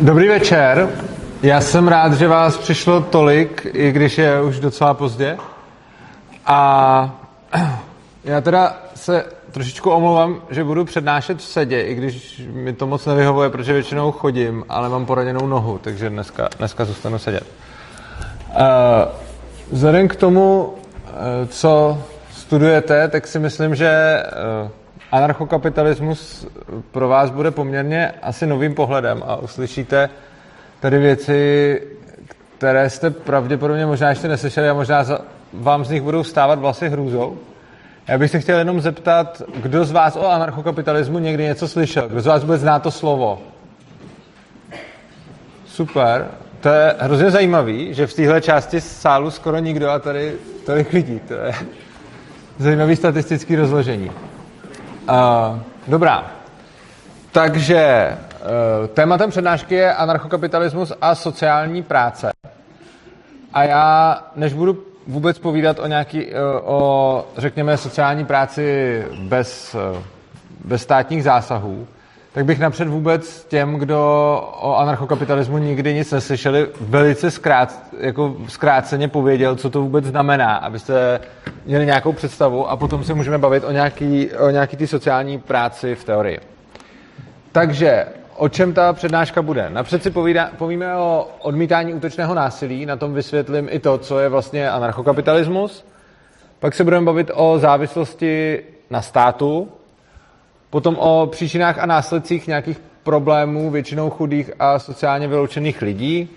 Dobrý večer. Já jsem rád, že vás přišlo tolik, i když je už docela pozdě. A já teda se trošičku omlouvám, že budu přednášet v sedě, i když mi to moc nevyhovuje, protože většinou chodím, ale mám poraněnou nohu, takže dneska, dneska zůstanu sedět. Vzhledem k tomu, co studujete, tak si myslím, že anarchokapitalismus pro vás bude poměrně asi novým pohledem a uslyšíte tady věci, které jste pravděpodobně možná ještě neslyšeli a možná vám z nich budou stávat vlasy hrůzou. Já bych se chtěl jenom zeptat, kdo z vás o anarchokapitalismu někdy něco slyšel? Kdo z vás vůbec zná to slovo? Super. To je hrozně zajímavý, že v téhle části sálu skoro nikdo a tady tolik lidí. To je zajímavý statistický rozložení. Uh, dobrá. Takže uh, tématem přednášky je anarchokapitalismus a sociální práce. A já, než budu vůbec povídat o nějaký, uh, o, řekněme, sociální práci bez, uh, bez státních zásahů, tak bych napřed vůbec těm, kdo o anarchokapitalismu nikdy nic neslyšeli, velice zkrát, jako zkráceně pověděl, co to vůbec znamená, abyste měli nějakou představu a potom se můžeme bavit o nějaký, o nějaký ty sociální práci v teorii. Takže o čem ta přednáška bude? Napřed si povídá, povíme o odmítání útočného násilí, na tom vysvětlím i to, co je vlastně anarchokapitalismus. Pak se budeme bavit o závislosti na státu, potom o příčinách a následcích nějakých problémů většinou chudých a sociálně vyloučených lidí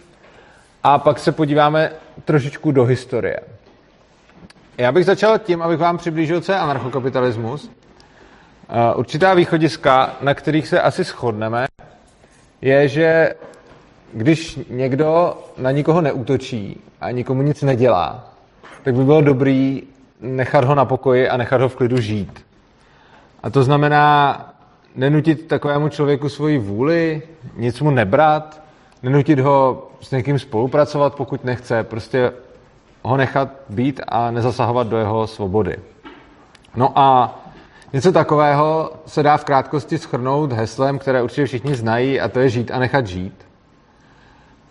a pak se podíváme trošičku do historie. Já bych začal tím, abych vám přiblížil, co je anarchokapitalismus. Určitá východiska, na kterých se asi shodneme, je, že když někdo na nikoho neútočí a nikomu nic nedělá, tak by bylo dobrý nechat ho na pokoji a nechat ho v klidu žít. A to znamená nenutit takovému člověku svoji vůli, nic mu nebrat, nenutit ho s někým spolupracovat, pokud nechce, prostě ho nechat být a nezasahovat do jeho svobody. No a něco takového se dá v krátkosti schrnout heslem, které určitě všichni znají, a to je žít a nechat žít.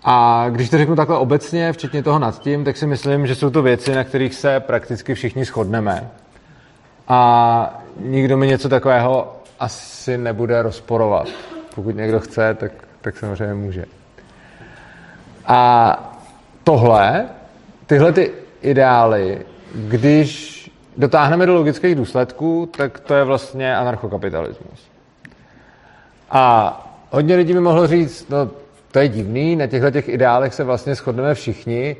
A když to řeknu takhle obecně, včetně toho nad tím, tak si myslím, že jsou to věci, na kterých se prakticky všichni shodneme. A nikdo mi něco takového asi nebude rozporovat. Pokud někdo chce, tak, tak samozřejmě může. A tohle, tyhle ty ideály, když dotáhneme do logických důsledků, tak to je vlastně anarchokapitalismus. A hodně lidí mi mohlo říct, no to je divný, na těchto těch ideálech se vlastně shodneme všichni,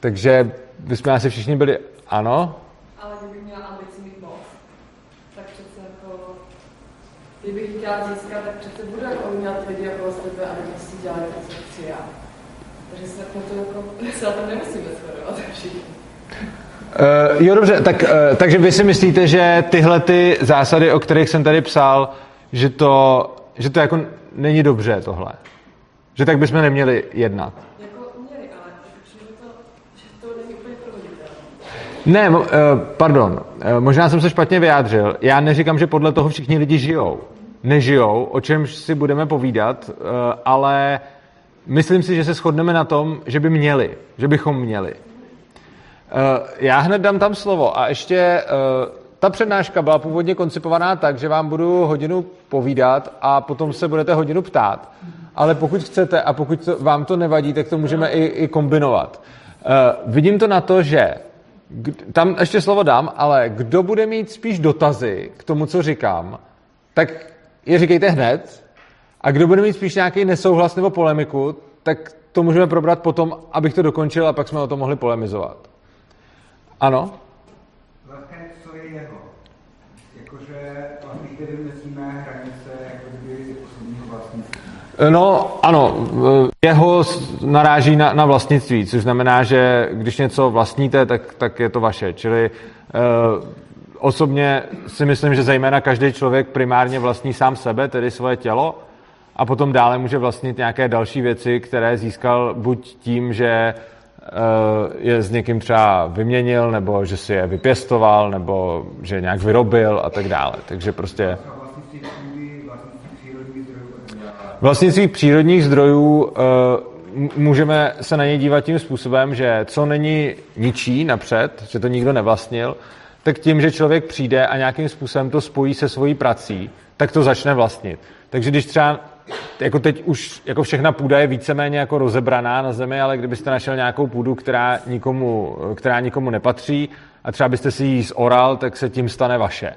takže bychom asi všichni byli ano. Ale kdybych měla ambici mít moc, tak přece jako, kdybych chtěla získat, tak přece budu jako umělat lidi okolo sebe, aby to si dělali to, co chci já. Takže se na to jako, se na to nemusíme shodovat všichni. Uh, jo, dobře, tak, uh, takže vy si myslíte, že tyhle ty zásady, o kterých jsem tady psal, že to, že to jako není dobře tohle? Že tak bychom neměli jednat? Jako měli, ale že to, že to není úplně. Ne, uh, pardon, uh, možná jsem se špatně vyjádřil. Já neříkám, že podle toho všichni lidi žijou. Nežijou, o čemž si budeme povídat, uh, ale myslím si, že se shodneme na tom, že by měli, že bychom měli. Uh, já hned dám tam slovo a ještě uh, ta přednáška byla původně koncipovaná tak, že vám budu hodinu povídat a potom se budete hodinu ptát. Ale pokud chcete a pokud to, vám to nevadí, tak to můžeme i, i kombinovat. Uh, vidím to na to, že tam ještě slovo dám, ale kdo bude mít spíš dotazy k tomu, co říkám, tak je říkejte hned. A kdo bude mít spíš nějaký nesouhlas nebo polemiku, tak to můžeme probrat potom, abych to dokončil a pak jsme o tom mohli polemizovat. Ano? Vlastně, co je jeho? Jakože vlastně, kde vymyslíme hranice jako kdyby osobního vlastnictví. No, ano, jeho naráží na, na vlastnictví, což znamená, že když něco vlastníte, tak, tak je to vaše. Čili eh, osobně si myslím, že zejména každý člověk primárně vlastní sám sebe, tedy svoje tělo, a potom dále může vlastnit nějaké další věci, které získal buď tím, že je s někým třeba vyměnil, nebo že si je vypěstoval, nebo že je nějak vyrobil a tak dále. Takže prostě... Vlastnictví přírodních zdrojů uh, můžeme se na ně dívat tím způsobem, že co není ničí napřed, že to nikdo nevlastnil, tak tím, že člověk přijde a nějakým způsobem to spojí se svojí prací, tak to začne vlastnit. Takže když třeba jako teď už jako všechna půda je víceméně jako rozebraná na zemi, ale kdybyste našel nějakou půdu, která nikomu, která nikomu nepatří a třeba byste si ji zoral, tak se tím stane vaše.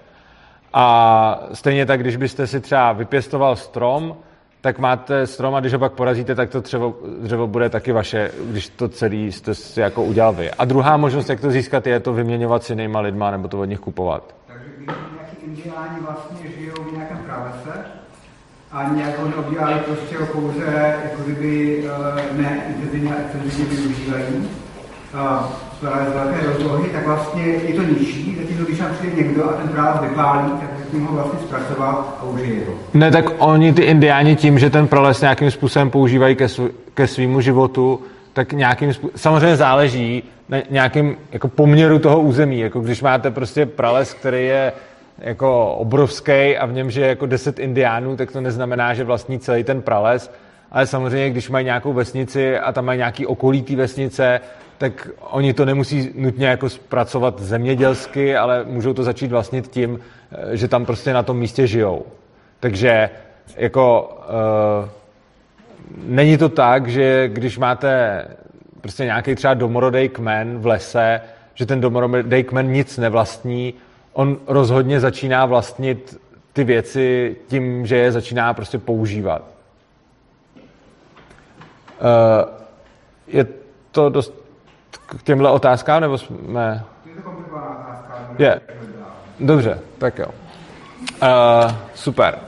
A stejně tak, když byste si třeba vypěstoval strom, tak máte strom a když ho pak porazíte, tak to dřevo, dřevo bude taky vaše, když to celý jste si jako udělal vy. A druhá možnost, jak to získat, je to vyměňovat s jinýma lidma nebo to od nich kupovat. Takže nějaký vlastně žijou v nějakém pralese a nějak ho neobdělali prostě ho pouze jako kdyby uh, ne intenzivně a extenzivně využívají, z velké rozlohy, tak vlastně je to nižší, zatímco když tam přijde někdo a ten prales vypálí, tak ho vlastně zpracoval a. Ne, tak oni, ty indiáni, tím, že ten prales nějakým způsobem používají ke, svý, ke svýmu životu, tak nějakým způsobem, samozřejmě záleží na nějakým jako poměru toho území, jako když máte prostě prales, který je jako obrovský a v něm je jako 10 indiánů, tak to neznamená, že vlastní celý ten prales, ale samozřejmě, když mají nějakou vesnici a tam mají nějaký okolí vesnice, tak oni to nemusí nutně jako zpracovat zemědělsky, ale můžou to začít vlastnit tím, eh, že tam prostě na tom místě žijou. Takže jako uh, není to tak, že když máte prostě nějaký třeba domorodý kmen v lese, že ten domorodý kmen nic nevlastní, on rozhodně začíná vlastnit ty věci tím, že je začíná prostě používat. Uh, je to dost k těmhle otázkám, nebo jsme... Je. Dobře, tak jo. Uh, super.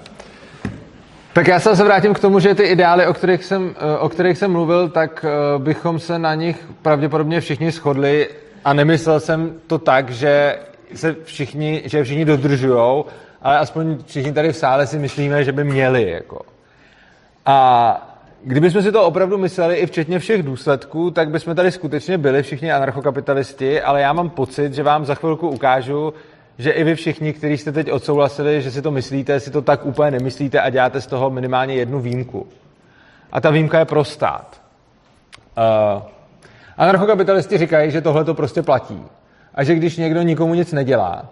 Tak já se vrátím k tomu, že ty ideály, o kterých jsem, eh, o kterých jsem mluvil, tak eh, bychom se na nich pravděpodobně všichni shodli a nemyslel jsem to tak, že se všichni, že všichni dodržujou, ale aspoň všichni tady v sále si myslíme, že by měli. Jako. A Kdybychom si to opravdu mysleli i včetně všech důsledků, tak bychom tady skutečně byli všichni anarchokapitalisti, ale já mám pocit, že vám za chvilku ukážu, že i vy všichni, kteří jste teď odsouhlasili, že si to myslíte, si to tak úplně nemyslíte a děláte z toho minimálně jednu výjimku. A ta výjimka je pro stát. Uh, anarchokapitalisti říkají, že tohle to prostě platí. A že když někdo nikomu nic nedělá,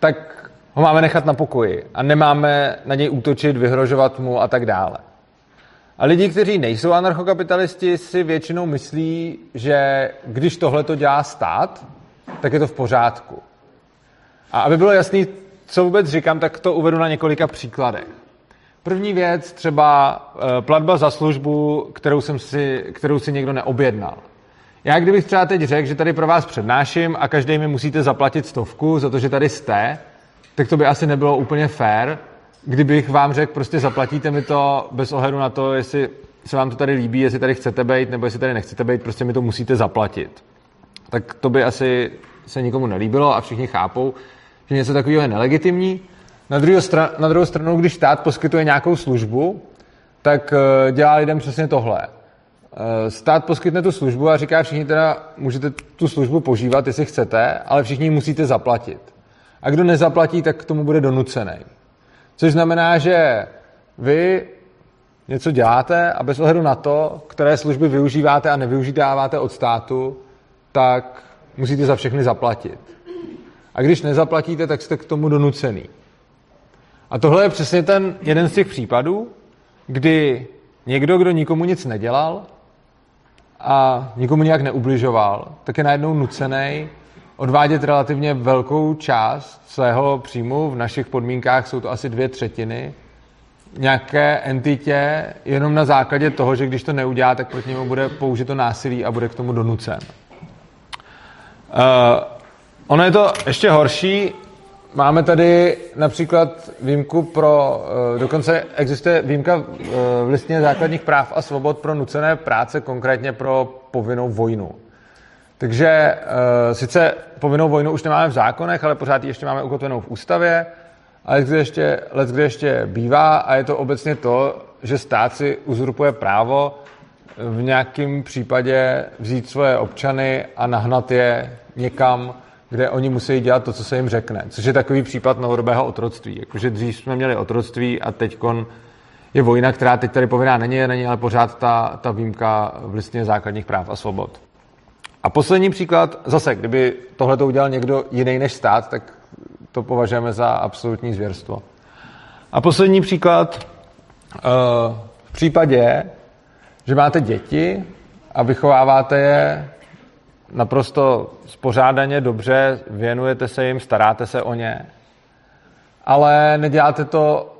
tak ho máme nechat na pokoji a nemáme na něj útočit, vyhrožovat mu a tak dále. A lidi, kteří nejsou anarchokapitalisti, si většinou myslí, že když tohle to dělá stát, tak je to v pořádku. A aby bylo jasný, co vůbec říkám, tak to uvedu na několika příkladech. První věc, třeba eh, platba za službu, kterou, jsem si, kterou si někdo neobjednal. Já kdybych třeba teď řekl, že tady pro vás přednáším a každý mi musíte zaplatit stovku za to, že tady jste, tak to by asi nebylo úplně fair, kdybych vám řekl, prostě zaplatíte mi to bez ohledu na to, jestli se vám to tady líbí, jestli tady chcete být, nebo jestli tady nechcete být, prostě mi to musíte zaplatit. Tak to by asi se nikomu nelíbilo a všichni chápou, že něco takového je nelegitimní. Na druhou, stran, na druhou stranu, když stát poskytuje nějakou službu, tak eh, dělá lidem přesně tohle. Eh, stát poskytne tu službu a říká, všichni teda můžete tu službu požívat, jestli chcete, ale všichni musíte zaplatit. A kdo nezaplatí, tak k tomu bude donucený. Což znamená, že vy něco děláte a bez ohledu na to, které služby využíváte a nevyužíváte od státu, tak musíte za všechny zaplatit. A když nezaplatíte, tak jste k tomu donucený. A tohle je přesně ten jeden z těch případů, kdy někdo, kdo nikomu nic nedělal a nikomu nějak neubližoval, tak je najednou nucený odvádět relativně velkou část svého příjmu, v našich podmínkách jsou to asi dvě třetiny, nějaké entitě jenom na základě toho, že když to neudělá, tak proti němu bude použito násilí a bude k tomu donucen. Uh, ono je to ještě horší. Máme tady například výjimku pro, uh, dokonce existuje výjimka uh, v listině základních práv a svobod pro nucené práce, konkrétně pro povinnou vojnu. Takže uh, sice povinnou vojnu už nemáme v zákonech, ale pořád ji ještě máme ukotvenou v ústavě. Ale kde ještě, let, kde ještě bývá a je to obecně to, že stát si uzurpuje právo v nějakém případě vzít svoje občany a nahnat je někam, kde oni musí dělat to, co se jim řekne. Což je takový případ novodobého otroctví. Jakože dřív jsme měli otroctví a teď je vojna, která teď tady povinná není, není ale pořád ta, ta výjimka v listině základních práv a svobod. A poslední příklad, zase, kdyby tohle to udělal někdo jiný než stát, tak to považujeme za absolutní zvěrstvo. A poslední příklad, eh, v případě, že máte děti a vychováváte je naprosto spořádaně, dobře, věnujete se jim, staráte se o ně, ale neděláte to,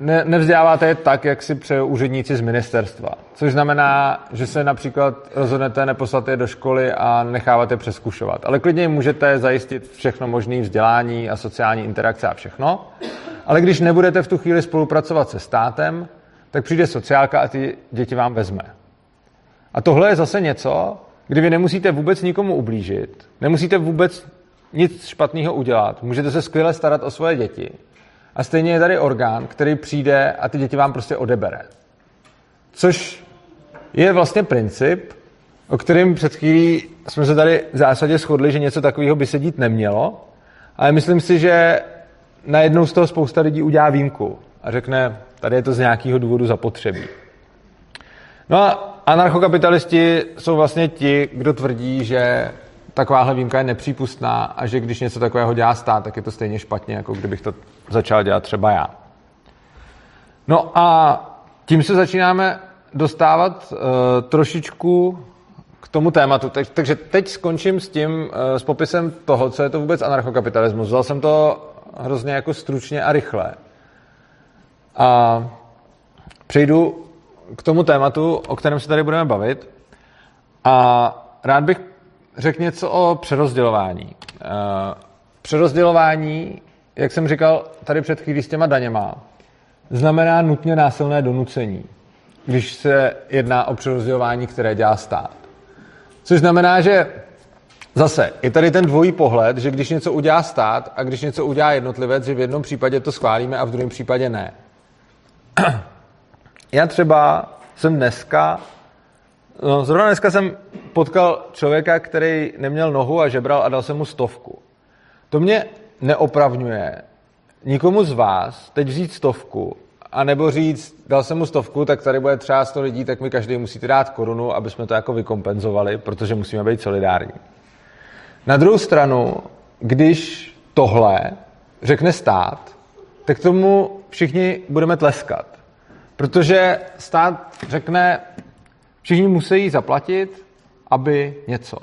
ne, nevzděláváte je tak, jak si přejou úředníci z ministerstva. Což znamená, že se například rozhodnete neposlat je do školy a nechávat je přeskušovat. Ale klidně můžete zajistit všechno možné vzdělání a sociální interakce a všechno. Ale když nebudete v tu chvíli spolupracovat se státem, tak přijde sociálka a ty děti vám vezme. A tohle je zase něco, kdy vy nemusíte vůbec nikomu ublížit, nemusíte vůbec nic špatného udělat, můžete se skvěle starat o svoje děti. A stejně je tady orgán, který přijde a ty děti vám prostě odebere. Což je vlastně princip, o kterém před chvílí jsme se tady v zásadě shodli, že něco takového by se dít nemělo, ale myslím si, že najednou z toho spousta lidí udělá výjimku a řekne, tady je to z nějakého důvodu zapotřebí. No a anarchokapitalisti jsou vlastně ti, kdo tvrdí, že takováhle výjimka je nepřípustná a že když něco takového dělá stát, tak je to stejně špatně, jako kdybych to začal dělat třeba já. No a tím se začínáme dostávat uh, trošičku k tomu tématu. Tak, takže teď skončím s tím, uh, s popisem toho, co je to vůbec anarchokapitalismus. Vzal jsem to hrozně jako stručně a rychle. A přejdu k tomu tématu, o kterém se tady budeme bavit. A rád bych řekl něco o přerozdělování. Eh, přerozdělování, jak jsem říkal tady před chvílí s těma daněma, znamená nutně násilné donucení, když se jedná o přerozdělování, které dělá stát. Což znamená, že zase je tady ten dvojí pohled, že když něco udělá stát a když něco udělá jednotlivec, že v jednom případě to schválíme a v druhém případě ne. Já třeba jsem dneska, no zrovna dneska jsem potkal člověka, který neměl nohu a žebral a dal jsem mu stovku. To mě neopravňuje nikomu z vás teď vzít stovku a nebo říct, dal jsem mu stovku, tak tady bude třeba 100 lidí, tak mi každý musíte dát korunu, aby jsme to jako vykompenzovali, protože musíme být solidární. Na druhou stranu, když tohle řekne stát, tak tomu všichni budeme tleskat. Protože stát řekne, všichni musí zaplatit, aby něco.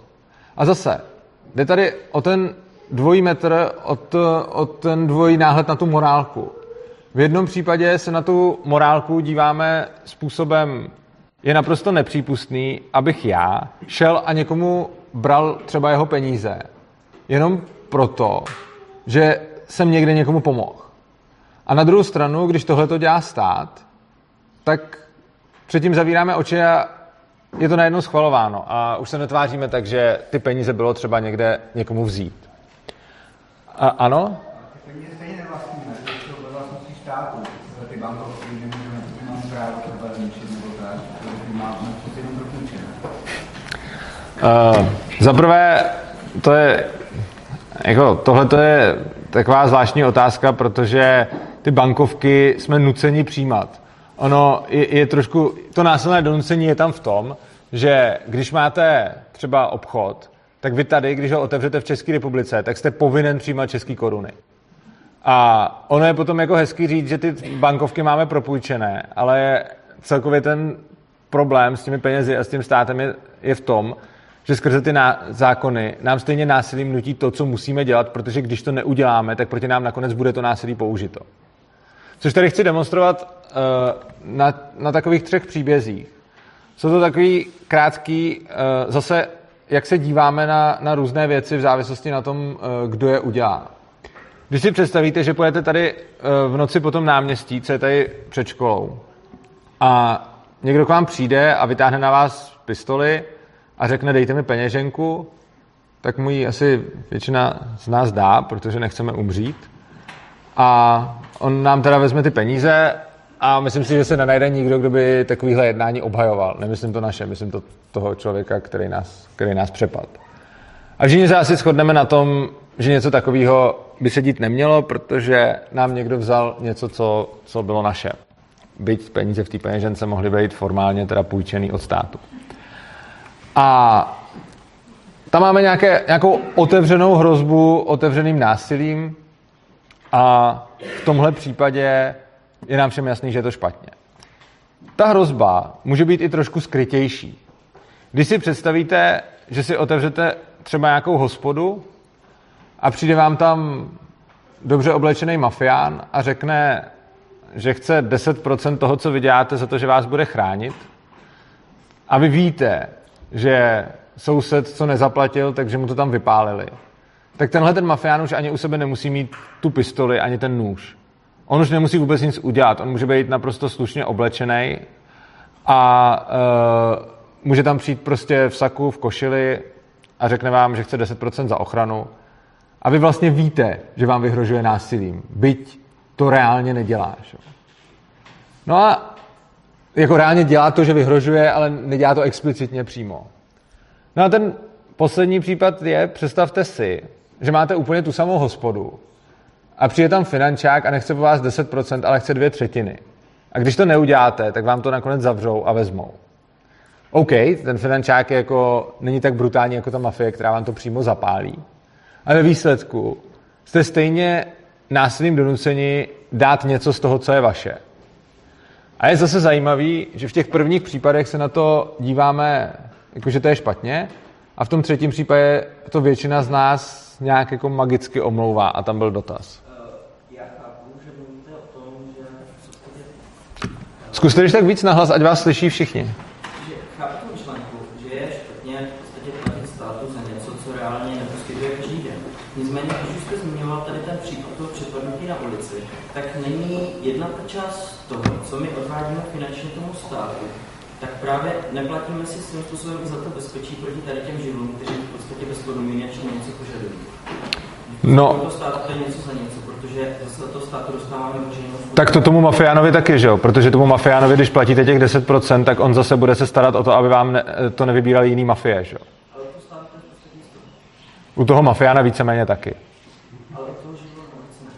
A zase, jde tady o ten dvojí metr, o, to, o ten dvojí náhled na tu morálku. V jednom případě se na tu morálku díváme způsobem, je naprosto nepřípustný, abych já šel a někomu bral třeba jeho peníze. Jenom proto, že jsem někde někomu pomohl. A na druhou stranu, když tohle to dělá stát, tak předtím zavíráme oči a je to najednou schvalováno. A už se netváříme tak, že ty peníze bylo třeba někde někomu vzít. A, ano? Ty peníze stejně nevlastníme, to ve státu. Ty bankovky nemůžeme, právo třeba zničit nebo tak, protože máme jenom dokončené. Uh, za prvé, to je, jako, tohle to je taková zvláštní otázka, protože ty bankovky jsme nuceni přijímat ono je, je trošku, to násilné donucení je tam v tom, že když máte třeba obchod, tak vy tady, když ho otevřete v České republice, tak jste povinen přijímat české koruny. A ono je potom jako hezky říct, že ty bankovky máme propůjčené, ale celkově ten problém s těmi penězi a s tím státem je, je v tom, že skrze ty ná- zákony nám stejně násilím nutí to, co musíme dělat, protože když to neuděláme, tak proti nám nakonec bude to násilí použito. Což tady chci demonstrovat na, na takových třech příbězích. Jsou to takový krátký, uh, zase jak se díváme na, na různé věci v závislosti na tom, uh, kdo je udělá. Když si představíte, že pojete tady v noci po tom náměstí, co je tady před školou, a někdo k vám přijde a vytáhne na vás pistoli a řekne, dejte mi peněženku, tak mu ji asi většina z nás dá, protože nechceme umřít. A on nám teda vezme ty peníze a myslím si, že se nenajde nikdo, kdo by takovýhle jednání obhajoval. Nemyslím to naše, myslím to toho člověka, který nás, který nás přepad. A všichni se asi shodneme na tom, že něco takového by se dít nemělo, protože nám někdo vzal něco, co, co bylo naše. byť peníze v té peněžence mohly být formálně teda půjčený od státu. A tam máme nějaké, nějakou otevřenou hrozbu otevřeným násilím a v tomhle případě je nám všem jasný, že je to špatně. Ta hrozba může být i trošku skrytější. Když si představíte, že si otevřete třeba nějakou hospodu a přijde vám tam dobře oblečený mafián a řekne, že chce 10% toho, co vyděláte, za to, že vás bude chránit. A vy víte, že soused, co nezaplatil, takže mu to tam vypálili. Tak tenhle ten mafián už ani u sebe nemusí mít tu pistoli, ani ten nůž. On už nemusí vůbec nic udělat. On může být naprosto slušně oblečený a uh, může tam přijít prostě v saku, v košili a řekne vám, že chce 10% za ochranu. A vy vlastně víte, že vám vyhrožuje násilím. Byť to reálně nedělá. Že? No a jako reálně dělá to, že vyhrožuje, ale nedělá to explicitně přímo. No a ten poslední případ je, představte si, že máte úplně tu samou hospodu a přijde tam finančák a nechce po vás 10%, ale chce dvě třetiny. A když to neuděláte, tak vám to nakonec zavřou a vezmou. OK, ten finančák je jako, není tak brutální jako ta mafie, která vám to přímo zapálí. Ale ve výsledku jste stejně násilím donuceni dát něco z toho, co je vaše. A je zase zajímavý, že v těch prvních případech se na to díváme, jako že to je špatně, a v tom třetím případě to většina z nás nějak jako magicky omlouvá a tam byl dotaz. Já chápu, že mluvíte o tom, že Zkuste když tak víc nahlas, ať vás slyší všichni. že chápu tu myšlenku, že je špatně v podstatě platit státu za něco, co reálně neposkytuje každý den. Nicméně, když už jste zmiňoval tady ten případ toho přepadnutí na ulici, tak není jedna ta část toho, co my odvádíme finančně tomu státu, tak právě neplatíme si svým způsobem za to bezpečí proti tady těm živlům, kteří v podstatě bezpodmínečně něco požadují. No. Státu to je něco za něco, státu dostáváme Tak to tomu mafiánovi taky, že jo? Protože tomu mafiánovi, když platíte těch 10%, tak on zase bude se starat o to, aby vám ne, to nevybírali jiný mafie, že jo? U toho mafiána víceméně taky. Ale od toho živlů na ulici ne.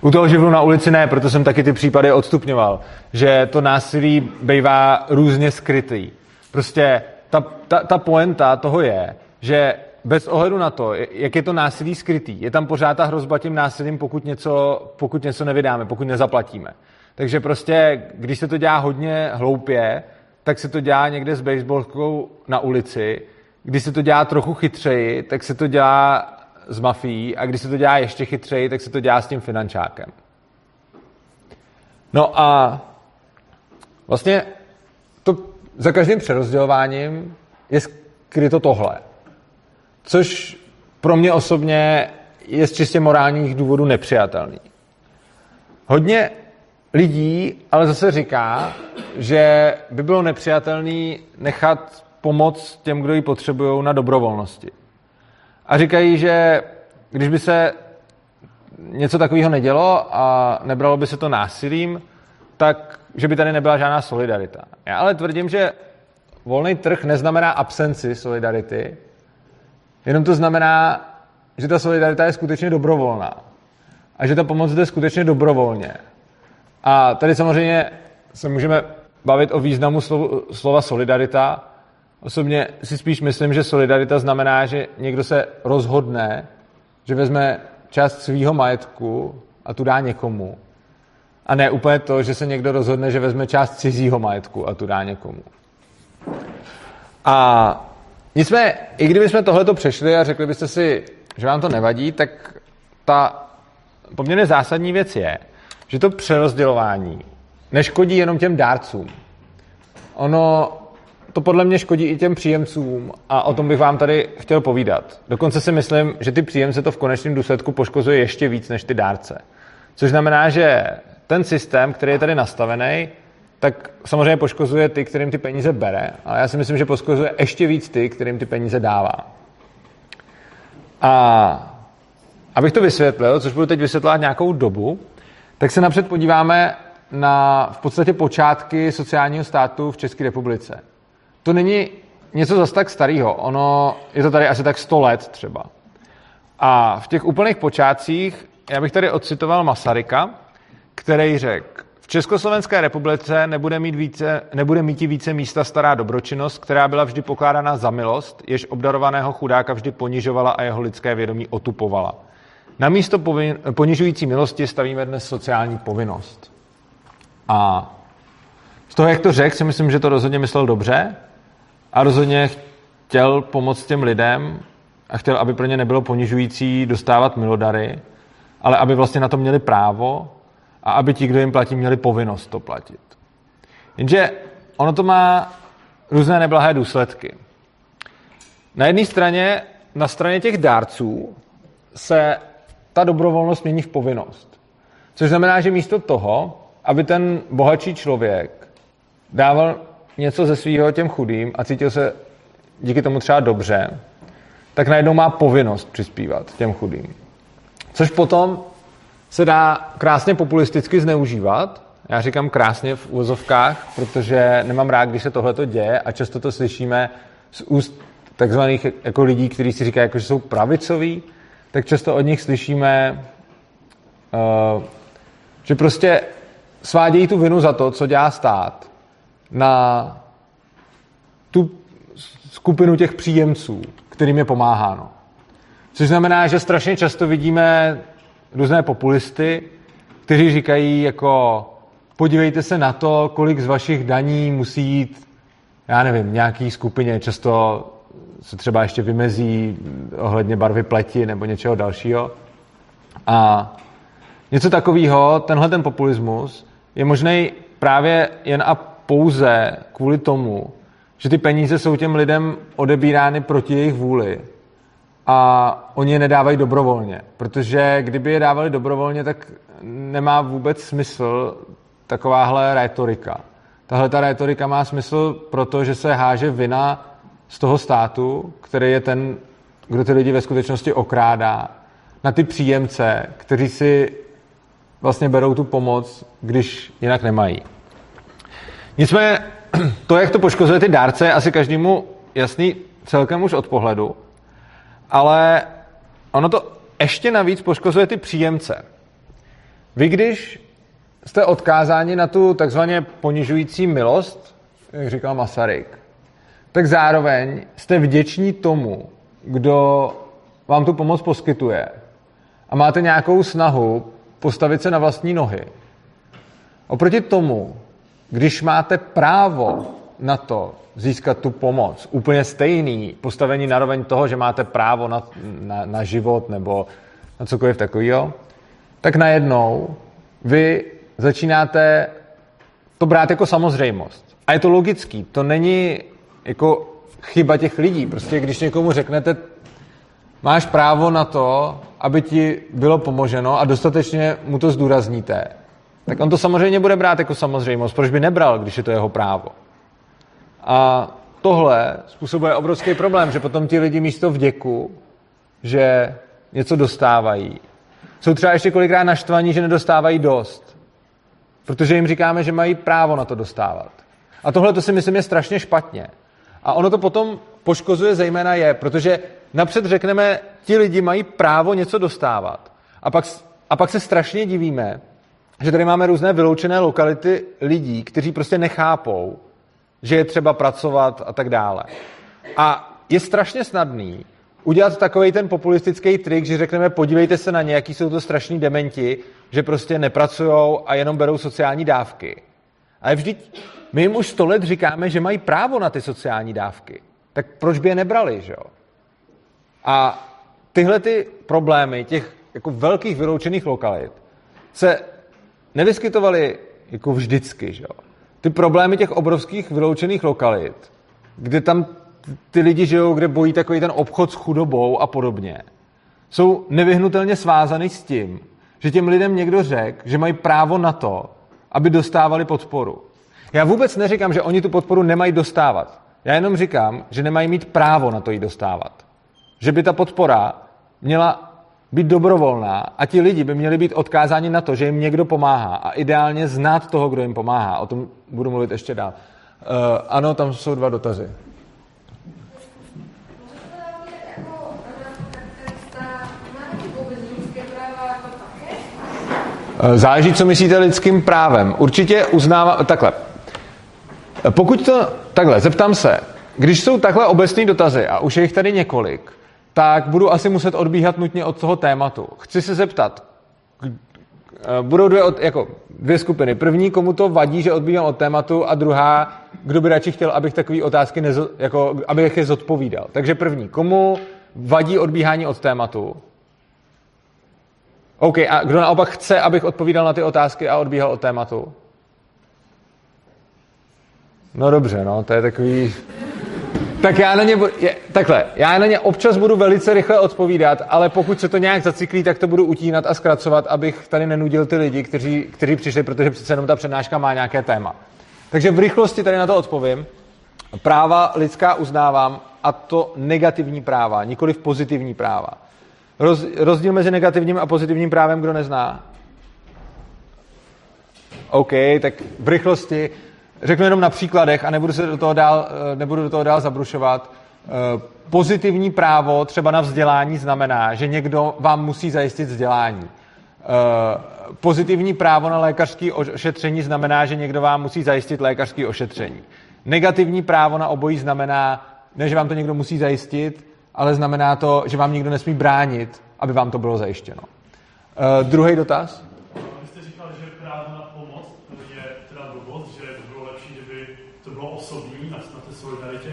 U toho živlu na ulici ne, proto jsem taky ty případy odstupňoval. Že to násilí bývá různě skrytý. Prostě ta, ta, ta poenta toho je, že bez ohledu na to, jak je to násilí skrytý, je tam pořád ta hrozba tím násilím, pokud něco, pokud něco nevydáme, pokud nezaplatíme. Takže prostě, když se to dělá hodně hloupě, tak se to dělá někde s baseballkou na ulici. Když se to dělá trochu chytřeji, tak se to dělá s mafií a když se to dělá ještě chytřeji, tak se to dělá s tím finančákem. No a vlastně to za každým přerozdělováním je skryto tohle. Což pro mě osobně je z čistě morálních důvodů nepřijatelný. Hodně lidí ale zase říká, že by bylo nepřijatelný nechat pomoc těm, kdo ji potřebují na dobrovolnosti. A říkají, že když by se něco takového nedělo a nebralo by se to násilím, tak že by tady nebyla žádná solidarita. Já ale tvrdím, že volný trh neznamená absenci solidarity, jenom to znamená, že ta solidarita je skutečně dobrovolná. A že ta pomoc jde skutečně dobrovolně. A tady samozřejmě se můžeme bavit o významu slova solidarita. Osobně si spíš myslím, že solidarita znamená, že někdo se rozhodne, že vezme část svého majetku a tu dá někomu. A ne úplně to, že se někdo rozhodne, že vezme část cizího majetku a tu dá někomu. A nicméně, i kdybychom tohleto přešli a řekli byste si, že vám to nevadí, tak ta poměrně zásadní věc je, že to přerozdělování neškodí jenom těm dárcům. Ono to podle mě škodí i těm příjemcům a o tom bych vám tady chtěl povídat. Dokonce si myslím, že ty příjemce to v konečném důsledku poškozuje ještě víc než ty dárce. Což znamená, že ten systém, který je tady nastavený, tak samozřejmě poškozuje ty, kterým ty peníze bere, ale já si myslím, že poškozuje ještě víc ty, kterým ty peníze dává. A abych to vysvětlil, což budu teď vysvětlovat nějakou dobu, tak se napřed podíváme na v podstatě počátky sociálního státu v České republice. To není něco zas tak starého, ono je to tady asi tak 100 let třeba. A v těch úplných počátcích, já bych tady odcitoval Masaryka, který řekl, v Československé republice nebude mít, více, nebude mít více místa stará dobročinnost, která byla vždy pokládána za milost, jež obdarovaného chudáka vždy ponižovala a jeho lidské vědomí otupovala. Na místo ponižující milosti stavíme dnes sociální povinnost. A z toho, jak to řekl, si myslím, že to rozhodně myslel dobře a rozhodně chtěl pomoct těm lidem a chtěl, aby pro ně nebylo ponižující dostávat milodary, ale aby vlastně na to měli právo a aby ti, kdo jim platí, měli povinnost to platit. Jenže ono to má různé neblahé důsledky. Na jedné straně, na straně těch dárců, se ta dobrovolnost mění v povinnost. Což znamená, že místo toho, aby ten bohatší člověk dával něco ze svého těm chudým a cítil se díky tomu třeba dobře, tak najednou má povinnost přispívat těm chudým. Což potom se dá krásně populisticky zneužívat. Já říkám krásně v úvozovkách, protože nemám rád, když se tohle děje a často to slyšíme z úst takzvaných jako lidí, kteří si říkají, jako, že jsou pravicoví, tak často od nich slyšíme, uh, že prostě svádějí tu vinu za to, co dělá stát, na tu skupinu těch příjemců, kterým je pomáháno. Což znamená, že strašně často vidíme různé populisty, kteří říkají jako podívejte se na to, kolik z vašich daní musí jít, já nevím, nějaký skupině, často se třeba ještě vymezí ohledně barvy pleti nebo něčeho dalšího. A něco takového, tenhle ten populismus, je možný právě jen a pouze kvůli tomu, že ty peníze jsou těm lidem odebírány proti jejich vůli a oni je nedávají dobrovolně. Protože kdyby je dávali dobrovolně, tak nemá vůbec smysl takováhle rétorika. Tahle ta rétorika má smysl, protože se háže vina z toho státu, který je ten, kdo ty lidi ve skutečnosti okrádá, na ty příjemce, kteří si vlastně berou tu pomoc, když jinak nemají. Nicméně to, jak to poškozuje ty dárce, je asi každému jasný celkem už od pohledu, ale ono to ještě navíc poškozuje ty příjemce. Vy, když jste odkázáni na tu takzvaně ponižující milost, jak říkal Masaryk, tak zároveň jste vděční tomu, kdo vám tu pomoc poskytuje a máte nějakou snahu postavit se na vlastní nohy. Oproti tomu, když máte právo na to získat tu pomoc, úplně stejný postavení naroveň toho, že máte právo na, na, na život nebo na cokoliv takového, tak najednou vy začínáte to brát jako samozřejmost. A je to logický. To není jako chyba těch lidí. Prostě když někomu řeknete, máš právo na to, aby ti bylo pomoženo a dostatečně mu to zdůrazníte, tak on to samozřejmě bude brát jako samozřejmost. Proč by nebral, když je to jeho právo? A tohle způsobuje obrovský problém, že potom ti lidi místo vděku, že něco dostávají, jsou třeba ještě kolikrát naštvaní, že nedostávají dost. Protože jim říkáme, že mají právo na to dostávat. A tohle to si myslím je strašně špatně. A ono to potom poškozuje zejména je, protože napřed řekneme, ti lidi mají právo něco dostávat. A pak, a pak se strašně divíme, že tady máme různé vyloučené lokality lidí, kteří prostě nechápou, že je třeba pracovat a tak dále. A je strašně snadný udělat takový ten populistický trik, že řekneme, podívejte se na ně, jaký jsou to strašní dementi, že prostě nepracují a jenom berou sociální dávky. Ale vždyť my jim už sto let říkáme, že mají právo na ty sociální dávky. Tak proč by je nebrali, že jo? A tyhle ty problémy těch jako velkých vyloučených lokalit se nevyskytovaly jako vždycky, že jo? Ty problémy těch obrovských vyloučených lokalit, kde tam ty lidi žijou, kde bojí takový ten obchod s chudobou a podobně, jsou nevyhnutelně svázany s tím, že těm lidem někdo řekl, že mají právo na to, aby dostávali podporu. Já vůbec neříkám, že oni tu podporu nemají dostávat. Já jenom říkám, že nemají mít právo na to jí dostávat. Že by ta podpora měla být dobrovolná a ti lidi by měli být odkázáni na to, že jim někdo pomáhá a ideálně znát toho, kdo jim pomáhá. O tom budu mluvit ještě dál. Uh, ano, tam jsou dva dotazy. Eh, Záleží, co myslíte lidským právem. Určitě uznávám, takhle. Pokud to, takhle, zeptám se, když jsou takhle obecné dotazy a už je jich tady několik, tak budu asi muset odbíhat nutně od toho tématu. Chci se zeptat, Eh, budou dvě, od, jako dvě skupiny. První, komu to vadí, že odbíhám od tématu a druhá, kdo by radši chtěl, abych takové otázky, nezo, jako, abych je zodpovídal. Takže první, komu vadí odbíhání od tématu? OK, a kdo naopak chce, abych odpovídal na ty otázky a odbíhal od tématu? No dobře, no, to je takový... Tak já na ně, je, takhle, já na ně občas budu velice rychle odpovídat, ale pokud se to nějak zacyklí, tak to budu utínat a zkracovat, abych tady nenudil ty lidi, kteří, kteří přišli, protože přece jenom ta přednáška má nějaké téma. Takže v rychlosti tady na to odpovím. Práva lidská uznávám, a to negativní práva, nikoli v pozitivní práva. Roz, rozdíl mezi negativním a pozitivním právem, kdo nezná? OK, tak v rychlosti řeknu jenom na příkladech a nebudu se do toho dál, eh, nebudu do toho dál zabrušovat. Eh, Pozitivní právo třeba na vzdělání znamená, že někdo vám musí zajistit vzdělání. Eh, Pozitivní právo na lékařské ošetření znamená, že někdo vám musí zajistit lékařské ošetření. Negativní právo na obojí znamená, ne, že vám to někdo musí zajistit, ale znamená to, že vám nikdo nesmí bránit, aby vám to bylo zajištěno. Uh, druhý dotaz? Vy jste říkal, že právo na pomoc je teda blbost, že by bylo lepší, kdyby to bylo osobní a na té solidaritě.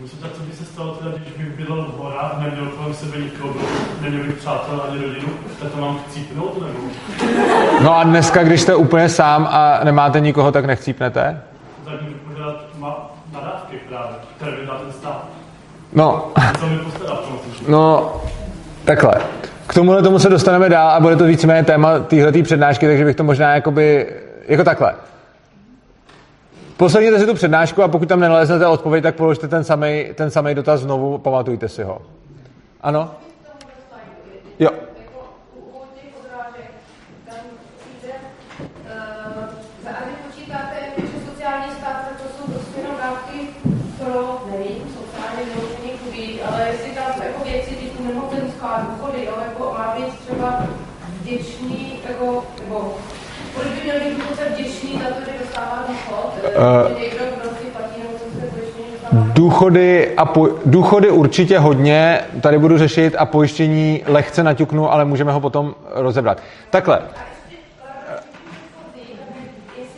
Myslím, tak co by se stalo teda, když bych bydlel v horách, neměl kolem sebe nikoho, neměl bych přátel ani rodinu, tak to mám chcípnout, nebo? No a dneska, když jste úplně sám a nemáte nikoho, tak nechcípnete? Tak můžu požádat ma- nadávky právě, které by ten stát. No, Co mi tom smyslu? no, takhle. K tomuhle tomu se dostaneme dál a bude to víceméně téma téhletý přednášky, takže bych to možná jakoby, jako takhle. Poslechněte si tu přednášku a pokud tam nenaleznete odpověď, tak položte ten samý ten samej dotaz znovu, pamatujte si ho. Ano? Jo. Jako nebo kolik by měl být důchodce vděčný za to, že dostává důchod, uh, že někdo, kdo si platí nemocenské pojištění, dostává Důchody, a po, důchody určitě hodně, tady budu řešit a pojištění lehce naťuknu, ale můžeme ho potom rozebrat. Takhle.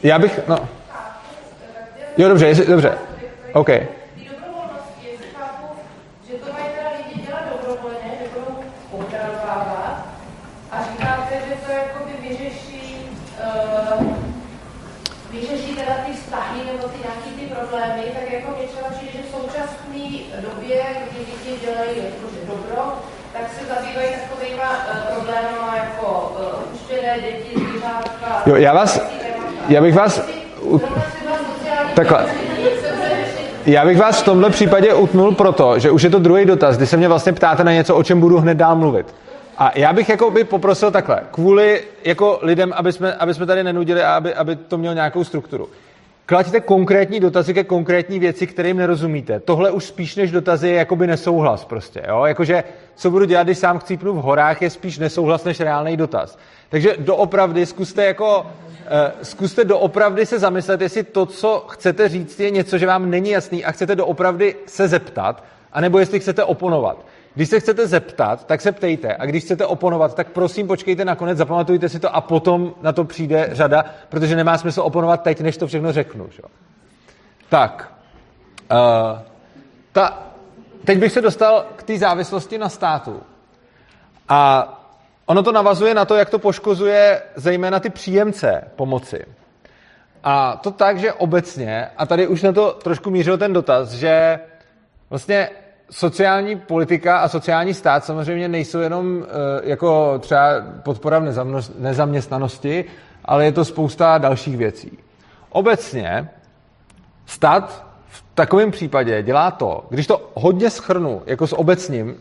Já bych, no. Jo, dobře, jestli, dobře. OK. Ty dobrovolnosti, jestli chápu, že to mají teda lidi dělat dobrovolně, že budou obdarovávat a říkáte, že to jakoby vyřeší, uh, vyřeší teda ty vztahy nebo ty nějaký ty problémy, tak jako mě třeba přijde, že v současné době, kdy lidi dělají jakože dobro, tak se zabývají takovýma uh, problémama jako uh, děti, zvířátka. Jo, já vás, já bych vás, Takhle. já bych vás v tomhle případě utnul proto, že už je to druhý dotaz, kdy se mě vlastně ptáte na něco, o čem budu hned dál mluvit. A já bych jako by poprosil takhle, kvůli jako lidem, aby jsme, aby jsme tady nenudili a aby, aby to mělo nějakou strukturu. Klaďte konkrétní dotazy ke konkrétní věci, kterým nerozumíte. Tohle už spíš než dotazy je jakoby nesouhlas prostě. Jo? Jakože, co budu dělat, když sám chcípnu v horách, je spíš nesouhlas než reálný dotaz. Takže doopravdy zkuste jako, uh, zkuste doopravdy se zamyslet, jestli to, co chcete říct, je něco, že vám není jasný a chcete doopravdy se zeptat, anebo jestli chcete oponovat. Když se chcete zeptat, tak se ptejte. A když chcete oponovat, tak prosím počkejte na konec, zapamatujte si to a potom na to přijde řada, protože nemá smysl oponovat teď, než to všechno řeknu. Že? Tak. Uh, ta, teď bych se dostal k té závislosti na státu. A ono to navazuje na to, jak to poškozuje zejména ty příjemce pomoci. A to tak, že obecně, a tady už na to trošku mířil ten dotaz, že vlastně sociální politika a sociální stát samozřejmě nejsou jenom eh, jako třeba podpora v nezaměstnanosti, ale je to spousta dalších věcí. Obecně stát v takovém případě dělá to, když to hodně schrnu, jako s obecním,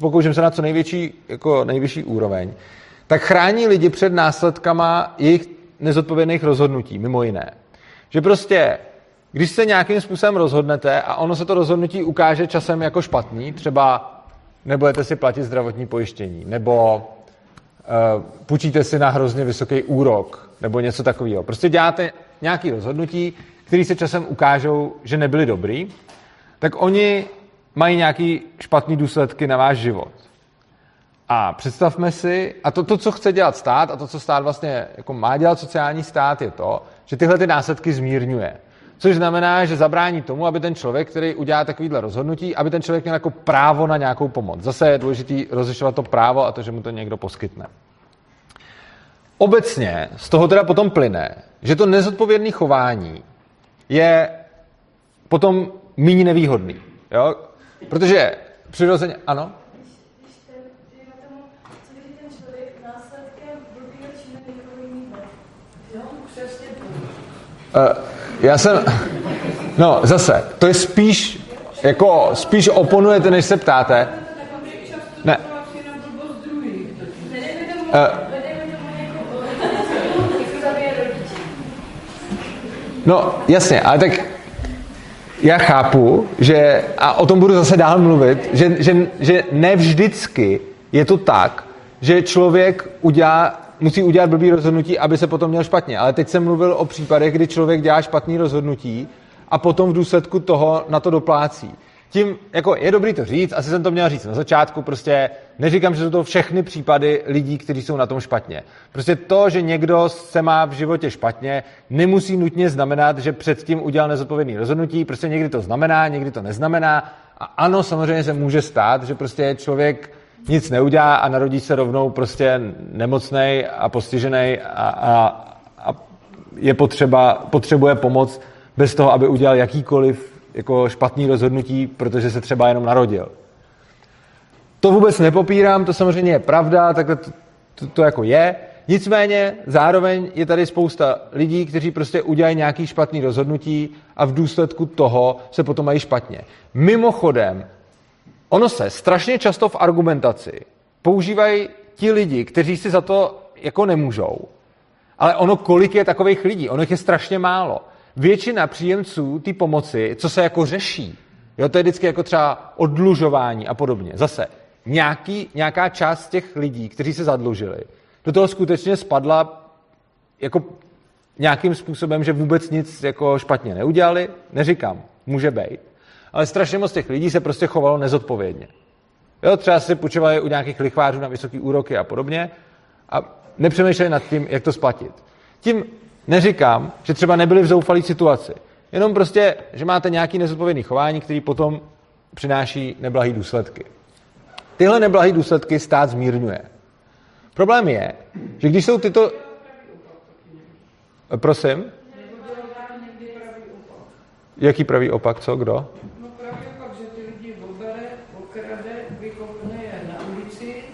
pokouším se na co největší, jako nejvyšší úroveň, tak chrání lidi před následkama jejich nezodpovědných rozhodnutí, mimo jiné. Že prostě, když se nějakým způsobem rozhodnete a ono se to rozhodnutí ukáže časem jako špatný, třeba nebudete si platit zdravotní pojištění, nebo půjčíte si na hrozně vysoký úrok nebo něco takového. Prostě děláte nějaké rozhodnutí, které se časem ukážou, že nebyly dobrý, tak oni mají nějaký špatný důsledky na váš život. A představme si, a to, to, co chce dělat stát, a to, co stát vlastně jako má dělat sociální stát, je to, že tyhle ty následky zmírňuje. Což znamená, že zabrání tomu, aby ten člověk, který udělá takovýhle rozhodnutí, aby ten člověk měl jako právo na nějakou pomoc. Zase je důležité rozlišovat to právo a to, že mu to někdo poskytne. Obecně z toho teda potom plyne, že to nezodpovědné chování je potom méně nevýhodný. Jo? Protože přirozeně, ano? Uh, já jsem, no zase, to je spíš, jako spíš oponujete, než se ptáte. Ne. Uh, no, jasně, ale tak já chápu, že, a o tom budu zase dál mluvit, že, že, že ne vždycky je to tak, že člověk udělá, musí udělat blbý rozhodnutí, aby se potom měl špatně. Ale teď jsem mluvil o případech, kdy člověk dělá špatný rozhodnutí a potom v důsledku toho na to doplácí tím, jako je dobrý to říct, asi jsem to měl říct na začátku, prostě neříkám, že jsou to všechny případy lidí, kteří jsou na tom špatně. Prostě to, že někdo se má v životě špatně, nemusí nutně znamenat, že předtím udělal nezodpovědný rozhodnutí, prostě někdy to znamená, někdy to neznamená. A ano, samozřejmě se může stát, že prostě člověk nic neudělá a narodí se rovnou prostě nemocný a postižený a, a, a je potřeba, potřebuje pomoc bez toho, aby udělal jakýkoliv jako špatný rozhodnutí, protože se třeba jenom narodil. To vůbec nepopírám, to samozřejmě je pravda, takhle to, to, to jako je. Nicméně zároveň je tady spousta lidí, kteří prostě udělají nějaký špatný rozhodnutí a v důsledku toho se potom mají špatně. Mimochodem, ono se strašně často v argumentaci používají ti lidi, kteří si za to jako nemůžou. Ale ono, kolik je takových lidí? Ono je strašně málo většina příjemců té pomoci, co se jako řeší, jo, to je vždycky jako třeba odlužování a podobně. Zase, nějaký, nějaká část těch lidí, kteří se zadlužili, do toho skutečně spadla jako nějakým způsobem, že vůbec nic jako špatně neudělali, neříkám, může být. Ale strašně moc těch lidí se prostě chovalo nezodpovědně. Jo, třeba si půjčovali u nějakých lichvářů na vysoké úroky a podobně a nepřemýšleli nad tím, jak to splatit. Tím Neříkám, že třeba nebyli v zoufalé situaci. Jenom prostě, že máte nějaký nezodpovědný chování, který potom přináší neblahý důsledky. Tyhle neblahý důsledky stát zmírňuje. Problém je, že když jsou tyto... Prosím? Jaký pravý opak, co, kdo? No právě opak, že ty lidi obere, okrade, vykopne je na ulici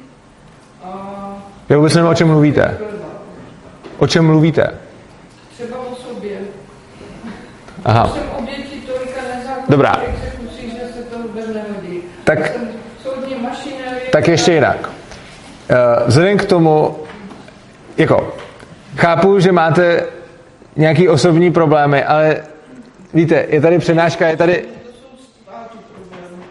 a... Já vůbec nevím, o čem mluvíte. O čem mluvíte? třeba o sobě. Aha. Jsem obětí tolika nezákonných Dobrá. exekucí, že se to vůbec nehodí. Tak-. Tak ještě jinak. Eh, Vzhledem k tomu, jako, chápu, že máte nějaký osobní problémy, ale víte, je tady přednáška, je tady, To jsou státu problémy.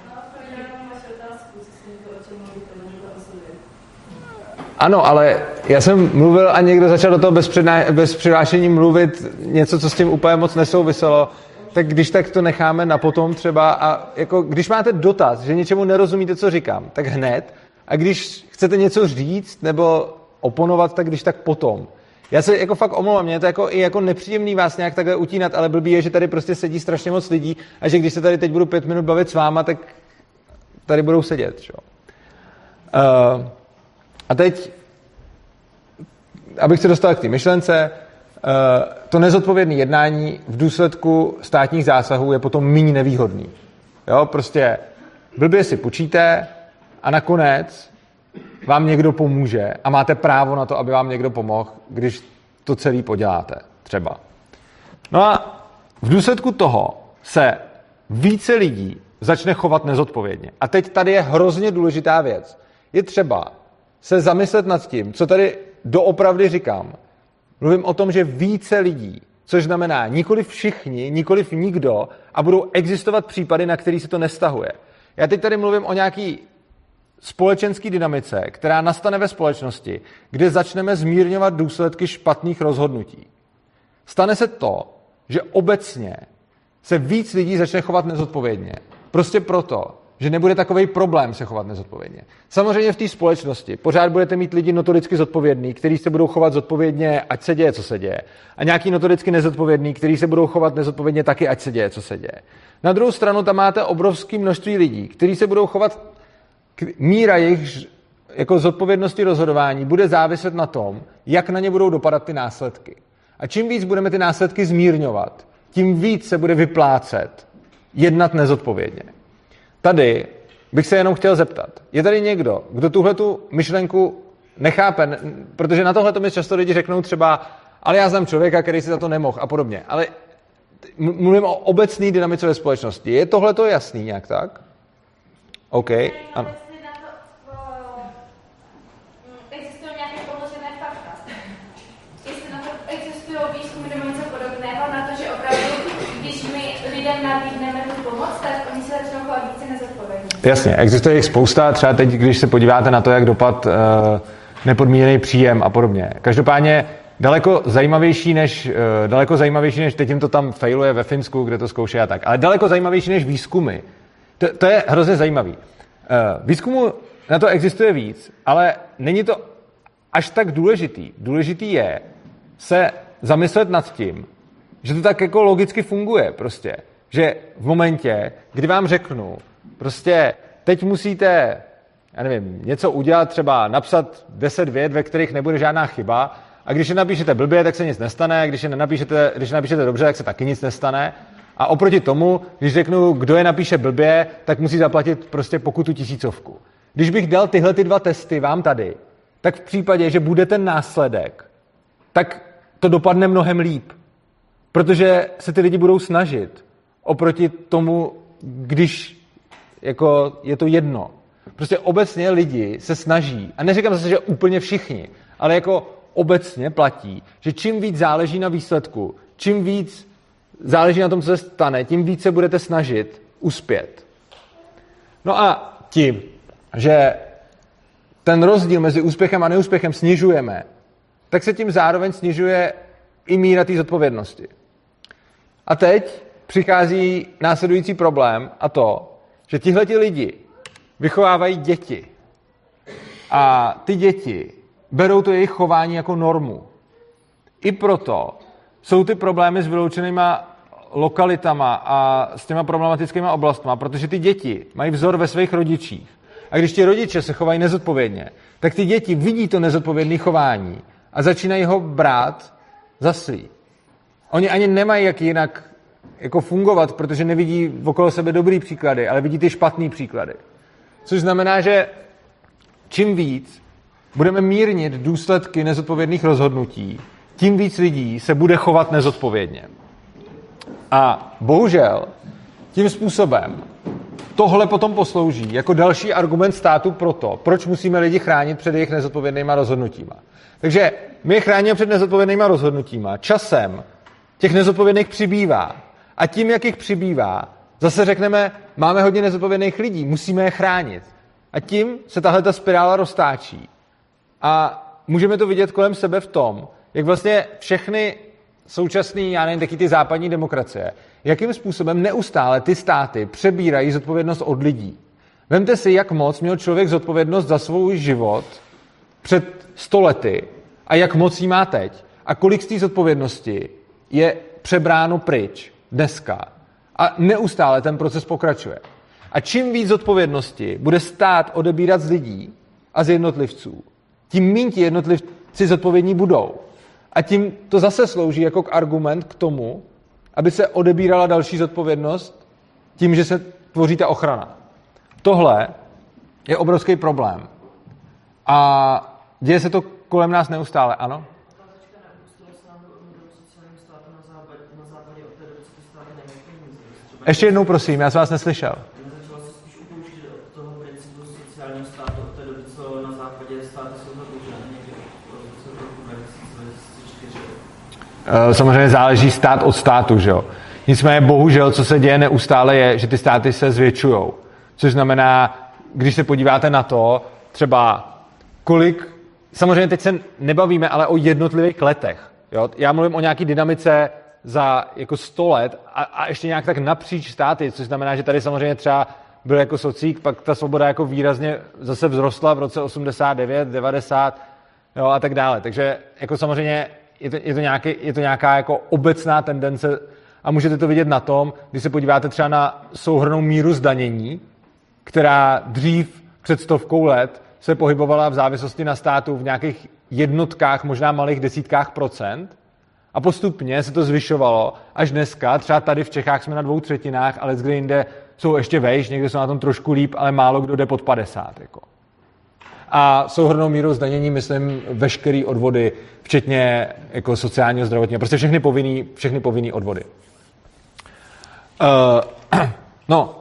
Ano, ale já jsem mluvil a někdo začal do toho bez, předná, bez přihlášení mluvit něco, co s tím úplně moc nesouviselo, tak když tak to necháme na potom třeba a jako když máte dotaz, že něčemu nerozumíte, co říkám, tak hned a když chcete něco říct nebo oponovat, tak když tak potom. Já se jako fakt omlouvám, mě je to jako, i jako nepříjemný vás nějak takhle utínat, ale blbý je, že tady prostě sedí strašně moc lidí a že když se tady teď budu pět minut bavit s váma, tak tady budou sedět. Čo? Uh, a teď, abych se dostal k té myšlence, eh, to nezodpovědné jednání v důsledku státních zásahů je potom méně nevýhodný. Jo, prostě blbě si počíte a nakonec vám někdo pomůže a máte právo na to, aby vám někdo pomohl, když to celý poděláte třeba. No a v důsledku toho se více lidí začne chovat nezodpovědně. A teď tady je hrozně důležitá věc. Je třeba se zamyslet nad tím, co tady doopravdy říkám. Mluvím o tom, že více lidí, což znamená nikoli všichni, nikoli nikdo a budou existovat případy, na který se to nestahuje. Já teď tady mluvím o nějaký společenské dynamice, která nastane ve společnosti, kde začneme zmírňovat důsledky špatných rozhodnutí. Stane se to, že obecně se víc lidí začne chovat nezodpovědně. Prostě proto, že nebude takový problém se chovat nezodpovědně. Samozřejmě v té společnosti pořád budete mít lidi notoricky zodpovědní, kteří se budou chovat zodpovědně, ať se děje, co se děje. A nějaký notoricky nezodpovědný, kteří se budou chovat nezodpovědně taky, ať se děje, co se děje. Na druhou stranu tam máte obrovské množství lidí, kteří se budou chovat, míra jejich jako zodpovědnosti rozhodování bude záviset na tom, jak na ně budou dopadat ty následky. A čím víc budeme ty následky zmírňovat, tím víc se bude vyplácet jednat nezodpovědně. Tady bych se jenom chtěl zeptat, je tady někdo, kdo tuhle tu myšlenku nechápe, protože na tohle to mi často lidi řeknou třeba, ale já znám člověka, který si za to nemohl a podobně. Ale mluvím o obecné dynamice ve společnosti. Je tohle to jasný nějak tak? OK, ano. Jasně, existuje jich spousta, třeba teď, když se podíváte na to, jak dopad uh, nepodmíněný příjem a podobně. Každopádně daleko zajímavější než, uh, daleko zajímavější než, teď jim to tam failuje ve Finsku, kde to zkouší a tak, ale daleko zajímavější než výzkumy. To, to je hrozně zajímavý. Uh, výzkumu na to existuje víc, ale není to až tak důležitý. Důležitý je se zamyslet nad tím, že to tak jako logicky funguje prostě. Že v momentě, kdy vám řeknu, Prostě teď musíte, já nevím, něco udělat, třeba napsat 10 vět, ve kterých nebude žádná chyba, a když je napíšete blbě, tak se nic nestane, když je napíšete, když je napíšete dobře, tak se taky nic nestane. A oproti tomu, když řeknu, kdo je napíše blbě, tak musí zaplatit prostě pokutu tisícovku. Když bych dal tyhle ty dva testy vám tady, tak v případě, že bude ten následek, tak to dopadne mnohem líp. Protože se ty lidi budou snažit oproti tomu, když jako je to jedno. Prostě obecně lidi se snaží, a neříkám zase, že úplně všichni, ale jako obecně platí, že čím víc záleží na výsledku, čím víc záleží na tom, co se stane, tím víc se budete snažit uspět. No a tím, že ten rozdíl mezi úspěchem a neúspěchem snižujeme, tak se tím zároveň snižuje i míra té zodpovědnosti. A teď přichází následující problém a to, že tihleti lidi vychovávají děti a ty děti berou to jejich chování jako normu. I proto jsou ty problémy s vyloučenýma lokalitama a s těma problematickými oblastmi, protože ty děti mají vzor ve svých rodičích. A když ti rodiče se chovají nezodpovědně, tak ty děti vidí to nezodpovědné chování a začínají ho brát za svý. Oni ani nemají jak jinak jako fungovat, protože nevidí okolo sebe dobrý příklady, ale vidí ty špatný příklady. Což znamená, že čím víc budeme mírnit důsledky nezodpovědných rozhodnutí, tím víc lidí se bude chovat nezodpovědně. A bohužel tím způsobem tohle potom poslouží jako další argument státu pro to, proč musíme lidi chránit před jejich nezodpovědnýma rozhodnutíma. Takže my je chráníme před nezodpovědnýma rozhodnutíma. Časem těch nezodpovědných přibývá. A tím, jak jich přibývá, zase řekneme, máme hodně nezodpovědných lidí, musíme je chránit. A tím se tahle ta spirála roztáčí. A můžeme to vidět kolem sebe v tom, jak vlastně všechny současné, já nevím, taky ty západní demokracie, jakým způsobem neustále ty státy přebírají zodpovědnost od lidí. Vemte si, jak moc měl člověk zodpovědnost za svůj život před stolety a jak moc jí má teď. A kolik z té zodpovědnosti je přebráno pryč dneska. A neustále ten proces pokračuje. A čím víc odpovědnosti bude stát odebírat z lidí a z jednotlivců, tím méně ti jednotlivci zodpovědní budou. A tím to zase slouží jako k argument k tomu, aby se odebírala další zodpovědnost tím, že se tvoří ta ochrana. Tohle je obrovský problém. A děje se to kolem nás neustále, ano? Ještě jednou prosím, já jsem vás neslyšel. Eh, samozřejmě záleží stát od státu, že jo. Nicméně bohužel, co se děje neustále, je, že ty státy se zvětšují. Což znamená, když se podíváte na to, třeba kolik, samozřejmě teď se nebavíme ale o jednotlivých letech. Jo? Já mluvím o nějaký dynamice za jako 100 let a, a ještě nějak tak napříč státy, což znamená, že tady samozřejmě třeba byl jako socík, pak ta svoboda jako výrazně zase vzrostla v roce 89, 90 jo, a tak dále. Takže jako samozřejmě je to, je to, nějaký, je to nějaká jako obecná tendence a můžete to vidět na tom, když se podíváte třeba na souhrnou míru zdanění, která dřív před stovkou let se pohybovala v závislosti na státu v nějakých jednotkách, možná malých desítkách procent. A postupně se to zvyšovalo až dneska. Třeba tady v Čechách jsme na dvou třetinách, ale kde jinde jsou ještě vejš, někde jsou na tom trošku líp, ale málo kdo jde pod 50. Jako. A souhrnou míru zdanění, myslím, veškerý odvody, včetně jako sociálního zdravotního, prostě všechny povinný, všechny povinný odvody. Uh, no,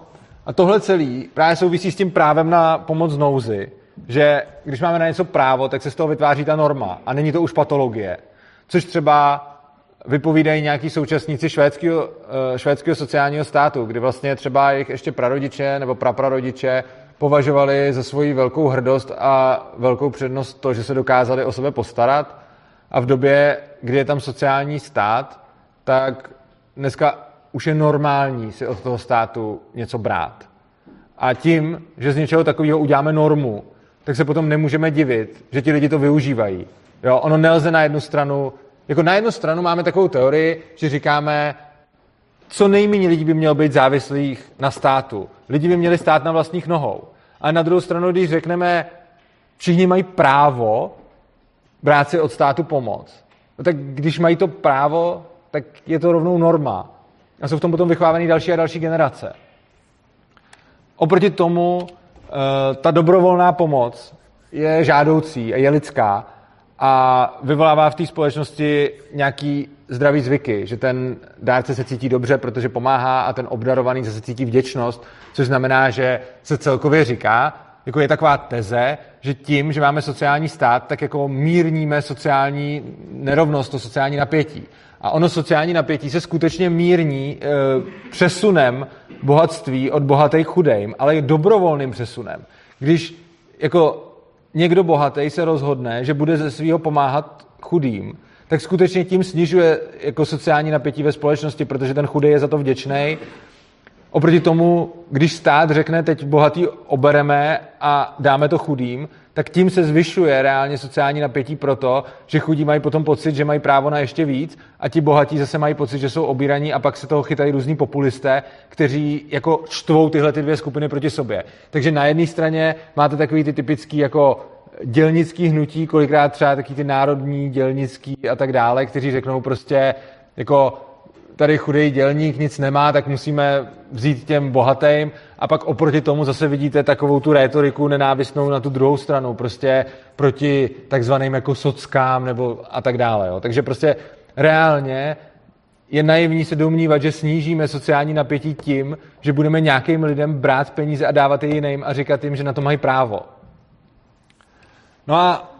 a tohle celý právě souvisí s tím právem na pomoc nouzi, že když máme na něco právo, tak se z toho vytváří ta norma a není to už patologie. Což třeba vypovídají nějaký současníci švédského, eh, švédského sociálního státu, kdy vlastně třeba jejich ještě prarodiče nebo praprarodiče považovali za svoji velkou hrdost a velkou přednost to, že se dokázali o sebe postarat. A v době, kdy je tam sociální stát, tak dneska už je normální si od toho státu něco brát. A tím, že z něčeho takového uděláme normu, tak se potom nemůžeme divit, že ti lidi to využívají. Jo, ono nelze na jednu stranu, jako na jednu stranu máme takovou teorii, že říkáme, co nejméně lidí by mělo být závislých na státu. Lidi by měli stát na vlastních nohou. A na druhou stranu, když řekneme, všichni mají právo brát si od státu pomoc, no tak když mají to právo, tak je to rovnou norma. A jsou v tom potom vychovávaný další a další generace. Oproti tomu Eh, ta dobrovolná pomoc je žádoucí a je lidská a vyvolává v té společnosti nějaký zdravý zvyky, že ten dárce se cítí dobře, protože pomáhá a ten obdarovaný se cítí vděčnost, což znamená, že se celkově říká, jako je taková teze, že tím, že máme sociální stát, tak jako mírníme sociální nerovnost, to sociální napětí. A ono sociální napětí se skutečně mírní e, přesunem bohatství od bohatých chudejm, ale dobrovolným přesunem. Když jako někdo bohatý se rozhodne, že bude ze svého pomáhat chudým, tak skutečně tím snižuje jako sociální napětí ve společnosti, protože ten chudý je za to vděčný. Oproti tomu, když stát řekne, teď bohatý obereme a dáme to chudým, tak tím se zvyšuje reálně sociální napětí proto, že chudí mají potom pocit, že mají právo na ještě víc a ti bohatí zase mají pocit, že jsou obíraní a pak se toho chytají různí populisté, kteří jako čtvou tyhle ty dvě skupiny proti sobě. Takže na jedné straně máte takový ty typický jako dělnický hnutí, kolikrát třeba taky ty národní, dělnický a tak dále, kteří řeknou prostě jako tady chudý dělník nic nemá, tak musíme vzít těm bohatým a pak oproti tomu zase vidíte takovou tu rétoriku nenávistnou na tu druhou stranu, prostě proti takzvaným jako sockám nebo a tak dále. Jo. Takže prostě reálně je naivní se domnívat, že snížíme sociální napětí tím, že budeme nějakým lidem brát peníze a dávat je jiným a říkat jim, že na to mají právo. No a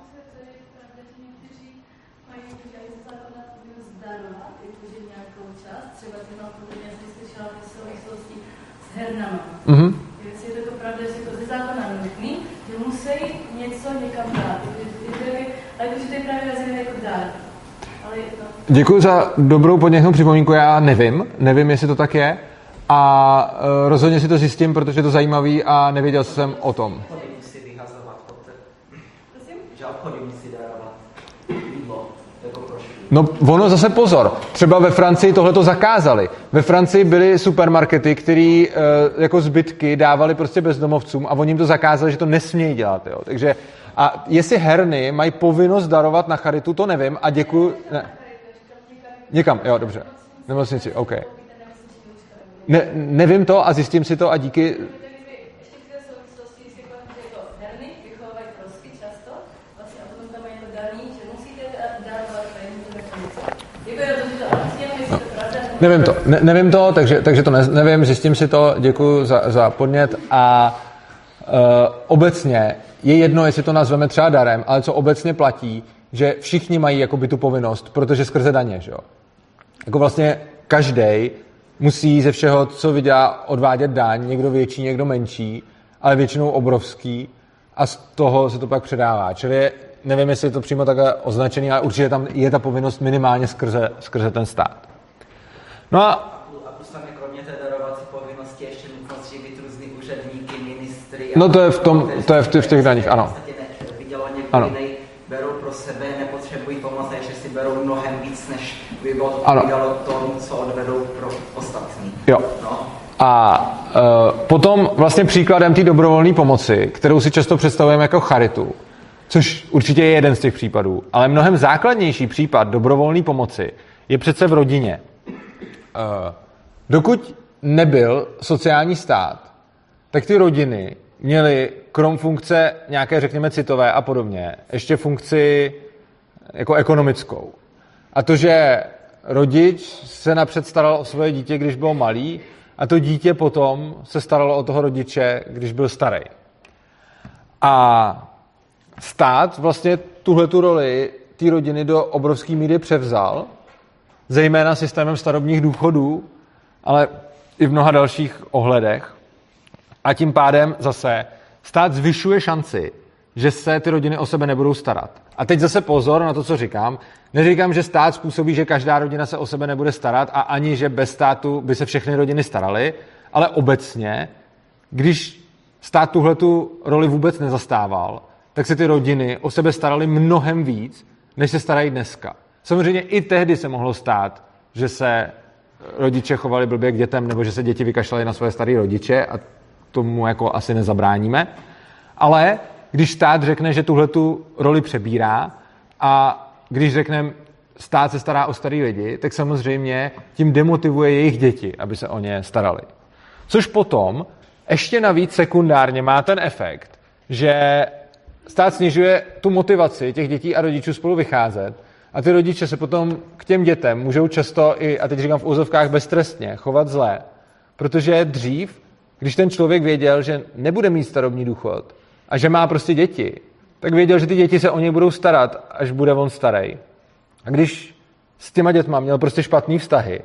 Mm-hmm. Jestli je to pravda, že to ze zákona nutný, že musí něco někam dát. Ale to je právě jako dát. Děkuji za dobrou podnětnou připomínku, já nevím, nevím, jestli to tak je a uh, rozhodně si to zjistím, protože je to zajímavý a nevěděl jsem o tom. No ono zase pozor, třeba ve Francii tohle to zakázali. Ve Francii byly supermarkety, které e, jako zbytky dávali prostě bezdomovcům a oni jim to zakázali, že to nesmějí dělat. Jo. Takže a jestli herny mají povinnost darovat na charitu, to nevím a děkuji. Ne. Někam, jo, dobře. Nemocnici, OK. Ne, nevím to a zjistím si to a díky Nevím to, ne, nevím to, takže, takže to ne, nevím, zjistím si to, děkuji za, za podnět a uh, obecně je jedno, jestli to nazveme třeba darem, ale co obecně platí, že všichni mají jakoby tu povinnost, protože skrze daně, že jo. Jako vlastně každý musí ze všeho, co vydělá, odvádět daň, někdo větší, někdo menší ale většinou obrovský a z toho se to pak předává. Čili nevím, jestli je to přímo takhle označený, ale určitě tam je ta povinnost minimálně skrze, skrze ten stát. No a je kromě té darovací povinnosti ještě nutnost živit různý úředníky, ministry. No to je v tom- to je v těch- v těch daních, ano. V někdo Ano. berou pro sebe, nepotřebují pomoc, takže si berou mnohem víc, než by Ano. odpovídalo tomu, co odvedou pro ostatní. jo. No, A uh, potom vlastně příkladem té dobrovolné pomoci, kterou si často představujeme jako charitu, což určitě je jeden z těch případů, ale mnohem základnější případ dobrovolné pomoci je přece v rodině. Uh, dokud nebyl sociální stát, tak ty rodiny měly krom funkce nějaké, řekněme, citové a podobně, ještě funkci jako ekonomickou. A to, že rodič se napřed staral o svoje dítě, když bylo malý, a to dítě potom se staralo o toho rodiče, když byl starý. A stát vlastně tuhle tu roli té rodiny do obrovské míry převzal, zejména systémem starobních důchodů, ale i v mnoha dalších ohledech. A tím pádem zase stát zvyšuje šanci, že se ty rodiny o sebe nebudou starat. A teď zase pozor na to, co říkám. Neříkám, že stát způsobí, že každá rodina se o sebe nebude starat a ani, že bez státu by se všechny rodiny staraly, ale obecně, když stát tuhle tu roli vůbec nezastával, tak se ty rodiny o sebe staraly mnohem víc, než se starají dneska. Samozřejmě i tehdy se mohlo stát, že se rodiče chovali blbě k dětem, nebo že se děti vykašlaly na své staré rodiče a tomu jako asi nezabráníme. Ale když stát řekne, že tuhle tu roli přebírá a když řekne, stát se stará o starý lidi, tak samozřejmě tím demotivuje jejich děti, aby se o ně starali. Což potom ještě navíc sekundárně má ten efekt, že stát snižuje tu motivaci těch dětí a rodičů spolu vycházet a ty rodiče se potom k těm dětem můžou často i, a teď říkám v úzovkách beztrestně, chovat zlé. Protože dřív, když ten člověk věděl, že nebude mít starobní důchod a že má prostě děti, tak věděl, že ty děti se o něj budou starat, až bude on starý. A když s těma dětma měl prostě špatný vztahy,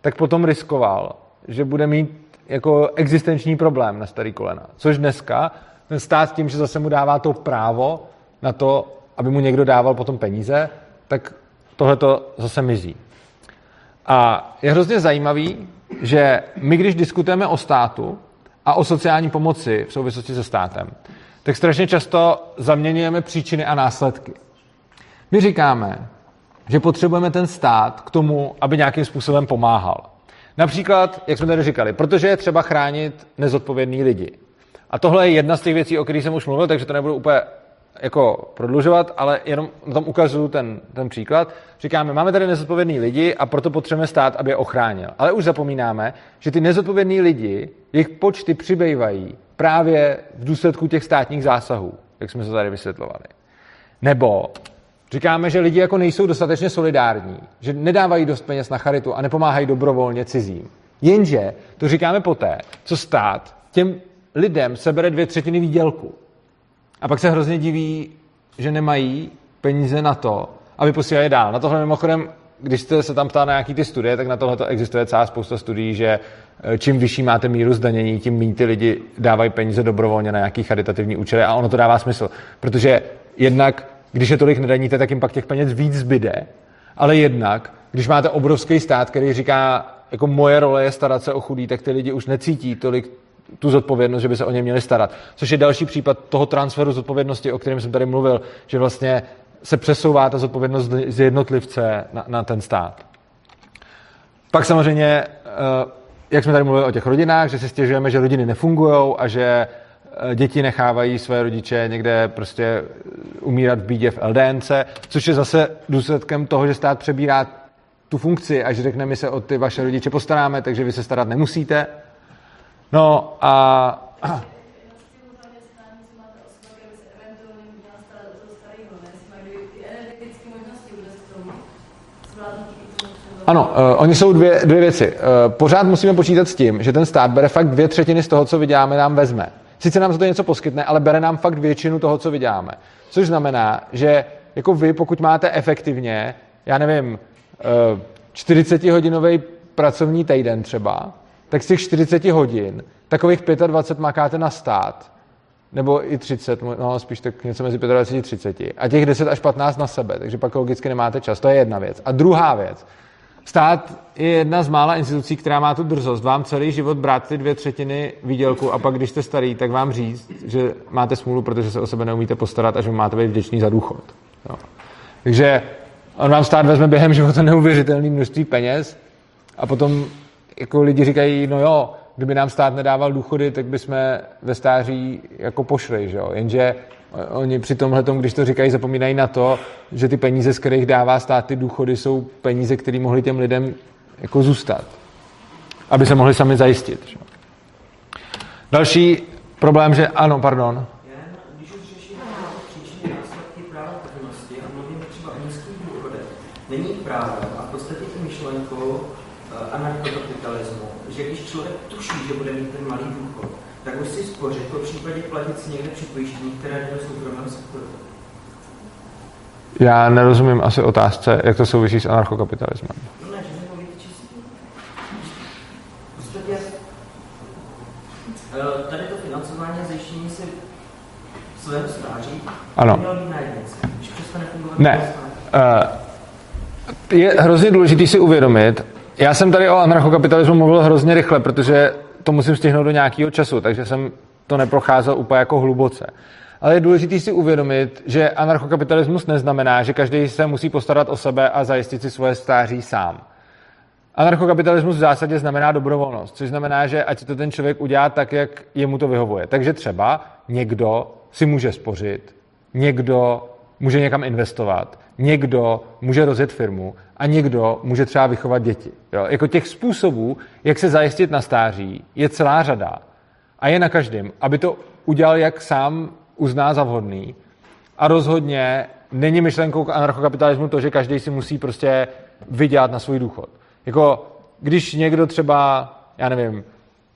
tak potom riskoval, že bude mít jako existenční problém na starý kolena. Což dneska ten stát tím, že zase mu dává to právo na to, aby mu někdo dával potom peníze, tak tohle to zase mizí. A je hrozně zajímavý, že my, když diskutujeme o státu a o sociální pomoci v souvislosti se státem, tak strašně často zaměňujeme příčiny a následky. My říkáme, že potřebujeme ten stát k tomu, aby nějakým způsobem pomáhal. Například, jak jsme tady říkali, protože je třeba chránit nezodpovědný lidi. A tohle je jedna z těch věcí, o kterých jsem už mluvil, takže to nebudu úplně jako prodlužovat, ale jenom na tom ukazuju ten, ten příklad. Říkáme, máme tady nezodpovědný lidi a proto potřebujeme stát, aby je ochránil. Ale už zapomínáme, že ty nezodpovědní lidi, jejich počty přibývají právě v důsledku těch státních zásahů, jak jsme se tady vysvětlovali. Nebo říkáme, že lidi jako nejsou dostatečně solidární, že nedávají dost peněz na charitu a nepomáhají dobrovolně cizím. Jenže to říkáme poté, co stát těm lidem sebere dvě třetiny výdělku. A pak se hrozně diví, že nemají peníze na to, aby posílali dál. Na tohle mimochodem, když jste se tam ptá na nějaký ty studie, tak na tohle to existuje celá spousta studií, že eh, čím vyšší máte míru zdanění, tím méně ty lidi dávají peníze dobrovolně na nějaký charitativní účely a ono to dává smysl. Protože jednak, když je tolik nedaníte, tak jim pak těch peněz víc zbyde, ale jednak, když máte obrovský stát, který říká, jako moje role je starat se o chudý, tak ty lidi už necítí tolik tu zodpovědnost, že by se o ně měli starat. Což je další případ toho transferu zodpovědnosti, o kterém jsem tady mluvil, že vlastně se přesouvá ta zodpovědnost z jednotlivce na, na ten stát. Pak samozřejmě, eh, jak jsme tady mluvili o těch rodinách, že si stěžujeme, že rodiny nefungují a že eh, děti nechávají své rodiče někde prostě umírat v bídě v LDNC, což je zase důsledkem toho, že stát přebírá tu funkci a že řekne, my se o ty vaše rodiče postaráme, takže vy se starat nemusíte. No a Ano, uh, oni jsou dvě, dvě věci. Uh, pořád musíme počítat s tím, že ten stát bere fakt dvě třetiny z toho, co vyděláme, nám vezme. Sice nám za to něco poskytne, ale bere nám fakt většinu toho, co vyděláme. Což znamená, že jako vy, pokud máte efektivně, já nevím, uh, 40-hodinový pracovní týden třeba, tak z těch 40 hodin takových 25 makáte na stát, nebo i 30, no spíš tak něco mezi 25 a 30, a těch 10 až 15 na sebe, takže pak logicky nemáte čas. To je jedna věc. A druhá věc, Stát je jedna z mála institucí, která má tu drzost vám celý život brát ty dvě třetiny výdělku a pak, když jste starý, tak vám říct, že máte smůlu, protože se o sebe neumíte postarat a že máte být vděčný za důchod. Jo. Takže on vám stát vezme během života neuvěřitelné množství peněz a potom jako lidi říkají, no jo, kdyby nám stát nedával důchody, tak bychom ve stáří jako pošli, že jo? jenže oni při tomhle, když to říkají, zapomínají na to, že ty peníze, z kterých dává stát ty důchody, jsou peníze, které mohly těm lidem jako zůstat, aby se mohli sami zajistit. Že? Další problém, že ano, pardon. Není právem a v podstatě i myšlenkou eh, anarchokapitalismu, že když člověk tuší, že bude mít ten malý důchod, tak už si spořit, po případě platit si někde připojištění, které jde do soukromého sektoru. Já nerozumím asi otázce, jak to souvisí s anarchokapitalismem. No ne, že eh, tady to financování a zajištění si svého stáří ano. Když přestane fungovat ne. Uh, je hrozně důležité si uvědomit, já jsem tady o anarchokapitalismu mluvil hrozně rychle, protože to musím stihnout do nějakého času, takže jsem to neprocházel úplně jako hluboce. Ale je důležité si uvědomit, že anarchokapitalismus neznamená, že každý se musí postarat o sebe a zajistit si svoje stáří sám. Anarchokapitalismus v zásadě znamená dobrovolnost, což znamená, že ať to ten člověk udělá tak, jak jemu to vyhovuje. Takže třeba někdo si může spořit, někdo může někam investovat, někdo může rozjet firmu a někdo může třeba vychovat děti. Jo? Jako těch způsobů, jak se zajistit na stáří, je celá řada. A je na každém, aby to udělal, jak sám uzná za vhodný. A rozhodně není myšlenkou k anarchokapitalismu to, že každý si musí prostě vydělat na svůj důchod. Jako, když někdo třeba, já nevím,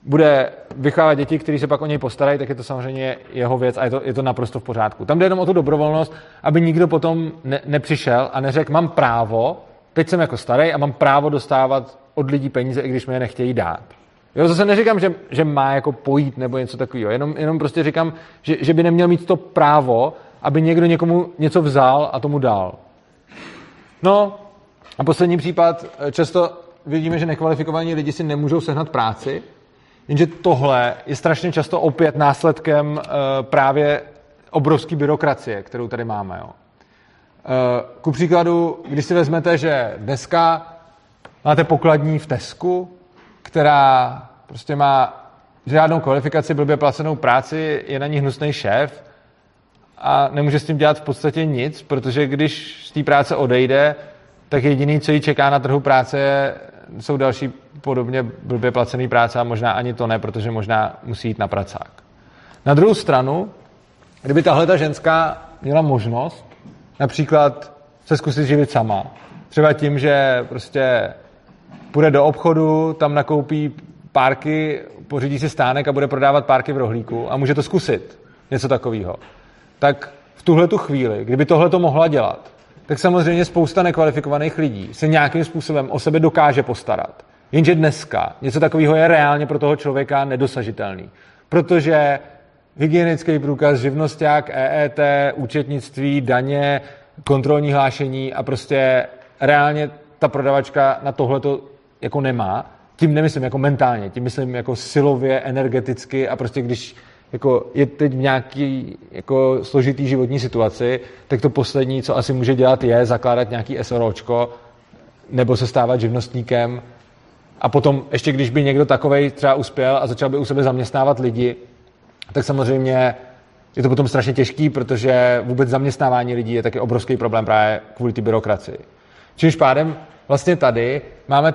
bude vychovávat děti, kteří se pak o něj postarají, tak je to samozřejmě jeho věc a je to, je to naprosto v pořádku. Tam jde jenom o tu dobrovolnost, aby nikdo potom ne, nepřišel a neřekl, mám právo, teď jsem jako starý a mám právo dostávat od lidí peníze, i když mi je nechtějí dát. Jo, zase neříkám, že, že má jako pojít nebo něco takového, jenom, jenom prostě říkám, že, že by neměl mít to právo, aby někdo někomu něco vzal a tomu dal. No a poslední případ, často vidíme, že nekvalifikovaní lidi si nemůžou sehnat práci, Jenže tohle je strašně často opět následkem uh, právě obrovské byrokracie, kterou tady máme. Jo. Uh, ku příkladu, když si vezmete, že dneska máte pokladní v Tesku, která prostě má žádnou kvalifikaci, blbě placenou práci, je na ní hnusný šéf a nemůže s tím dělat v podstatě nic, protože když z té práce odejde, tak jediný, co jí čeká na trhu práce, jsou další podobně blbě placený práce a možná ani to ne, protože možná musí jít na pracák. Na druhou stranu, kdyby tahle ta ženská měla možnost například se zkusit živit sama, třeba tím, že prostě půjde do obchodu, tam nakoupí párky, pořídí si stánek a bude prodávat párky v rohlíku a může to zkusit, něco takového. Tak v tuhle tu chvíli, kdyby tohle to mohla dělat, tak samozřejmě spousta nekvalifikovaných lidí se nějakým způsobem o sebe dokáže postarat. Jenže dneska něco takového je reálně pro toho člověka nedosažitelný. Protože hygienický průkaz, živnosták, EET, účetnictví, daně, kontrolní hlášení a prostě reálně ta prodavačka na tohle to jako nemá. Tím nemyslím jako mentálně, tím myslím jako silově, energeticky a prostě když jako je teď v nějaký jako složitý životní situaci, tak to poslední, co asi může dělat, je zakládat nějaký SROčko nebo se stávat živnostníkem a potom ještě když by někdo takovej třeba uspěl a začal by u sebe zaměstnávat lidi, tak samozřejmě je to potom strašně těžký, protože vůbec zaměstnávání lidí je taky obrovský problém právě kvůli té byrokracii. Čímž pádem vlastně tady máme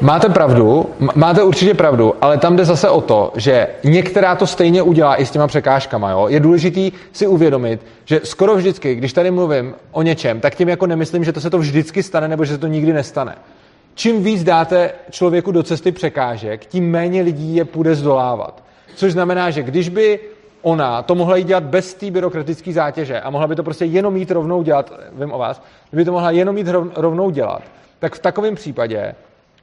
Máte pravdu, máte určitě pravdu, ale tam jde zase o to, že některá to stejně udělá i s těma překážkama. Jo? Je důležitý si uvědomit, že skoro vždycky, když tady mluvím o něčem, tak tím jako nemyslím, že to se to vždycky stane nebo že se to nikdy nestane. čím víc dáte člověku do cesty překážek, tím méně lidí je půjde zdolávat. Což znamená, že když by ona to mohla jít dělat bez té byrokratické zátěže a mohla by to prostě jenom jít rovnou dělat, vím o vás, kdyby to mohla jenom jít rovnou dělat, tak v takovém případě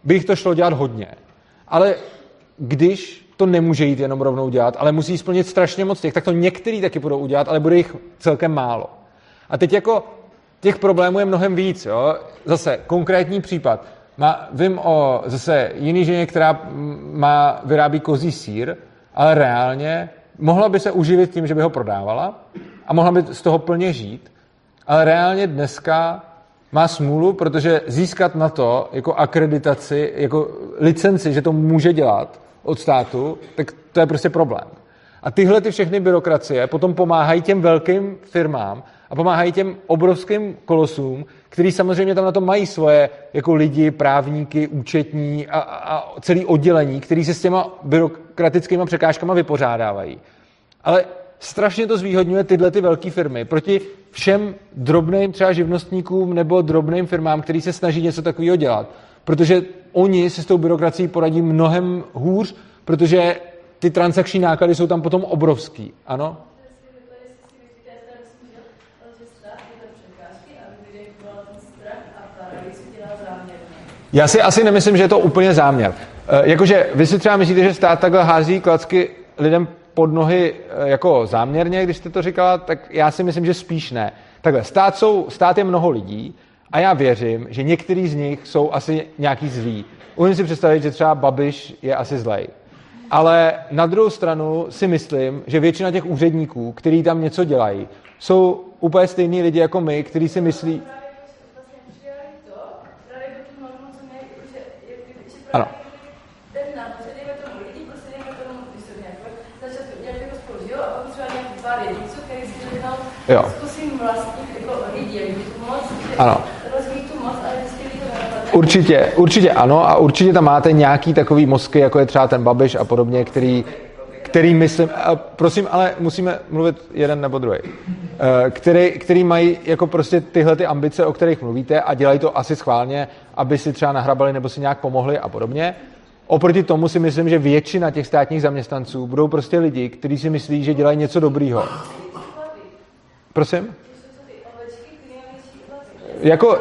by jich to šlo dělat hodně. Ale když to nemůže jít jenom rovnou dělat, ale musí splnit strašně moc těch, tak to některý taky budou udělat, ale bude jich celkem málo. A teď jako těch problémů je mnohem víc. Jo? Zase konkrétní případ. Má, vím o zase jiný ženě, která má, vyrábí kozí sír, ale reálně mohla by se uživit tím, že by ho prodávala a mohla by z toho plně žít, ale reálně dneska má smůlu, protože získat na to jako akreditaci, jako licenci, že to může dělat od státu, tak to je prostě problém. A tyhle ty všechny byrokracie potom pomáhají těm velkým firmám a pomáhají těm obrovským kolosům, který samozřejmě tam na to mají svoje jako lidi, právníky, účetní a, a celý oddělení, který se s těma byrokratickými překážkama vypořádávají. Ale strašně to zvýhodňuje tyhle ty velké firmy proti všem drobným třeba živnostníkům nebo drobným firmám, který se snaží něco takového dělat. Protože oni si s tou byrokracií poradí mnohem hůř, protože ty transakční náklady jsou tam potom obrovský. Ano? Já si asi nemyslím, že je to úplně záměr. E, jakože vy si třeba myslíte, že stát takhle hází klacky lidem pod nohy e, jako záměrně, když jste to říkala, tak já si myslím, že spíš ne. Takhle, stát, jsou, stát je mnoho lidí a já věřím, že některý z nich jsou asi nějaký zlí. Umím si představit, že třeba Babiš je asi zlej. Ale na druhou stranu si myslím, že většina těch úředníků, kteří tam něco dělají, jsou úplně stejní lidi jako my, kteří si myslí, Ano. Jo. Ano. Určitě, určitě ano a určitě tam máte nějaký takový mozky, jako je třeba ten Babiš a podobně, který, který myslím, a prosím, ale musíme mluvit jeden nebo druhý, eh, který, který mají jako prostě tyhle ty ambice, o kterých mluvíte a dělají to asi schválně, aby si třeba nahrabali nebo si nějak pomohli a podobně. Oproti tomu si myslím, že většina těch státních zaměstnanců budou prostě lidi, kteří si myslí, že dělají něco dobrýho. Prosím? Jako,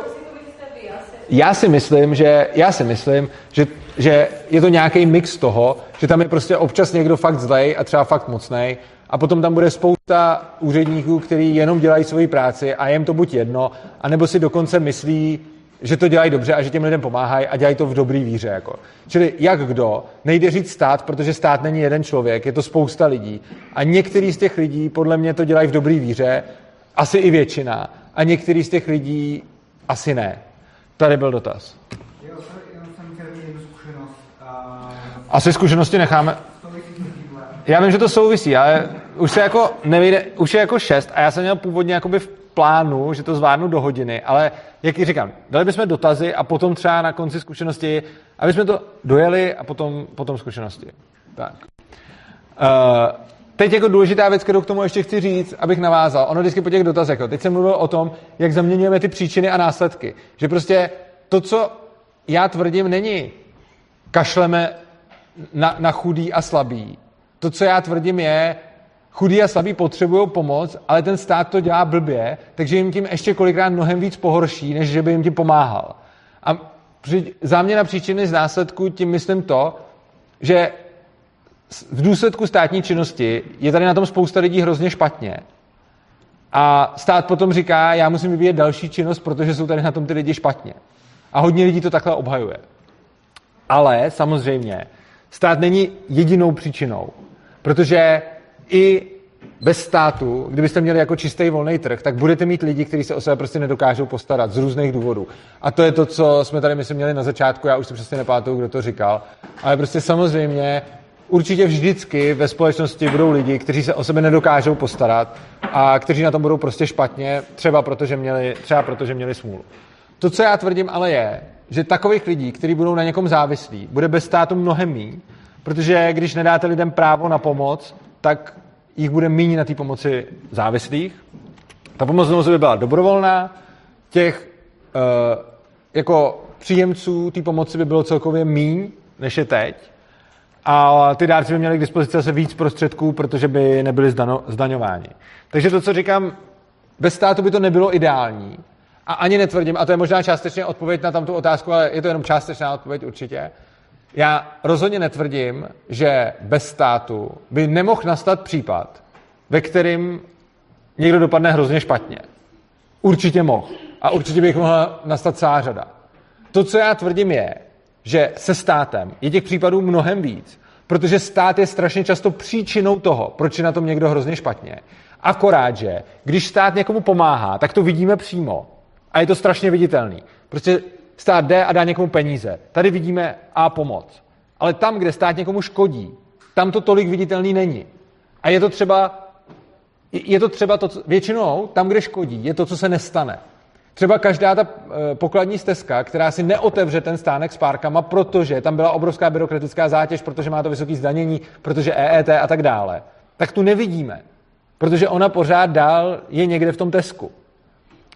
já si myslím, že, já si myslím, že, že je to nějaký mix toho, že tam je prostě občas někdo fakt zlej a třeba fakt mocnej a potom tam bude spousta úředníků, kteří jenom dělají svoji práci a jim to buď jedno, anebo si dokonce myslí, že to dělají dobře a že těm lidem pomáhají a dělají to v dobrý víře. Jako. Čili jak kdo, nejde říct stát, protože stát není jeden člověk, je to spousta lidí. A některý z těch lidí podle mě to dělají v dobrý víře, asi i většina. A některý z těch lidí asi ne. Tady byl dotaz. Asi zkušenosti necháme. Já vím, že to souvisí, ale už se jako nevyjde, už je jako šest a já jsem měl původně jakoby v plánu, že to zvládnu do hodiny, ale jak říkám, dali bychom dotazy a potom třeba na konci zkušenosti, aby jsme to dojeli a potom, potom zkušenosti. Tak. Uh, teď jako důležitá věc, kterou k tomu ještě chci říct, abych navázal. Ono vždycky po těch dotazech. Jo. Teď jsem mluvil o tom, jak zaměňujeme ty příčiny a následky. Že prostě to, co já tvrdím, není kašleme na, na chudý a slabý. To, co já tvrdím, je, chudí a slabí potřebují pomoc, ale ten stát to dělá blbě, takže jim tím ještě kolikrát mnohem víc pohorší, než že by jim tím pomáhal. A při, záměna příčiny z následku tím myslím to, že v důsledku státní činnosti je tady na tom spousta lidí hrozně špatně. A stát potom říká, já musím vyvíjet další činnost, protože jsou tady na tom ty lidi špatně. A hodně lidí to takhle obhajuje. Ale samozřejmě stát není jedinou příčinou, protože i bez státu, kdybyste měli jako čistý volný trh, tak budete mít lidi, kteří se o sebe prostě nedokážou postarat z různých důvodů. A to je to, co jsme tady, myslím, měli na začátku, já už si přesně nepamatuju, kdo to říkal. Ale prostě samozřejmě určitě vždycky ve společnosti budou lidi, kteří se o sebe nedokážou postarat a kteří na tom budou prostě špatně, třeba protože měli, třeba protože měli smůlu. To, co já tvrdím, ale je, že takových lidí, kteří budou na někom závislí, bude bez státu mnohem méně, protože když nedáte lidem právo na pomoc, tak jich bude méně na té pomoci závislých. Ta pomoc by byla dobrovolná, těch uh, jako příjemců té pomoci by bylo celkově míň, než je teď. A ty dárci by měli k dispozici zase víc prostředků, protože by nebyli zdano, zdaňováni. Takže to, co říkám, bez státu by to nebylo ideální. A ani netvrdím, a to je možná částečně odpověď na tamtu otázku, ale je to jenom částečná odpověď určitě. Já rozhodně netvrdím, že bez státu by nemohl nastat případ, ve kterým někdo dopadne hrozně špatně. Určitě mohl. A určitě bych mohla nastat celá řada. To, co já tvrdím, je, že se státem je těch případů mnohem víc, protože stát je strašně často příčinou toho, proč je na tom někdo hrozně špatně. Akorát, že když stát někomu pomáhá, tak to vidíme přímo. A je to strašně viditelný. Prostě stát jde a dá někomu peníze. Tady vidíme a pomoc. Ale tam, kde stát někomu škodí, tam to tolik viditelný není. A je to třeba, je to třeba to, většinou tam, kde škodí, je to, co se nestane. Třeba každá ta eh, pokladní stezka, která si neotevře ten stánek s párkama, protože tam byla obrovská byrokratická zátěž, protože má to vysoké zdanění, protože EET a tak dále, tak tu nevidíme, protože ona pořád dál je někde v tom Tesku.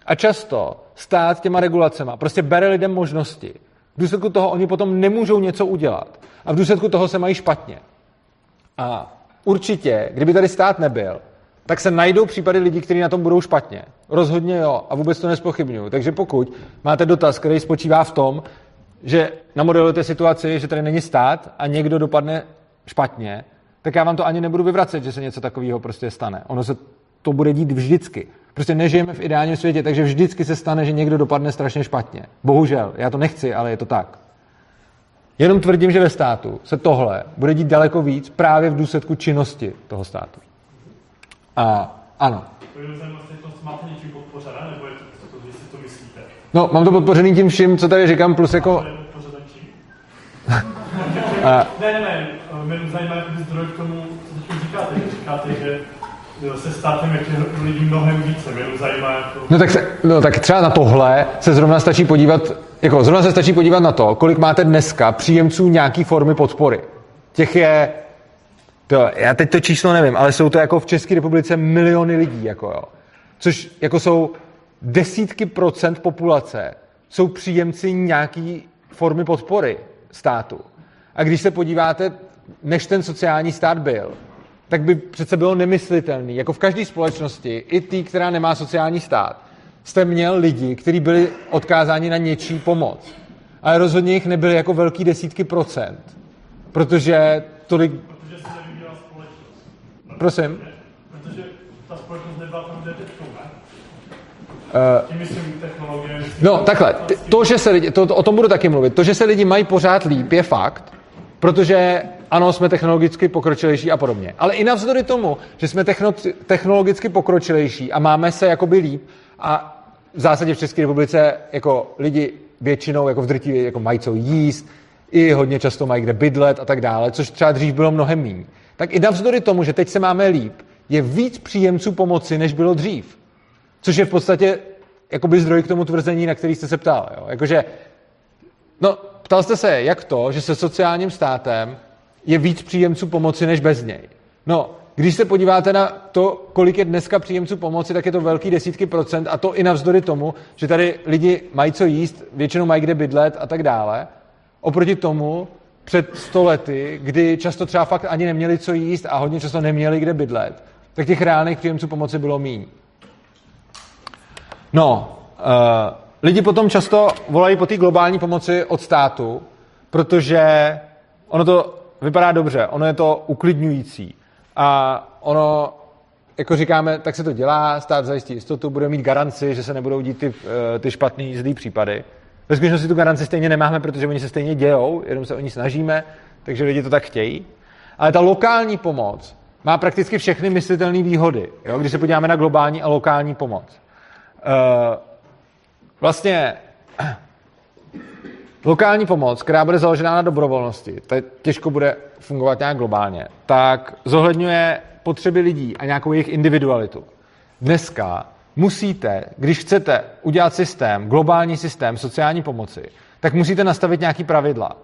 A často stát těma regulacema prostě bere lidem možnosti. V důsledku toho oni potom nemůžou něco udělat. A v důsledku toho se mají špatně. A určitě, kdyby tady stát nebyl, tak se najdou případy lidí, kteří na tom budou špatně. Rozhodně jo, a vůbec to nespochybnuju. Takže pokud máte dotaz, který spočívá v tom, že namodelujete situaci, že tady není stát a někdo dopadne špatně, tak já vám to ani nebudu vyvracet, že se něco takového prostě stane. Ono se to bude dít vždycky. Prostě nežijeme v ideálním světě, takže vždycky se stane, že někdo dopadne strašně špatně. Bohužel, já to nechci, ale je to tak. Jenom tvrdím, že ve státu se tohle bude dít daleko víc právě v důsledku činnosti toho státu. A ano. No, mám to podpořený tím vším, co tady říkám, plus jako... a... Ne, ne, ne, mě zajímá zdroj k tomu, co teď říkáte. Říkáte, že se státem jak lidí mnohem více, mě zajímá jako... No tak, se, no tak třeba na tohle se zrovna stačí podívat, jako zrovna se stačí podívat na to, kolik máte dneska příjemců nějaký formy podpory. Těch je to, já teď to číslo nevím, ale jsou to jako v České republice miliony lidí, jako jo. Což jako jsou desítky procent populace, jsou příjemci nějaký formy podpory státu. A když se podíváte, než ten sociální stát byl, tak by přece bylo nemyslitelný, jako v každé společnosti, i ty, která nemá sociální stát, jste měl lidi, kteří byli odkázáni na něčí pomoc. Ale rozhodně jich nebyly jako velký desítky procent, protože tolik Prosím. Protože ta společnost nebyla tam, kde teď Uh, no, takhle. To, že se lidi, to, to, o tom budu taky mluvit. To, že se lidi mají pořád líp, je fakt, protože ano, jsme technologicky pokročilejší a podobně. Ale i navzdory tomu, že jsme techno, technologicky pokročilejší a máme se jakoby líp a v zásadě v České republice jako lidi většinou jako v drtivě jako mají co jíst, i hodně často mají kde bydlet a tak dále, což třeba dřív bylo mnohem méně tak i navzdory tomu, že teď se máme líp, je víc příjemců pomoci, než bylo dřív. Což je v podstatě jakoby zdroj k tomu tvrzení, na který jste se ptal. Jo? Jakože, no, ptal jste se, jak to, že se sociálním státem je víc příjemců pomoci, než bez něj. No, když se podíváte na to, kolik je dneska příjemců pomoci, tak je to velký desítky procent a to i navzdory tomu, že tady lidi mají co jíst, většinou mají kde bydlet a tak dále. Oproti tomu před stolety, kdy často třeba fakt ani neměli co jíst a hodně často neměli kde bydlet, tak těch reálných příjemců pomoci bylo míň. No, uh, lidi potom často volají po té globální pomoci od státu, protože ono to vypadá dobře, ono je to uklidňující. A ono, jako říkáme, tak se to dělá, stát zajistí jistotu, bude mít garanci, že se nebudou dít ty, eh, ty špatný, zlý případy. Ve skutečnosti tu garanci stejně nemáme, protože oni se stejně dějou, jenom se o ní snažíme, takže lidi to tak chtějí. Ale ta lokální pomoc má prakticky všechny myslitelné výhody, jo? když se podíváme na globální a lokální pomoc. Uh, vlastně lokální pomoc, která bude založená na dobrovolnosti, to těžko bude fungovat nějak globálně, tak zohledňuje potřeby lidí a nějakou jejich individualitu. Dneska musíte, když chcete udělat systém, globální systém sociální pomoci, tak musíte nastavit nějaký pravidla.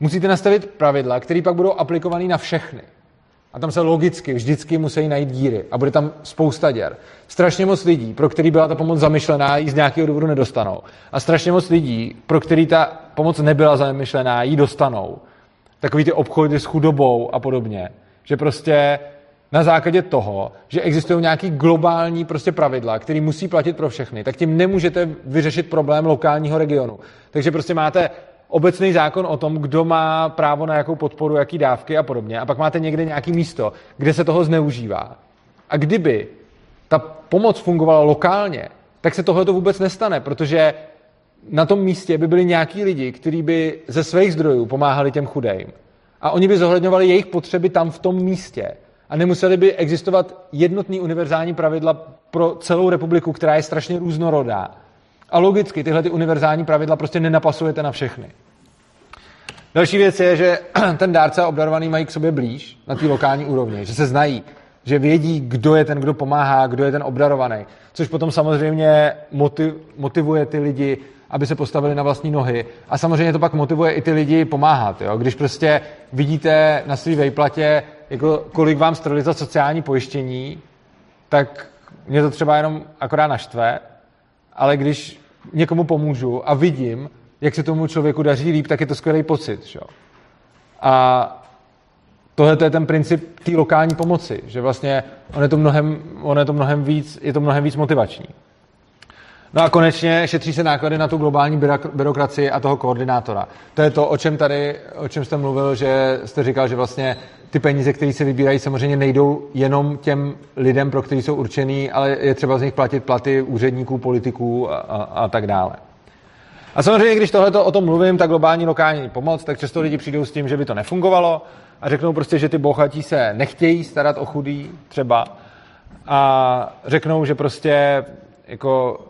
Musíte nastavit pravidla, které pak budou aplikované na všechny. A tam se logicky vždycky musí najít díry a bude tam spousta děr. Strašně moc lidí, pro který byla ta pomoc zamýšlená, ji z nějakého důvodu nedostanou. A strašně moc lidí, pro který ta pomoc nebyla zamýšlená, ji dostanou. Takový ty obchody s chudobou a podobně. Že prostě na základě toho, že existují nějaký globální prostě pravidla, které musí platit pro všechny, tak tím nemůžete vyřešit problém lokálního regionu. Takže prostě máte obecný zákon o tom, kdo má právo na jakou podporu, jaký dávky a podobně. A pak máte někde nějaký místo, kde se toho zneužívá. A kdyby ta pomoc fungovala lokálně, tak se tohle to vůbec nestane, protože na tom místě by byli nějaký lidi, kteří by ze svých zdrojů pomáhali těm chudým. A oni by zohledňovali jejich potřeby tam v tom místě. A nemuseli by existovat jednotný univerzální pravidla pro celou republiku, která je strašně různorodá. A logicky tyhle ty univerzální pravidla prostě nenapasujete na všechny. Další věc je, že ten dárce a obdarovaný mají k sobě blíž na té lokální úrovni, že se znají, že vědí, kdo je ten, kdo pomáhá, kdo je ten obdarovaný. Což potom samozřejmě motivuje ty lidi, aby se postavili na vlastní nohy. A samozřejmě to pak motivuje i ty lidi pomáhat. Jo? Když prostě vidíte na své vejplatě, jako kolik vám strali za sociální pojištění, tak mě to třeba jenom akorát naštve, ale když někomu pomůžu a vidím, jak se tomu člověku daří líp, tak je to skvělý pocit. Že? A tohle je ten princip té lokální pomoci, že vlastně on je to mnohem, on je to mnohem víc, je to mnohem víc motivační. No a konečně šetří se náklady na tu globální byrokracii a toho koordinátora. To je to, o čem tady, o čem jste mluvil, že jste říkal, že vlastně ty peníze, které se vybírají, samozřejmě nejdou jenom těm lidem, pro který jsou určený, ale je třeba z nich platit platy úředníků, politiků a, a, a tak dále. A samozřejmě, když tohle o tom mluvím, ta globální lokální pomoc, tak často lidi přijdou s tím, že by to nefungovalo a řeknou prostě, že ty bohatí se nechtějí starat o chudý třeba a řeknou, že prostě jako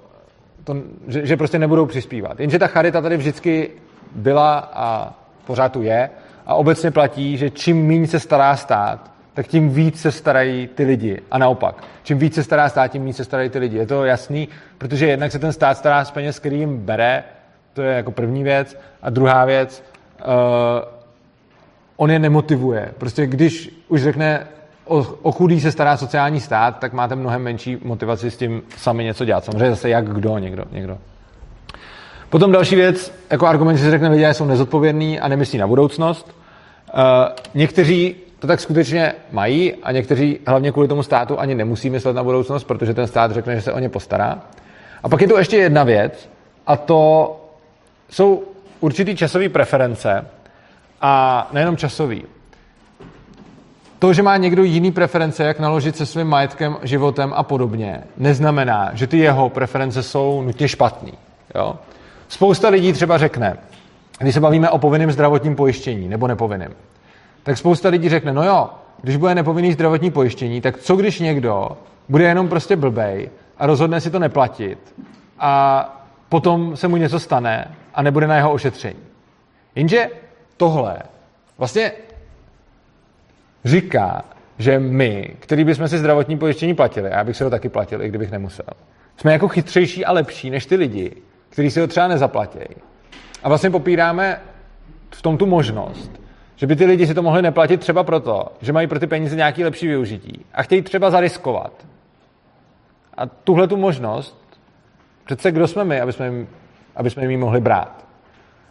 to, že, že prostě nebudou přispívat. Jenže ta charita tady vždycky byla a pořád tu je a obecně platí, že čím méně se stará stát, tak tím víc se starají ty lidi. A naopak, čím víc se stará stát, tím méně se starají ty lidi. Je to jasný, protože jednak se ten stát stará z peněz, který jim bere, to je jako první věc. A druhá věc, uh, on je nemotivuje. Prostě když už řekne, o, o chudý se stará sociální stát, tak máte mnohem menší motivaci s tím sami něco dělat. Samozřejmě zase jak kdo, někdo. někdo. Potom další věc, jako argument, že se řekne, lidé jsou nezodpovědní a nemyslí na budoucnost. Uh, někteří to tak skutečně mají a někteří hlavně kvůli tomu státu ani nemusí myslet na budoucnost, protože ten stát řekne, že se o ně postará. A pak je tu ještě jedna věc a to jsou určitý časové preference a nejenom časový. To, že má někdo jiný preference, jak naložit se svým majetkem, životem a podobně, neznamená, že ty jeho preference jsou nutně špatný. Jo? Spousta lidí třeba řekne, když se bavíme o povinném zdravotním pojištění nebo nepovinném, tak spousta lidí řekne, no jo, když bude nepovinný zdravotní pojištění, tak co když někdo bude jenom prostě blbej a rozhodne si to neplatit a potom se mu něco stane a nebude na jeho ošetření. Jenže tohle vlastně říká, že my, který bychom si zdravotní pojištění platili, a já bych si ho taky platil, i kdybych nemusel, jsme jako chytřejší a lepší než ty lidi, kteří si ho třeba nezaplatí. A vlastně popíráme v tom tu možnost, že by ty lidi si to mohli neplatit třeba proto, že mají pro ty peníze nějaký lepší využití a chtějí třeba zariskovat. A tuhle tu možnost, přece kdo jsme my, aby jsme jim, aby jsme jim ji mohli brát?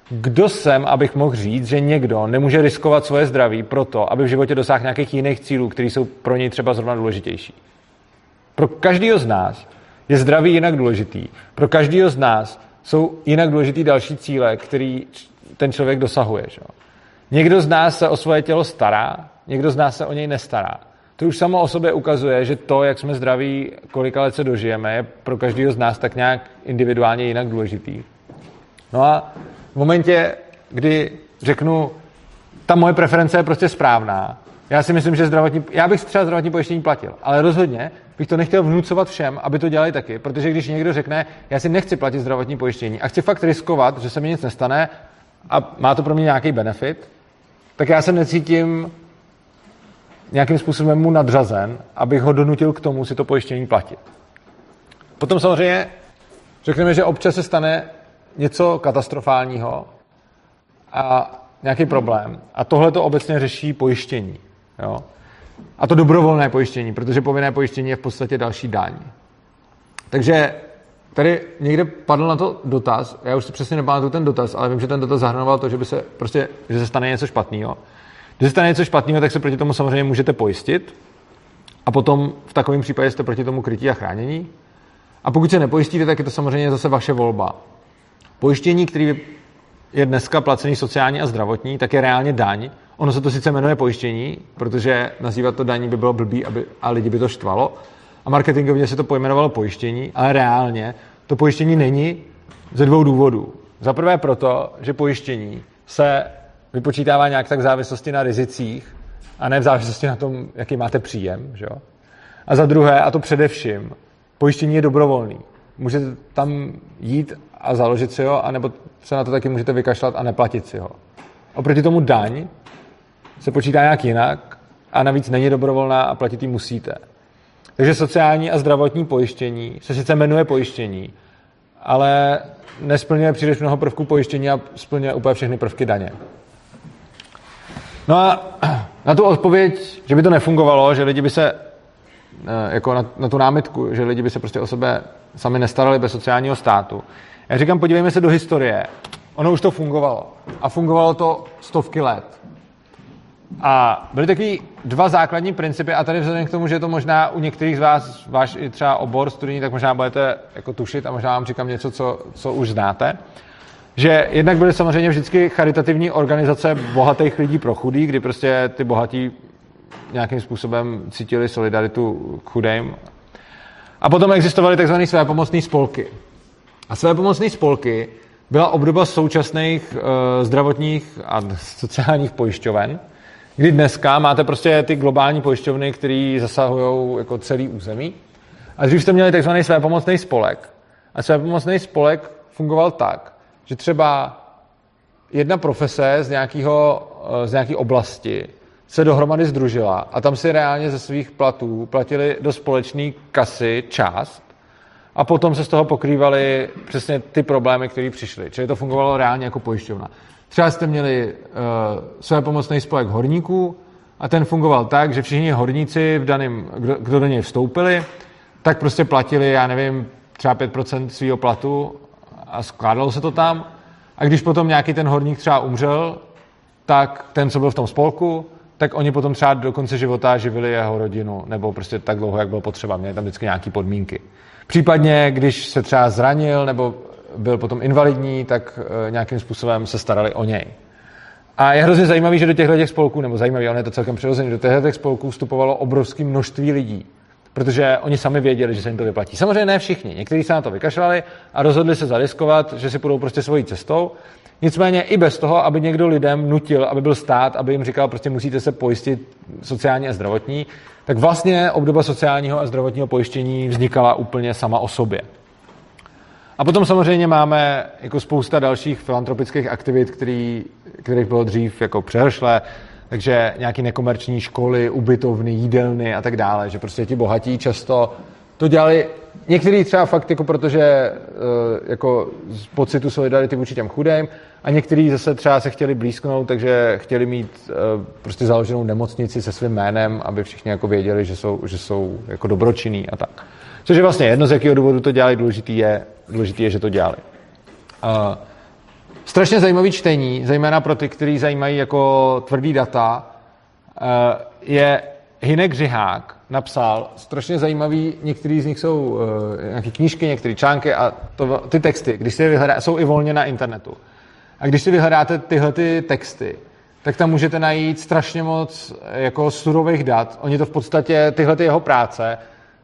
Kdo jsem, abych mohl říct, že někdo nemůže riskovat svoje zdraví proto, aby v životě dosáhl nějakých jiných cílů, které jsou pro něj třeba zrovna důležitější. Pro každého z nás je zdraví jinak důležitý. Pro každého z nás jsou jinak důležitý další cíle, který ten člověk dosahuje. Že? Někdo z nás se o svoje tělo stará, někdo z nás se o něj nestará. To už samo o sobě ukazuje, že to, jak jsme zdraví, kolika let se dožijeme, je pro každého z nás tak nějak individuálně jinak důležitý. No a v momentě, kdy řeknu, ta moje preference je prostě správná, já si myslím, že zdravotní, já bych třeba zdravotní pojištění platil, ale rozhodně bych to nechtěl vnucovat všem, aby to dělali taky, protože když někdo řekne, já si nechci platit zdravotní pojištění a chci fakt riskovat, že se mi nic nestane a má to pro mě nějaký benefit, tak já se necítím nějakým způsobem mu nadřazen, abych ho donutil k tomu si to pojištění platit. Potom samozřejmě řekneme, že občas se stane něco katastrofálního a nějaký problém. A tohle to obecně řeší pojištění. Jo? A to dobrovolné pojištění, protože povinné pojištění je v podstatě další daň. Takže tady někde padl na to dotaz, já už si přesně nepamatuju ten dotaz, ale vím, že ten dotaz zahrnoval to, že, by se, prostě, že se stane něco špatného. Když se stane něco špatného, tak se proti tomu samozřejmě můžete pojistit a potom v takovém případě jste proti tomu krytí a chránění. A pokud se nepojistíte, tak je to samozřejmě zase vaše volba. Pojištění, který je dneska placený sociální a zdravotní, tak je reálně daň. Ono se to sice jmenuje pojištění, protože nazývat to daní by bylo blbý aby, a lidi by to štvalo. A marketingovně se to pojmenovalo pojištění, ale reálně to pojištění není ze dvou důvodů. Za prvé proto, že pojištění se vypočítává nějak tak v závislosti na rizicích a ne v závislosti na tom, jaký máte příjem. Že? A za druhé, a to především, pojištění je dobrovolný. Můžete tam jít a založit si ho, anebo se na to taky můžete vykašlat a neplatit si ho. Oproti tomu daň se počítá nějak jinak a navíc není dobrovolná a platit ji musíte. Takže sociální a zdravotní pojištění se sice jmenuje pojištění, ale nesplňuje příliš mnoho prvků pojištění a splňuje úplně všechny prvky daně. No a na tu odpověď, že by to nefungovalo, že lidi by se, eh, jako na, na tu námitku, že lidi by se prostě o sebe sami nestarali bez sociálního státu. Já říkám, podívejme se do historie. Ono už to fungovalo. A fungovalo to stovky let. A byly takový dva základní principy a tady vzhledem k tomu, že je to možná u některých z vás váš i třeba obor studijní, tak možná budete jako tušit a možná vám říkám něco, co, co už znáte. Že jednak byly samozřejmě vždycky charitativní organizace bohatých lidí pro chudý, kdy prostě ty bohatí nějakým způsobem cítili solidaritu k chudým. A potom existovaly tzv. své pomocné spolky. A své pomocné spolky byla obdoba současných e, zdravotních a sociálních pojišťoven, kdy dneska máte prostě ty globální pojišťovny, které zasahují jako celý území. A když jste měli takzvaný své pomocný spolek, a své pomocný spolek fungoval tak, že třeba jedna profese z, nějakého, eh, z nějaké oblasti se dohromady združila a tam si reálně ze svých platů platili do společné kasy část a potom se z toho pokrývaly přesně ty problémy, které přišly. Čili to fungovalo reálně jako pojišťovna. Třeba jste měli uh, své pomocný spolek horníků a ten fungoval tak, že všichni horníci, v daném, kdo, kdo do něj vstoupili, tak prostě platili, já nevím, třeba 5% svého platu a skládalo se to tam. A když potom nějaký ten horník třeba umřel, tak ten, co byl v tom spolku, tak oni potom třeba do konce života živili jeho rodinu, nebo prostě tak dlouho, jak bylo potřeba. Měli tam vždycky nějaké podmínky. Případně, když se třeba zranil nebo byl potom invalidní, tak eh, nějakým způsobem se starali o něj. A je hrozně zajímavý, že do těchto těch spolků, nebo zajímavý, ale je to celkem přirozený, do těchto těch spolků vstupovalo obrovské množství lidí, protože oni sami věděli, že se jim to vyplatí. Samozřejmě ne všichni, někteří se na to vykašlali a rozhodli se zariskovat, že si půjdou prostě svojí cestou. Nicméně i bez toho, aby někdo lidem nutil, aby byl stát, aby jim říkal, prostě musíte se pojistit sociálně a zdravotní, tak vlastně obdoba sociálního a zdravotního pojištění vznikala úplně sama o sobě. A potom samozřejmě máme jako spousta dalších filantropických aktivit, který, kterých bylo dřív jako přehršle, takže nějaké nekomerční školy, ubytovny, jídelny a tak dále, že prostě ti bohatí často to dělali, někteří třeba fakt jako protože eh, jako z pocitu solidarity vůči těm chudým a někteří zase třeba se chtěli blízknout, takže chtěli mít eh, prostě založenou nemocnici se svým jménem, aby všichni jako věděli, že jsou, že jsou jako dobročinní a tak. Což je vlastně jedno, z jakého důvodu to dělali, důležitý je, důležitý je že to dělali. Uh, strašně zajímavý čtení, zejména pro ty, kteří zajímají jako tvrdý data, uh, je Hinek Řihák napsal strašně zajímavý, některý z nich jsou uh, nějaké knížky, některé články a to, ty texty, když si je vyhledá, jsou i volně na internetu. A když si vyhledáte tyhle ty texty, tak tam můžete najít strašně moc jako surových dat. Oni to v podstatě, tyhle ty jeho práce,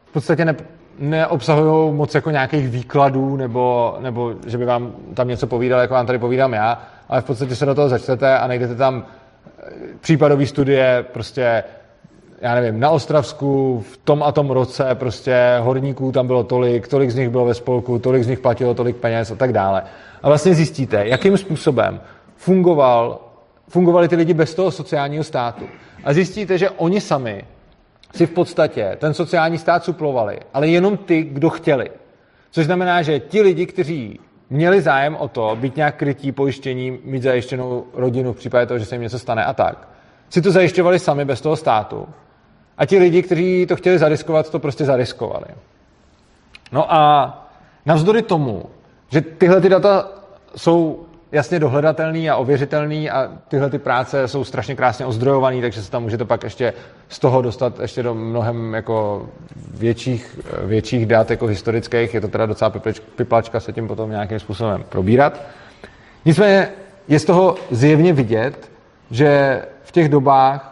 v podstatě ne, neobsahují moc jako nějakých výkladů, nebo, nebo že by vám tam něco povídal, jako vám tady povídám já, ale v podstatě se do toho začtete a najdete tam eh, případové studie, prostě já nevím, na Ostravsku v tom a tom roce prostě horníků tam bylo tolik, tolik z nich bylo ve spolku, tolik z nich platilo tolik peněz a tak dále. A vlastně zjistíte, jakým způsobem fungoval, fungovali ty lidi bez toho sociálního státu. A zjistíte, že oni sami si v podstatě ten sociální stát suplovali, ale jenom ty, kdo chtěli. Což znamená, že ti lidi, kteří měli zájem o to, být nějak krytí pojištění, mít zajištěnou rodinu v případě toho, že se jim něco stane a tak, si to zajišťovali sami bez toho státu. A ti lidi, kteří to chtěli zariskovat, to prostě zariskovali. No a navzdory tomu, že tyhle ty data jsou jasně dohledatelný a ověřitelný a tyhle ty práce jsou strašně krásně ozdrojovaný, takže se tam můžete pak ještě z toho dostat ještě do mnohem jako větších, větších dat jako historických. Je to teda docela piplačka se tím potom nějakým způsobem probírat. Nicméně je z toho zjevně vidět, že v těch dobách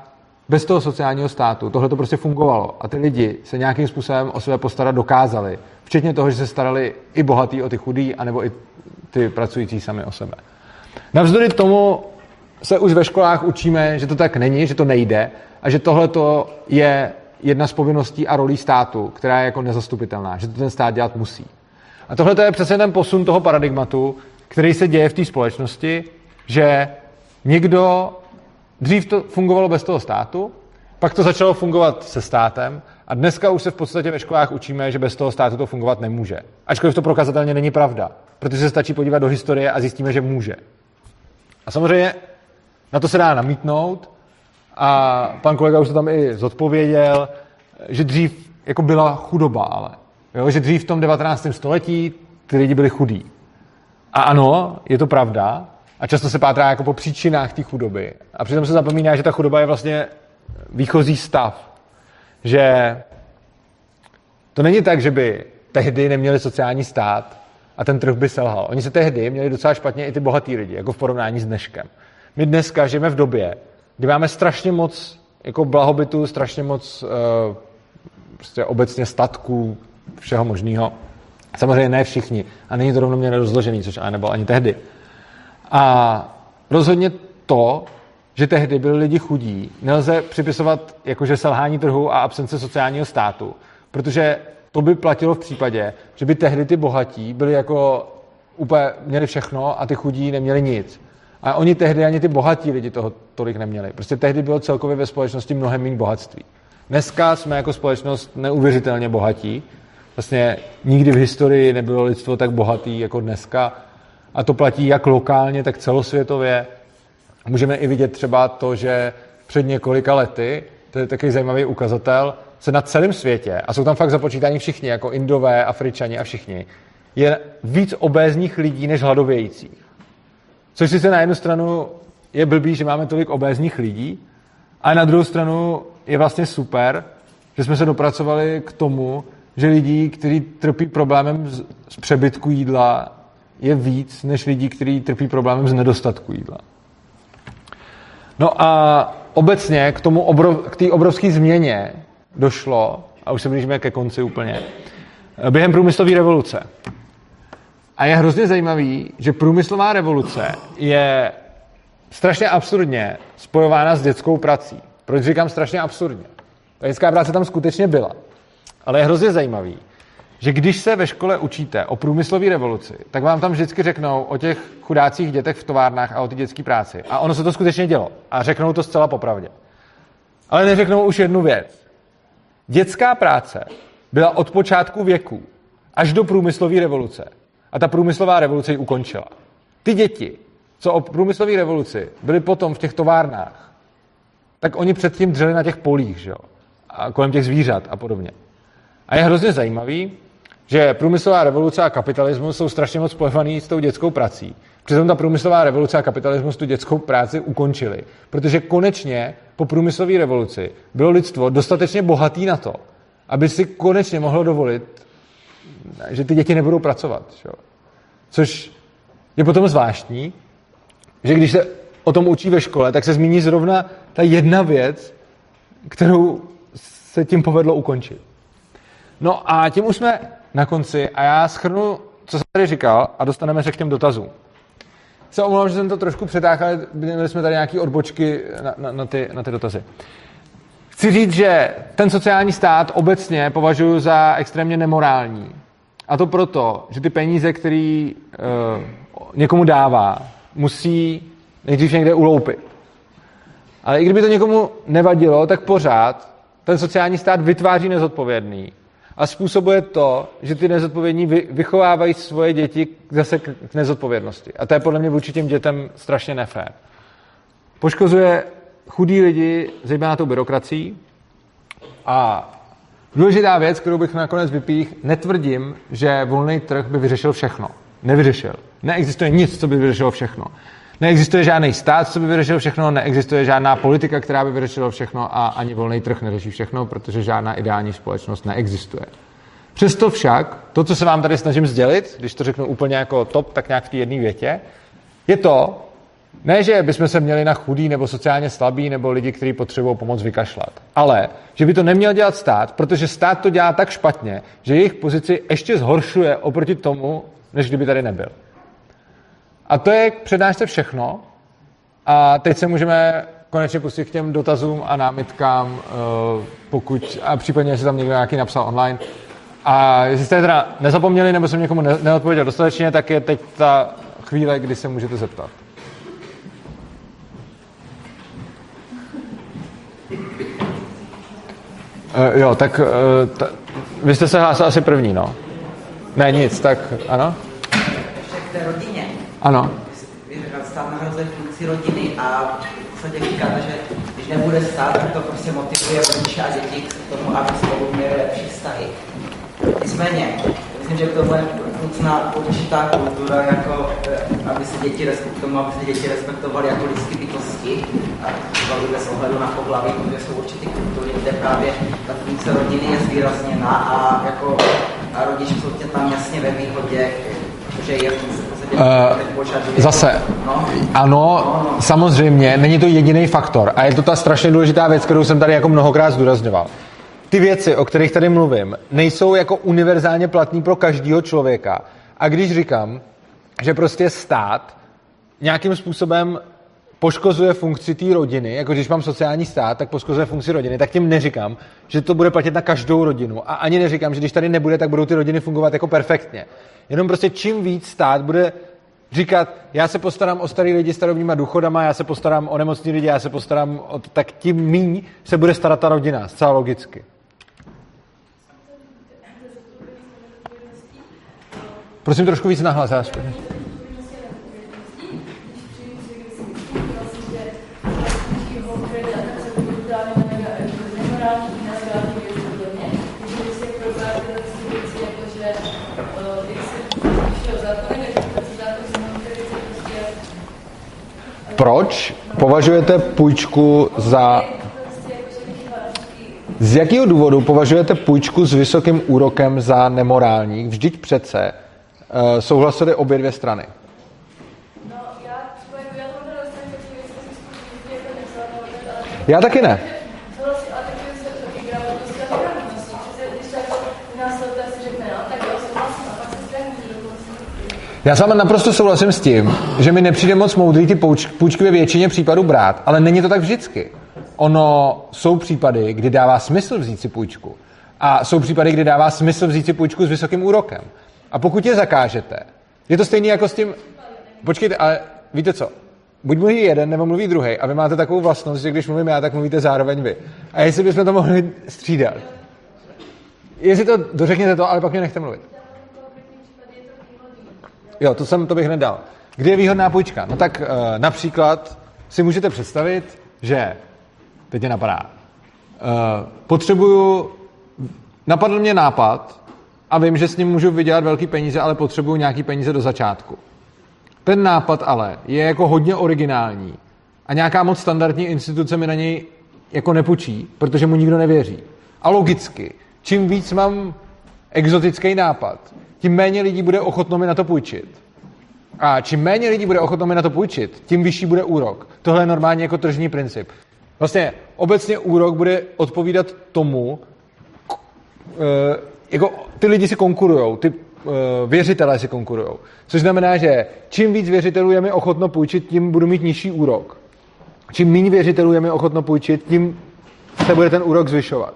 bez toho sociálního státu tohle to prostě fungovalo a ty lidi se nějakým způsobem o sebe postarat dokázali. Včetně toho, že se starali i bohatý o ty chudý, anebo i ty pracující sami o sebe. Navzdory tomu se už ve školách učíme, že to tak není, že to nejde a že tohle je jedna z povinností a rolí státu, která je jako nezastupitelná, že to ten stát dělat musí. A tohle je přesně ten posun toho paradigmatu, který se děje v té společnosti, že někdo, dřív to fungovalo bez toho státu, pak to začalo fungovat se státem a dneska už se v podstatě ve školách učíme, že bez toho státu to fungovat nemůže. Ačkoliv to prokazatelně není pravda, protože se stačí podívat do historie a zjistíme, že může. A samozřejmě na to se dá namítnout a pan kolega už to tam i zodpověděl, že dřív jako byla chudoba, ale jo, že dřív v tom 19. století ty lidi byli chudí. A ano, je to pravda a často se pátrá jako po příčinách té chudoby. A přitom se zapomíná, že ta chudoba je vlastně výchozí stav. Že to není tak, že by tehdy neměli sociální stát a ten trh by selhal. Oni se tehdy měli docela špatně i ty bohatý lidi, jako v porovnání s dneškem. My dneska žijeme v době, kdy máme strašně moc jako blahobytu, strašně moc uh, prostě obecně statků, všeho možného. Samozřejmě ne všichni. A není to rovnoměrně rozložený, což ale nebylo ani tehdy. A rozhodně to, že tehdy byli lidi chudí, nelze připisovat jakože selhání trhu a absence sociálního státu, protože to by platilo v případě, že by tehdy ty bohatí byli jako úplně, měli všechno a ty chudí neměli nic. A oni tehdy ani ty bohatí lidi toho tolik neměli. Prostě tehdy bylo celkově ve společnosti mnohem méně bohatství. Dneska jsme jako společnost neuvěřitelně bohatí. Vlastně nikdy v historii nebylo lidstvo tak bohatý jako dneska. A to platí jak lokálně, tak celosvětově. Můžeme i vidět třeba to, že před několika lety, to je takový zajímavý ukazatel, se na celém světě, a jsou tam fakt započítáni všichni, jako Indové, Afričani a všichni, je víc obézních lidí než hladovějících. Což sice na jednu stranu je blbý, že máme tolik obézních lidí, a na druhou stranu je vlastně super, že jsme se dopracovali k tomu, že lidí, kteří trpí problémem z přebytku jídla, je víc než lidí, kteří trpí problémem z nedostatku jídla. No a obecně k tomu obrov, k té obrovské změně došlo, a už se blížíme ke konci úplně, během průmyslové revoluce. A je hrozně zajímavý, že průmyslová revoluce je strašně absurdně spojována s dětskou prací. Proč říkám strašně absurdně? Ta dětská práce tam skutečně byla. Ale je hrozně zajímavý, že když se ve škole učíte o průmyslové revoluci, tak vám tam vždycky řeknou o těch chudácích dětech v továrnách a o ty dětské práci. A ono se to skutečně dělo. A řeknou to zcela popravdě. Ale neřeknou už jednu věc. Dětská práce byla od počátku věku až do průmyslové revoluce. A ta průmyslová revoluce ji ukončila. Ty děti, co o průmyslové revoluci byly potom v těch továrnách, tak oni předtím dřeli na těch polích, že jo? A kolem těch zvířat a podobně. A je hrozně zajímavý, že průmyslová revoluce a kapitalismus jsou strašně moc spojovaný s tou dětskou prací. Přitom ta průmyslová revoluce a kapitalismus tu dětskou práci ukončili. Protože konečně po průmyslové revoluci bylo lidstvo dostatečně bohatý na to, aby si konečně mohlo dovolit, že ty děti nebudou pracovat. Že? Což je potom zvláštní, že když se o tom učí ve škole, tak se zmíní zrovna ta jedna věc, kterou se tím povedlo ukončit. No a tím už jsme na konci a já schrnu, co jsem tady říkal a dostaneme se k těm dotazům. Se omlouvám, že jsem to trošku přetáhl, ale měli jsme tady nějaké odbočky na, na, na, ty, na ty dotazy. Chci říct, že ten sociální stát obecně považuji za extrémně nemorální. A to proto, že ty peníze, které uh, někomu dává, musí nejdřív někde uloupit. Ale i kdyby to někomu nevadilo, tak pořád ten sociální stát vytváří nezodpovědný a způsobuje to, že ty nezodpovědní vychovávají svoje děti zase k nezodpovědnosti. A to je podle mě vůči těm dětem strašně nefér. Poškozuje chudí lidi, zejména tou byrokracií, A důležitá věc, kterou bych nakonec vypích, netvrdím, že volný trh by vyřešil všechno. Nevyřešil. Neexistuje nic, co by vyřešilo všechno. Neexistuje žádný stát, co by vyřešil všechno, neexistuje žádná politika, která by vyřešila všechno a ani volný trh neřeší všechno, protože žádná ideální společnost neexistuje. Přesto však, to, co se vám tady snažím sdělit, když to řeknu úplně jako top, tak nějak v té jedné větě, je to, ne, že bychom se měli na chudý nebo sociálně slabý nebo lidi, kteří potřebují pomoc vykašlat, ale že by to neměl dělat stát, protože stát to dělá tak špatně, že jejich pozici ještě zhoršuje oproti tomu, než kdyby tady nebyl. A to je k přednášce všechno. A teď se můžeme konečně pustit k těm dotazům a námitkám, eh, pokud, a případně, jestli tam někdo nějaký napsal online. A jestli jste teda nezapomněli, nebo jsem někomu neodpověděl dostatečně, tak je teď ta chvíle, kdy se můžete zeptat. Uh, jo, tak uh, ta, vy jste se hlásil asi první, no? Ne, nic, tak ano? K té rodině. Ano. Stát nahrazuje funkci rodiny a v podstatě říkáte, že když nebude stát, tak to prostě motivuje rodiče a děti k tomu, aby spolu měli lepší vztahy. Nicméně, myslím, že to bude nutná určitá kultura, jako, eh, aby se děti tomu, aby se děti respektovaly jako lidské bytosti, a třeba bez ohledu na pohlaví, protože jsou určité kultury, kde právě ta funkce rodiny je zvýrazněna a jako a rodiče jsou tě tam jasně ve výhodě, že je zase, no. ano, samozřejmě, není to jediný faktor a je to ta strašně důležitá věc, kterou jsem tady jako mnohokrát zdůrazňoval. Ty věci, o kterých tady mluvím, nejsou jako univerzálně platný pro každého člověka. A když říkám, že prostě stát nějakým způsobem poškozuje funkci té rodiny, jako když mám sociální stát, tak poškozuje funkci rodiny, tak tím neříkám, že to bude platit na každou rodinu. A ani neříkám, že když tady nebude, tak budou ty rodiny fungovat jako perfektně. Jenom prostě čím víc stát bude říkat, já se postarám o starý lidi s starobníma důchodama, já se postarám o nemocní lidi, já se postarám o tak tím míň se bude starat ta rodina, zcela logicky. Prosím trošku víc nahlas, já Proč považujete půjčku za... Z jakého důvodu považujete půjčku s vysokým úrokem za nemorální? Vždyť přece uh, souhlasily obě dvě strany. Já taky ne. Já s vámi naprosto souhlasím s tím, že mi nepřijde moc moudrý ty půjčky ve většině případů brát, ale není to tak vždycky. Ono jsou případy, kdy dává smysl vzít si půjčku. A jsou případy, kdy dává smysl vzít si půjčku s vysokým úrokem. A pokud je zakážete, je to stejné jako s tím... Počkejte, ale víte co? Buď mluví jeden, nebo mluví druhý. A vy máte takovou vlastnost, že když mluvím já, tak mluvíte zároveň vy. A jestli bychom to mohli střídat. Jestli to, dořekněte to, ale pak mě nechte mluvit. Jo, to, jsem, to bych nedal. Kdy je výhodná půjčka? No tak e, například si můžete představit, že, teď je napadá, e, potřebuju, napadl mě nápad a vím, že s ním můžu vydělat velký peníze, ale potřebuju nějaký peníze do začátku. Ten nápad ale je jako hodně originální a nějaká moc standardní instituce mi na něj jako nepůjčí, protože mu nikdo nevěří. A logicky, čím víc mám exotický nápad, tím méně lidí bude ochotno mi na to půjčit. A čím méně lidí bude ochotno mi na to půjčit, tím vyšší bude úrok. Tohle je normálně jako tržní princip. Vlastně obecně úrok bude odpovídat tomu, e, jako ty lidi si konkurují, ty e, věřitelé si konkurují. Což znamená, že čím víc věřitelů je mi ochotno půjčit, tím budu mít nižší úrok. Čím méně věřitelů je mi ochotno půjčit, tím se bude ten úrok zvyšovat.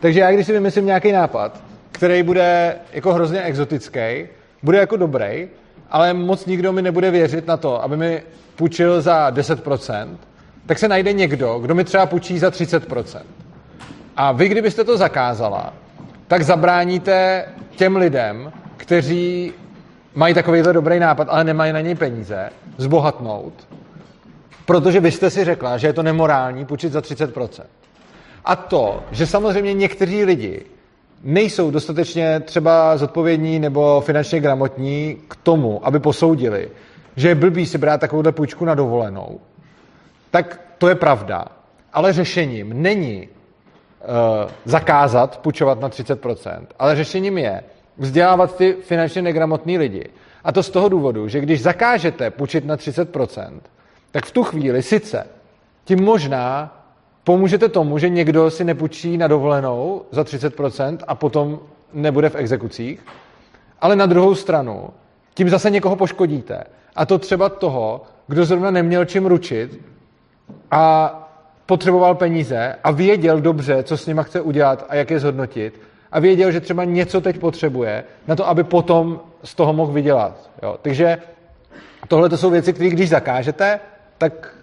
Takže já, když si vymyslím nějaký nápad, který bude jako hrozně exotický, bude jako dobrý, ale moc nikdo mi nebude věřit na to, aby mi půjčil za 10%, tak se najde někdo, kdo mi třeba půjčí za 30%. A vy, kdybyste to zakázala, tak zabráníte těm lidem, kteří mají takovýhle dobrý nápad, ale nemají na něj peníze, zbohatnout, protože vy jste si řekla, že je to nemorální půjčit za 30%. A to, že samozřejmě někteří lidi nejsou dostatečně třeba zodpovědní nebo finančně gramotní k tomu, aby posoudili, že je blbý si brát takovouhle půjčku na dovolenou, tak to je pravda. Ale řešením není uh, zakázat půjčovat na 30%, ale řešením je vzdělávat ty finančně negramotní lidi. A to z toho důvodu, že když zakážete půjčit na 30%, tak v tu chvíli sice tím možná pomůžete tomu, že někdo si nepůjčí na dovolenou za 30% a potom nebude v exekucích, ale na druhou stranu tím zase někoho poškodíte. A to třeba toho, kdo zrovna neměl čím ručit a potřeboval peníze a věděl dobře, co s nima chce udělat a jak je zhodnotit a věděl, že třeba něco teď potřebuje na to, aby potom z toho mohl vydělat. Jo? Takže tohle to jsou věci, které když zakážete, tak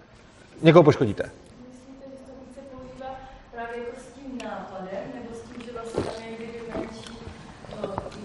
někoho poškodíte. Myslíte, že to více používá právě jako s tím nápadem, nebo s tím, že vlastně tam je někdy menší... eh, To je úplně jedno. To, to není jedno, ale jakože, že to, jakože prostě teda nedá limit toho, že to musí mít nějaký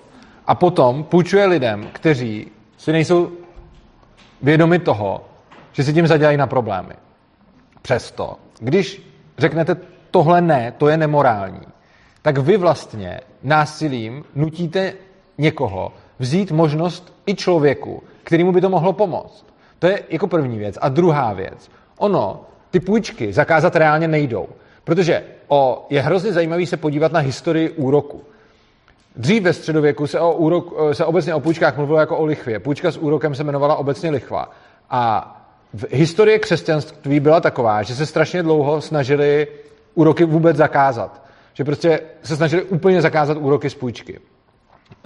A potom půjčuje lidem, kteří si nejsou vědomi toho, že si tím zadělají na problémy. Přesto, když řeknete tohle ne, to je nemorální, tak vy vlastně násilím nutíte někoho vzít možnost i člověku, kterému by to mohlo pomoct. To je jako první věc. A druhá věc. Ono, ty půjčky zakázat reálně nejdou. Protože o, je hrozně zajímavý se podívat na historii úroku. Dřív ve středověku se, o úrok, se obecně o půjčkách mluvilo jako o lichvě. Půjčka s úrokem se jmenovala obecně lichva. A v historie křesťanství byla taková, že se strašně dlouho snažili úroky vůbec zakázat. Že prostě se snažili úplně zakázat úroky z půjčky.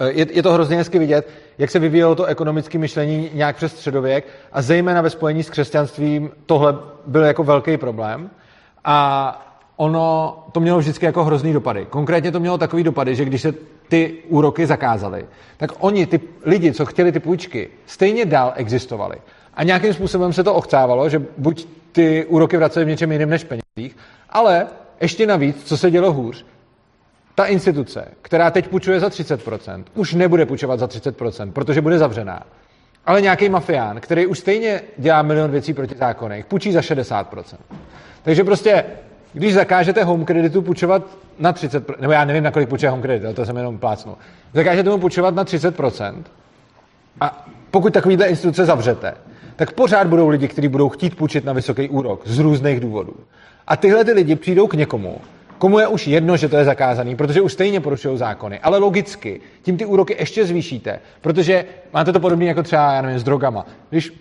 Je, je to hrozně hezky vidět, jak se vyvíjelo to ekonomické myšlení nějak přes středověk a zejména ve spojení s křesťanstvím tohle byl jako velký problém. A ono to mělo vždycky jako hrozný dopady. Konkrétně to mělo takový dopady, že když se ty úroky zakázaly, tak oni, ty lidi, co chtěli ty půjčky, stejně dál existovali. A nějakým způsobem se to ochcávalo, že buď ty úroky vracely v něčem jiném než penězích, ale ještě navíc, co se dělo hůř, ta instituce, která teď půjčuje za 30%, už nebude půjčovat za 30%, protože bude zavřená. Ale nějaký mafián, který už stejně dělá milion věcí proti zákonech, půjčí za 60%. Takže prostě, když zakážete home kreditu půjčovat na 30%, nebo já nevím, na kolik půjčuje home credit, ale to jsem jenom plácnul, zakážete mu půjčovat na 30%, a pokud takovýhle instituce zavřete, tak pořád budou lidi, kteří budou chtít půjčit na vysoký úrok z různých důvodů. A tyhle ty lidi přijdou k někomu, komu je už jedno, že to je zakázaný, protože už stejně porušují zákony. Ale logicky, tím ty úroky ještě zvýšíte, protože máte to podobné jako třeba, já nevím, s drogama. Když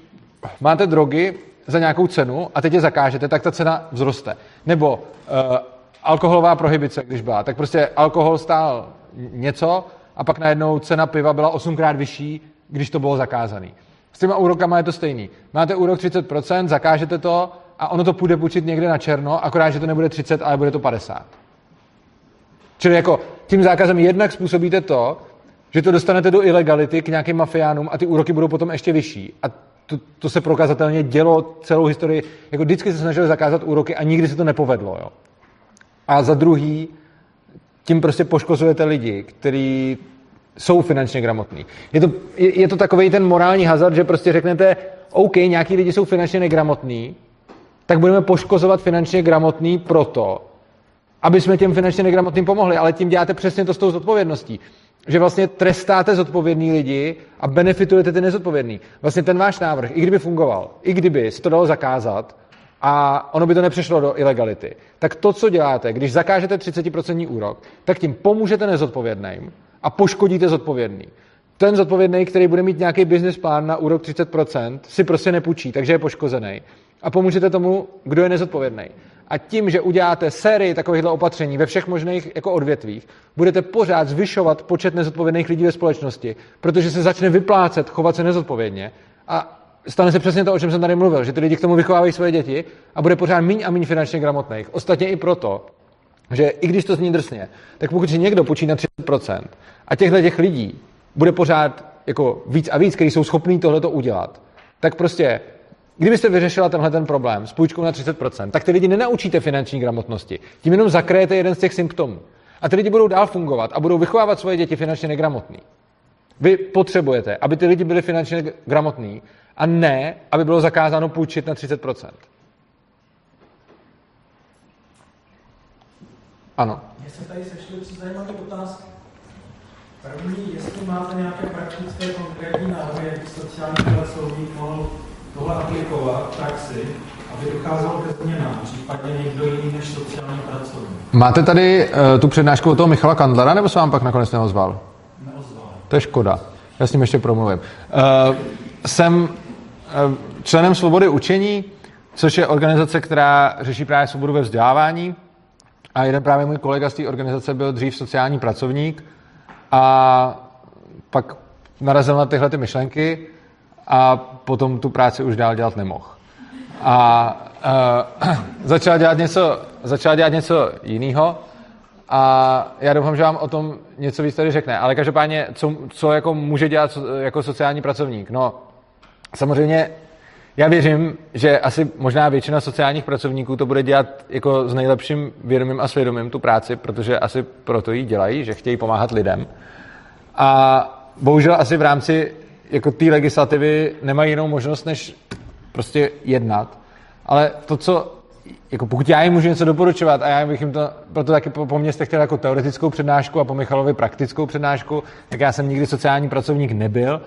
máte drogy za nějakou cenu a teď je zakážete, tak ta cena vzroste. Nebo uh, alkoholová prohibice, když byla, tak prostě alkohol stál něco a pak najednou cena piva byla osmkrát vyšší, když to bylo zakázané. S těma úrokama je to stejný. Máte úrok 30%, zakážete to a ono to půjde půjčit někde na černo, akorát, že to nebude 30, ale bude to 50. Čili jako tím zákazem jednak způsobíte to, že to dostanete do ilegality k nějakým mafiánům a ty úroky budou potom ještě vyšší. A to, to se prokazatelně dělo celou historii. Jako vždycky se snažili zakázat úroky a nikdy se to nepovedlo. Jo. A za druhý, tím prostě poškozujete lidi, kteří jsou finančně gramotní. Je to, je, je to takový ten morální hazard, že prostě řeknete, OK, nějaký lidi jsou finančně negramotní, tak budeme poškozovat finančně gramotný proto, aby jsme těm finančně negramotným pomohli, ale tím děláte přesně to s tou zodpovědností. Že vlastně trestáte zodpovědný lidi a benefitujete ty nezodpovědný. Vlastně ten váš návrh, i kdyby fungoval, i kdyby se to dalo zakázat a ono by to nepřešlo do ilegality, tak to, co děláte, když zakážete 30% úrok, tak tím pomůžete nezodpovědným a poškodíte zodpovědný. Ten zodpovědný, který bude mít nějaký business plán na úrok 30%, si prostě nepůjčí, takže je poškozený. A pomůžete tomu, kdo je nezodpovědný. A tím, že uděláte sérii takovýchto opatření ve všech možných jako odvětvích, budete pořád zvyšovat počet nezodpovědných lidí ve společnosti, protože se začne vyplácet chovat se nezodpovědně a stane se přesně to, o čem jsem tady mluvil, že ty lidi k tomu vychovávají své děti a bude pořád méně a méně finančně gramotných. Ostatně i proto, že i když to zní drsně, tak pokud si někdo počí na 30% a těchto těch lidí bude pořád jako víc a víc, kteří jsou schopní tohleto udělat, tak prostě, kdybyste vyřešila tenhle ten problém s půjčkou na 30%, tak ty lidi nenaučíte finanční gramotnosti. Tím jenom zakryjete jeden z těch symptomů. A ty lidi budou dál fungovat a budou vychovávat svoje děti finančně negramotný. Vy potřebujete, aby ty lidi byli finančně gramotní a ne, aby bylo zakázáno půjčit na 30%. Ano. Mně se tady sešly tři zajímavé otázky. První, jestli máte nějaké praktické konkrétní návrhy, jak by sociální pracovník mohl tohle aplikovat v praxi, aby docházelo ke změnám, případně někdo jiný než sociální pracovník. Máte tady uh, tu přednášku od toho Michala Kandlera, nebo se vám pak nakonec neozval? Neozval. To je škoda. Já s ním ještě promluvím. Uh, jsem uh, členem Svobody učení, což je organizace, která řeší právě svobodu ve vzdělávání. A jeden právě můj kolega z té organizace byl dřív sociální pracovník a pak narazil na tyhle ty myšlenky a potom tu práci už dál dělat nemohl. A uh, začal, dělat něco, začal dělat něco jiného a já doufám, že vám o tom něco víc tady řekne. Ale každopádně, co, co jako může dělat jako sociální pracovník? No, samozřejmě já věřím, že asi možná většina sociálních pracovníků to bude dělat jako s nejlepším vědomím a svědomím tu práci, protože asi proto ji dělají, že chtějí pomáhat lidem. A bohužel asi v rámci jako té legislativy nemají jinou možnost, než prostě jednat. Ale to, co, jako pokud já jim můžu něco doporučovat a já bych jim to, proto taky po, po mně jste chtěli jako teoretickou přednášku a po Michalovi praktickou přednášku, tak já jsem nikdy sociální pracovník nebyl,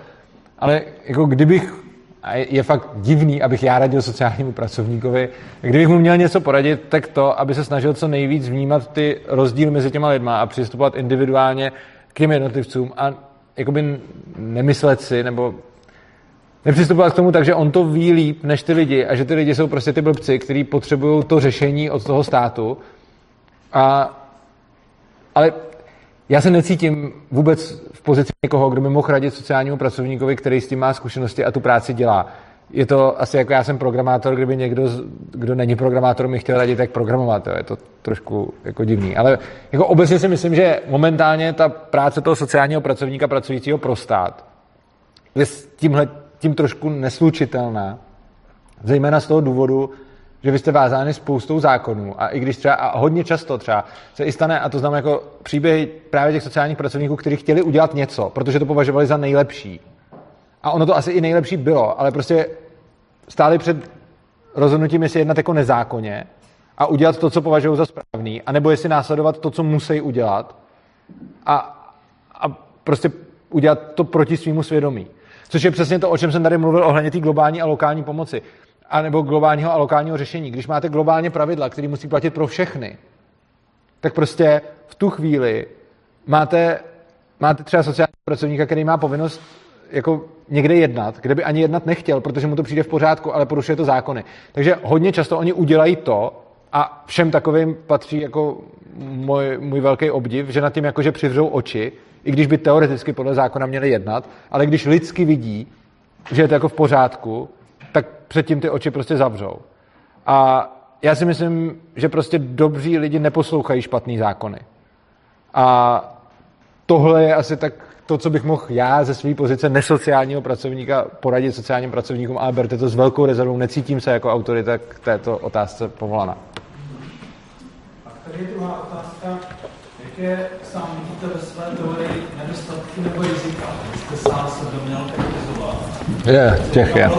ale jako kdybych a je fakt divný, abych já radil sociálnímu pracovníkovi. Kdybych mu měl něco poradit, tak to, aby se snažil co nejvíc vnímat ty rozdíly mezi těma lidma a přistupovat individuálně k těm jednotlivcům a jakoby nemyslet si, nebo nepřistupovat k tomu tak, že on to ví líp než ty lidi a že ty lidi jsou prostě ty blbci, kteří potřebují to řešení od toho státu. A, ale já se necítím vůbec v pozici někoho, kdo by mohl radit sociálnímu pracovníkovi, který s tím má zkušenosti a tu práci dělá. Je to asi jako já jsem programátor, kdyby někdo, kdo není programátor, mi chtěl radit, jak programovat. Jo. Je to trošku jako divný. Ale jako obecně si myslím, že momentálně ta práce toho sociálního pracovníka pracujícího pro stát je s tímhle tím trošku neslučitelná. Zejména z toho důvodu, že vy jste vázáni spoustou zákonů a i když třeba, a hodně často třeba se i stane, a to znamená jako příběhy právě těch sociálních pracovníků, kteří chtěli udělat něco, protože to považovali za nejlepší. A ono to asi i nejlepší bylo, ale prostě stáli před rozhodnutím, jestli jednat jako nezákonně a udělat to, co považují za správný, anebo jestli následovat to, co musí udělat a, a prostě udělat to proti svýmu svědomí. Což je přesně to, o čem jsem tady mluvil ohledně té globální a lokální pomoci anebo globálního a lokálního řešení. Když máte globálně pravidla, které musí platit pro všechny, tak prostě v tu chvíli máte, máte třeba sociální pracovníka, který má povinnost jako někde jednat, kde by ani jednat nechtěl, protože mu to přijde v pořádku, ale porušuje to zákony. Takže hodně často oni udělají to, a všem takovým patří jako můj, můj velký obdiv, že nad tím jakože přivřou oči, i když by teoreticky podle zákona měli jednat, ale když lidsky vidí, že je to jako v pořádku, tak předtím ty oči prostě zavřou. A já si myslím, že prostě dobří lidi neposlouchají špatný zákony. A tohle je asi tak to, co bych mohl já ze své pozice nesociálního pracovníka poradit sociálním pracovníkům, ale berte to s velkou rezervou, necítím se jako autorita k této otázce povolana. A tady je druhá otázka, jaké sám vidíte ve své teorii nedostatky nebo rizika? Jste sám se měl kritizovat. Je, těch je. Uh,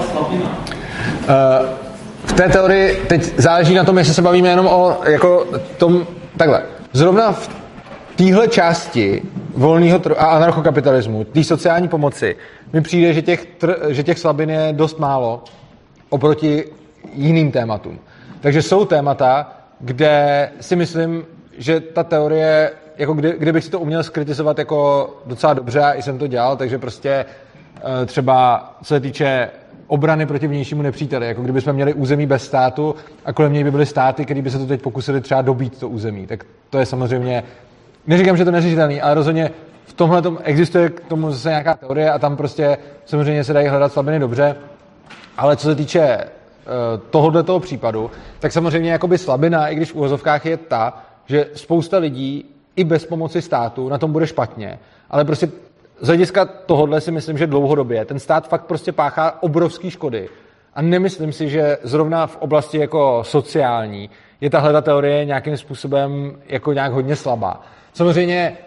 v té teorii teď záleží na tom, jestli se bavíme jenom o jako tom, takhle. Zrovna v téhle části volného a anarchokapitalismu, té sociální pomoci, mi přijde, že těch, tr, že těch slabin je dost málo oproti jiným tématům. Takže jsou témata, kde si myslím, že ta teorie, jako kdy, kdybych si to uměl skritizovat jako docela dobře, a i jsem to dělal, takže prostě uh, třeba co se týče obrany proti vnějšímu nepříteli. Jako kdybychom měli území bez státu a kolem něj by byly státy, které by se to teď pokusili třeba dobít to území. Tak to je samozřejmě, neříkám, že to neřešitelný, ale rozhodně v tomhle tom existuje k tomu zase nějaká teorie a tam prostě samozřejmě se dají hledat slabiny dobře. Ale co se týče uh, tohohle toho případu, tak samozřejmě jakoby slabina, i když v úvozovkách je ta, že spousta lidí i bez pomoci státu na tom bude špatně, ale prostě z hlediska tohohle si myslím, že dlouhodobě ten stát fakt prostě páchá obrovské škody. A nemyslím si, že zrovna v oblasti jako sociální je tahle teorie nějakým způsobem jako nějak hodně slabá. Samozřejmě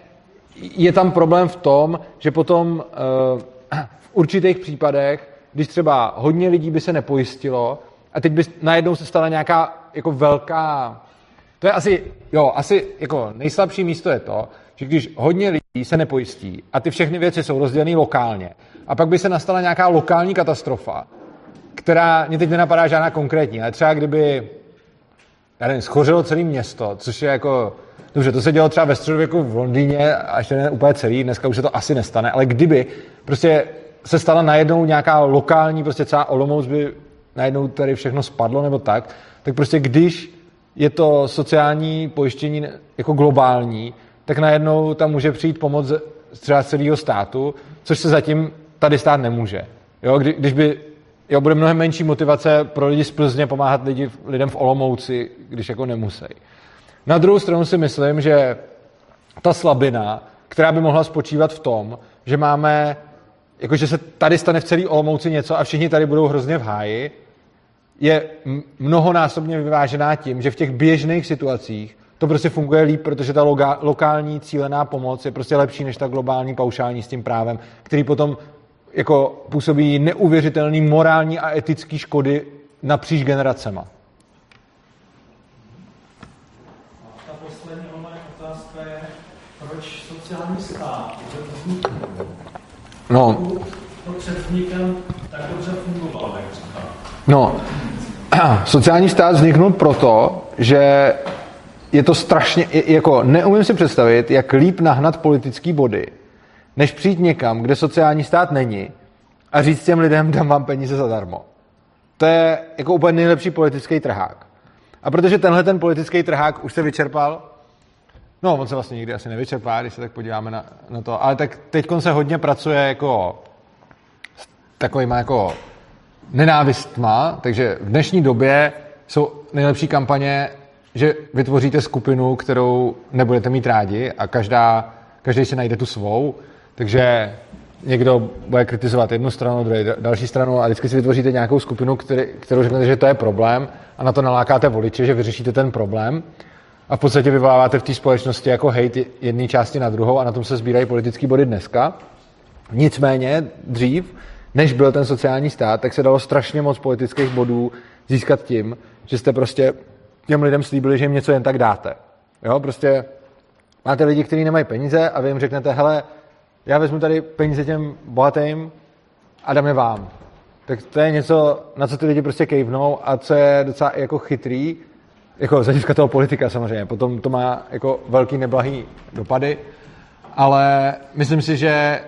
je tam problém v tom, že potom eh, v určitých případech, když třeba hodně lidí by se nepojistilo a teď by najednou se stala nějaká jako velká... To je asi, jo, asi jako nejslabší místo je to, že když hodně lidí se nepojistí a ty všechny věci jsou rozdělené lokálně a pak by se nastala nějaká lokální katastrofa, která mě teď nenapadá žádná konkrétní, ale třeba kdyby já nevím, schořilo celé město, což je jako, dobře, to se dělo třeba ve středověku v Londýně a ještě ne úplně celý, dneska už se to asi nestane, ale kdyby prostě se stala najednou nějaká lokální, prostě celá Olomouc by najednou tady všechno spadlo nebo tak, tak prostě když je to sociální pojištění jako globální, tak najednou tam může přijít pomoc třeba celého státu, což se zatím tady stát nemůže. Jo, kdy, když by jo, bude mnohem menší motivace pro lidi z Plzně pomáhat lidi, lidem v Olomouci, když jako nemusí. Na druhou stranu si myslím, že ta slabina, která by mohla spočívat v tom, že máme, jako že se tady stane v celé Olomouci něco a všichni tady budou hrozně v háji, je mnohonásobně vyvážená tím, že v těch běžných situacích to prostě funguje líp, protože ta loga, lokální cílená pomoc je prostě lepší než ta globální paušální s tím právem, který potom jako působí neuvěřitelný morální a etický škody napříč generacema. A ta poslední online otázka je, proč sociální stát no. před vznikem tak dobře fungoval, jak. No, sociální stát vzniknul proto, že je to strašně, jako neumím si představit, jak líp nahnat politický body, než přijít někam, kde sociální stát není a říct těm lidem, dám vám peníze zadarmo. To je jako úplně nejlepší politický trhák. A protože tenhle ten politický trhák už se vyčerpal, no on se vlastně nikdy asi nevyčerpá, když se tak podíváme na, na to, ale tak teď se hodně pracuje jako s takovýma jako nenávistma, takže v dnešní době jsou nejlepší kampaně, že vytvoříte skupinu, kterou nebudete mít rádi a každá, každý si najde tu svou, takže někdo bude kritizovat jednu stranu, druhý další stranu a vždycky si vytvoříte nějakou skupinu, který, kterou řeknete, že to je problém a na to nalákáte voliče, že vyřešíte ten problém a v podstatě vyvoláváte v té společnosti jako hejt jedné části na druhou a na tom se sbírají politické body dneska. Nicméně dřív, než byl ten sociální stát, tak se dalo strašně moc politických bodů získat tím, že jste prostě těm lidem slíbili, že jim něco jen tak dáte. Jo, prostě máte lidi, kteří nemají peníze a vy jim řeknete, hele, já vezmu tady peníze těm bohatým a dám je vám. Tak to je něco, na co ty lidi prostě kejvnou a co je docela jako chytrý, jako z hlediska toho politika samozřejmě. Potom to má jako velký neblahý dopady, ale myslím si, že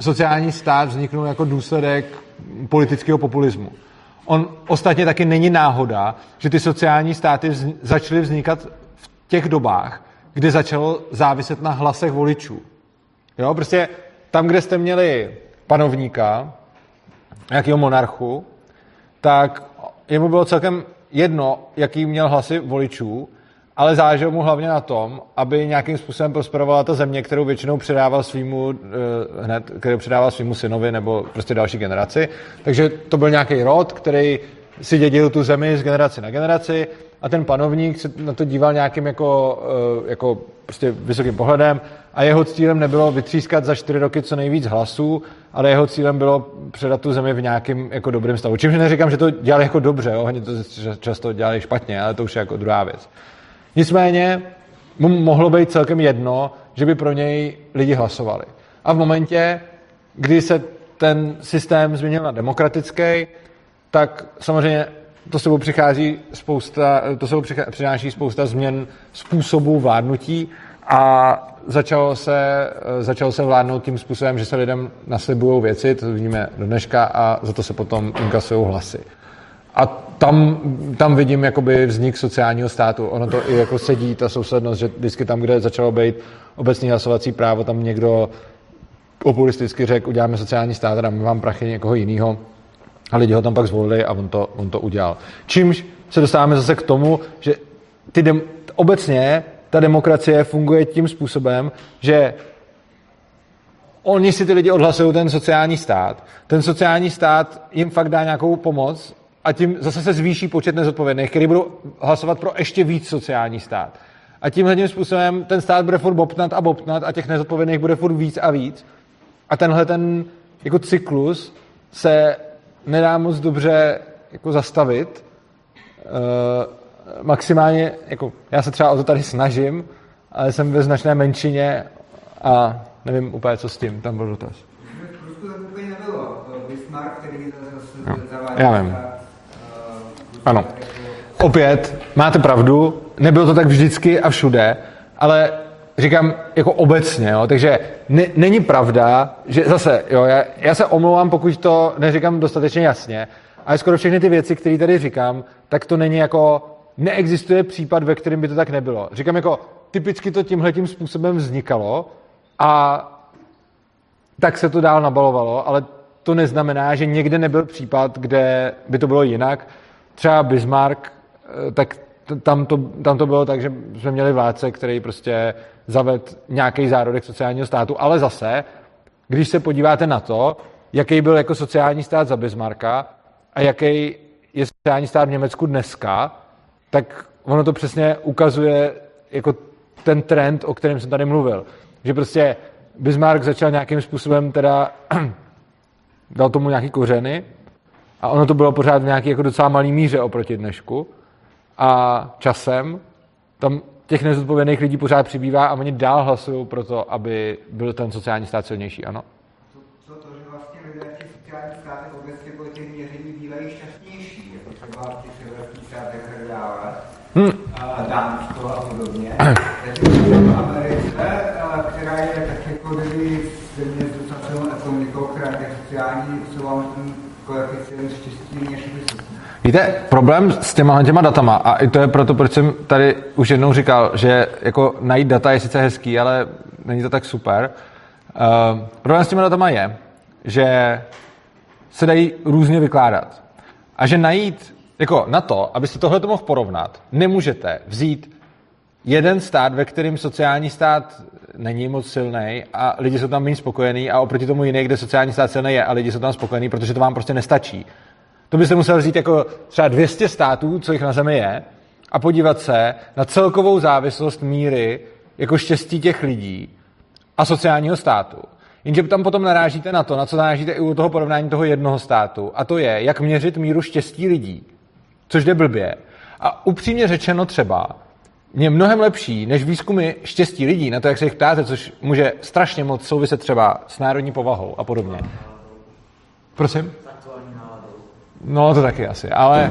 sociální stát vzniknul jako důsledek politického populismu. On ostatně taky není náhoda, že ty sociální státy vz, začaly vznikat v těch dobách, kdy začalo záviset na hlasech voličů. Jo, prostě tam, kde jste měli panovníka, nějakého monarchu, tak jemu bylo celkem jedno, jaký měl hlasy voličů, ale záleželo mu hlavně na tom, aby nějakým způsobem prosperovala ta země, kterou většinou předával svýmu, eh, hned, kterou předával svýmu synovi nebo prostě další generaci. Takže to byl nějaký rod, který si dědil tu zemi z generace na generaci a ten panovník se na to díval nějakým jako, eh, jako prostě vysokým pohledem a jeho cílem nebylo vytřískat za čtyři roky co nejvíc hlasů, ale jeho cílem bylo předat tu zemi v nějakém jako dobrém stavu. Čímž neříkám, že to dělali jako dobře, jo? oni to často dělali špatně, ale to už je jako druhá věc. Nicméně mu mohlo být celkem jedno, že by pro něj lidi hlasovali. A v momentě, kdy se ten systém změnil na demokratický, tak samozřejmě to sebou přichází spousta, to sebou přináší spousta změn způsobů vládnutí a začalo se, začalo se vládnout tím způsobem, že se lidem naslibují věci, to vidíme do dneška, a za to se potom inkasují hlasy. A tam, tam vidím jakoby vznik sociálního státu. Ono to i jako sedí, ta souslednost, že vždycky tam, kde začalo být obecní hlasovací právo, tam někdo populisticky řekl, uděláme sociální stát a dáme vám prachy někoho jiného. A lidi ho tam pak zvolili a on to, on to udělal. Čímž se dostáváme zase k tomu, že ty dem, obecně ta demokracie funguje tím způsobem, že oni si ty lidi odhlasují ten sociální stát. Ten sociální stát jim fakt dá nějakou pomoc a tím zase se zvýší počet nezodpovědných, kteří budou hlasovat pro ještě víc sociální stát. A tímhle tím způsobem ten stát bude furt bobtnat a bobtnat a těch nezodpovědných bude furt víc a víc. A tenhle ten jako cyklus se nedá moc dobře jako zastavit. E, maximálně, jako já se třeba o to tady snažím, ale jsem ve značné menšině a nevím úplně, co s tím. Tam byl dotaz. V Rusku to úplně nebylo. Bismarck, který zase No, zaváděl. já vím. Ano. Opět, máte pravdu, nebylo to tak vždycky a všude, ale říkám jako obecně, jo, takže ne, není pravda, že zase, jo, já, já se omlouvám, pokud to neříkám dostatečně jasně, ale skoro všechny ty věci, které tady říkám, tak to není jako, neexistuje případ, ve kterém by to tak nebylo. Říkám jako, typicky to tímhletím způsobem vznikalo a tak se to dál nabalovalo, ale to neznamená, že někde nebyl případ, kde by to bylo jinak. Třeba Bismarck, eh, tak tam to, tam to bylo tak, že jsme měli vládce, který prostě zaved nějaký zárodek sociálního státu, ale zase, když se podíváte na to, jaký byl jako sociální stát za Bismarcka a jaký je sociální stát v Německu dneska, tak ono to přesně ukazuje jako ten trend, o kterém jsem tady mluvil. Že prostě Bismarck začal nějakým způsobem teda dal tomu nějaký kořeny a ono to bylo pořád v nějaký jako docela malý míře oproti dnešku a časem tam těch nezodpovědných lidí pořád přibývá a oni dál hlasují pro to, aby byl ten sociální stát silnější, ano? To, to, že vlastně lidé v těch sociálních státech obecně po těch měření bývají šťastnější, jako třeba v těch severských státech a tak dále, Hm. a Dánsko a podobně. V Americe, a která je tak jako kdyby země s docela silnou ekonomikou, která je sociální, jsou koeficient štěstí než vysoký. Víte, problém s těma, těma datama, a i to je proto, proč jsem tady už jednou říkal, že jako najít data je sice hezký, ale není to tak super. Uh, problém s těma datama je, že se dají různě vykládat. A že najít, jako na to, abyste tohle mohl porovnat, nemůžete vzít jeden stát, ve kterém sociální stát není moc silný a lidi jsou tam méně spokojení a oproti tomu jiný, kde sociální stát silný je a lidi jsou tam spokojení, protože to vám prostě nestačí. To byste musel vzít jako třeba 200 států, co jich na zemi je, a podívat se na celkovou závislost míry jako štěstí těch lidí a sociálního státu. Jenže tam potom narážíte na to, na co narážíte i u toho porovnání toho jednoho státu, a to je, jak měřit míru štěstí lidí, což jde blbě. A upřímně řečeno třeba, je mnohem lepší než výzkumy štěstí lidí, na to, jak se jich ptáte, což může strašně moc souviset třeba s národní povahou a podobně. Prosím? No, to taky asi, ale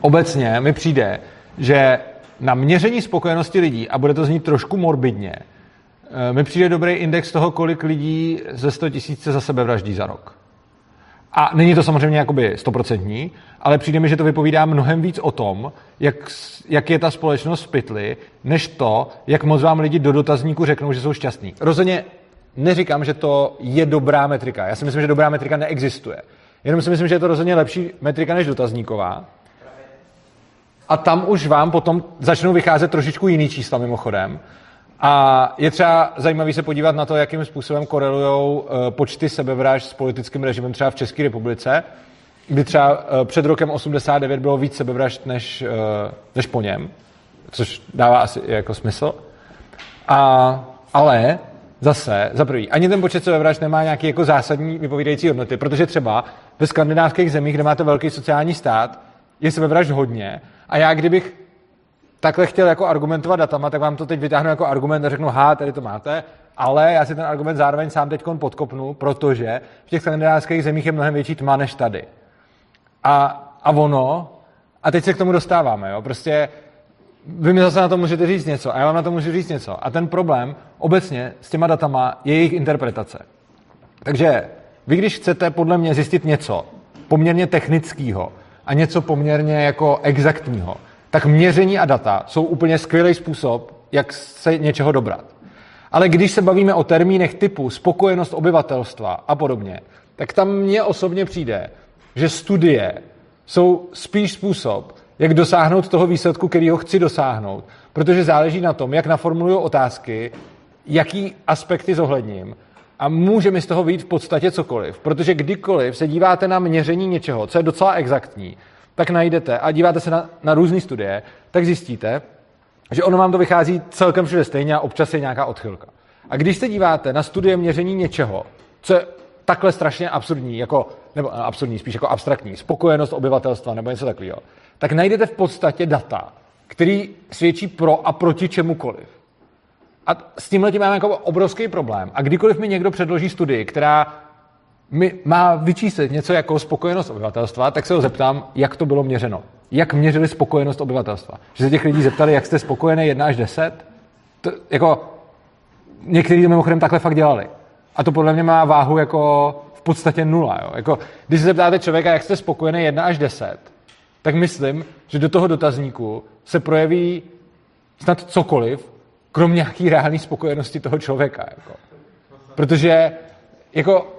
obecně mi přijde, že na měření spokojenosti lidí, a bude to znít trošku morbidně, eh, mi přijde dobrý index toho, kolik lidí ze 100 tisíc se za sebe vraždí za rok. A není to samozřejmě jakoby stoprocentní, ale přijde mi, že to vypovídá mnohem víc o tom, jak, jak je ta společnost v pytli, než to, jak moc vám lidi do dotazníku řeknou, že jsou šťastní. Rozhodně neříkám, že to je dobrá metrika. Já si myslím, že dobrá metrika neexistuje. Jenom si myslím, že je to rozhodně lepší metrika než dotazníková. A tam už vám potom začnou vycházet trošičku jiný čísla mimochodem. A je třeba zajímavý se podívat na to, jakým způsobem korelují počty sebevražd s politickým režimem třeba v České republice, kdy třeba eh, před rokem 89 bylo víc sebevražd než, eh, než po něm, což dává asi jako smysl. A, ale zase, za prvý, ani ten počet sebevražd nemá nějaký jako zásadní vypovídající hodnoty, protože třeba ve skandinávských zemích, kde máte velký sociální stát, je sebevražd hodně a já kdybych takhle chtěl jako argumentovat datama, tak vám to teď vytáhnu jako argument a řeknu, ha, tady to máte, ale já si ten argument zároveň sám teď podkopnu, protože v těch skandinávských zemích je mnohem větší tma než tady. A, a ono, a teď se k tomu dostáváme, jo, prostě vy mi zase na to můžete říct něco a já vám na to můžu říct něco. A ten problém obecně s těma datama je jejich interpretace. Takže vy, když chcete podle mě zjistit něco poměrně technického a něco poměrně jako exaktního, tak měření a data jsou úplně skvělý způsob, jak se něčeho dobrat. Ale když se bavíme o termínech typu spokojenost obyvatelstva a podobně, tak tam mně osobně přijde, že studie jsou spíš způsob, jak dosáhnout toho výsledku, který ho chci dosáhnout, Protože záleží na tom, jak naformuluju otázky, jaký aspekty zohledním a může mi z toho být v podstatě cokoliv. Protože kdykoliv se díváte na měření něčeho, co je docela exaktní, tak najdete a díváte se na, na různé studie, tak zjistíte, že ono vám to vychází celkem všude stejně a občas je nějaká odchylka. A když se díváte na studie měření něčeho, co je takhle strašně absurdní, jako, nebo eh, absurdní, spíš jako abstraktní, spokojenost obyvatelstva nebo něco takového, tak najdete v podstatě data, který svědčí pro a proti čemukoliv. A s tímhle tím máme jako obrovský problém. A kdykoliv mi někdo předloží studii, která mi má vyčíslit něco jako spokojenost obyvatelstva, tak se ho zeptám, jak to bylo měřeno. Jak měřili spokojenost obyvatelstva. Že se těch lidí zeptali, jak jste spokojený 1 až 10, to, jako někteří to mimochodem takhle fakt dělali. A to podle mě má váhu jako v podstatě nula. Jo? Jako, když se zeptáte člověka, jak jste spokojený 1 až 10, tak myslím, že do toho dotazníku se projeví snad cokoliv, krom nějaký reální spokojenosti toho člověka. Jako. Protože jako,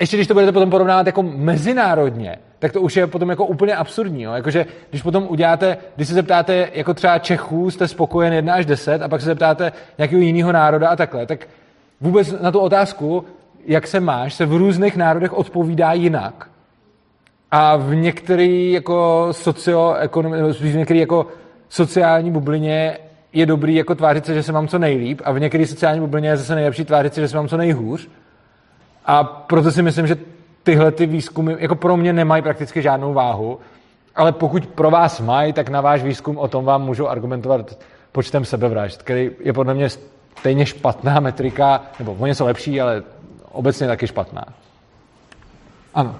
ještě když to budete potom porovnávat jako mezinárodně, tak to už je potom jako úplně absurdní. Jo? Jakože, když potom uděláte, když se zeptáte jako třeba Čechů, jste spokojen 1 až 10 a pak se zeptáte nějakého jiného národa a takhle, tak vůbec na tu otázku, jak se máš, se v různých národech odpovídá jinak. A v některé jako socioekonomické, v některé jako sociální bublině je dobrý jako tvářit se, že se mám co nejlíp a v některé sociální bublině je zase nejlepší tvářit se, že se mám co nejhůř. A proto si myslím, že tyhle ty výzkumy jako pro mě nemají prakticky žádnou váhu, ale pokud pro vás mají, tak na váš výzkum o tom vám můžu argumentovat počtem sebevražd, který je podle mě stejně špatná metrika, nebo o něco lepší, ale obecně taky špatná. Ano.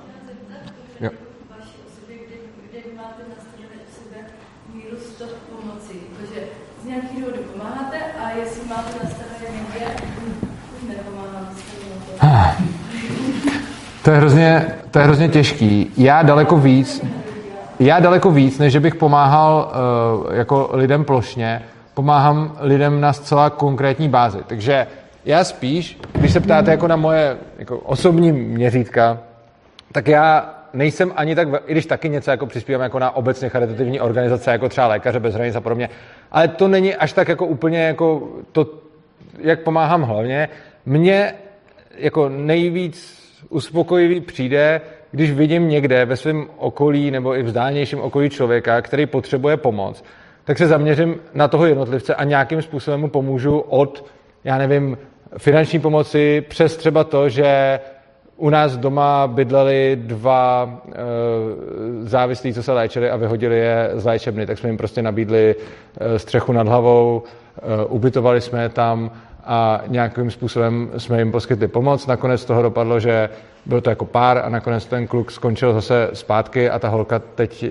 To je hrozně, to je hrozně těžký. Já daleko víc, já daleko víc, než bych pomáhal uh, jako lidem plošně, pomáhám lidem na zcela konkrétní bázi. Takže já spíš, když se ptáte jako na moje jako osobní měřítka, tak já nejsem ani tak, i když taky něco jako přispívám jako na obecně charitativní organizace, jako třeba Lékaře bez hranic a podobně, ale to není až tak jako úplně jako to, jak pomáhám hlavně. Mně jako nejvíc uspokojivý přijde, když vidím někde ve svém okolí nebo i vzdálenějším okolí člověka, který potřebuje pomoc, tak se zaměřím na toho jednotlivce a nějakým způsobem mu pomůžu od, já nevím, finanční pomoci přes třeba to, že u nás doma bydleli dva e, závislí, co se léčili a vyhodili je z léčebny, tak jsme jim prostě nabídli e, střechu nad hlavou, e, ubytovali jsme je tam a nějakým způsobem jsme jim poskytli pomoc. Nakonec toho dopadlo, že byl to jako pár a nakonec ten kluk skončil zase zpátky a ta holka teď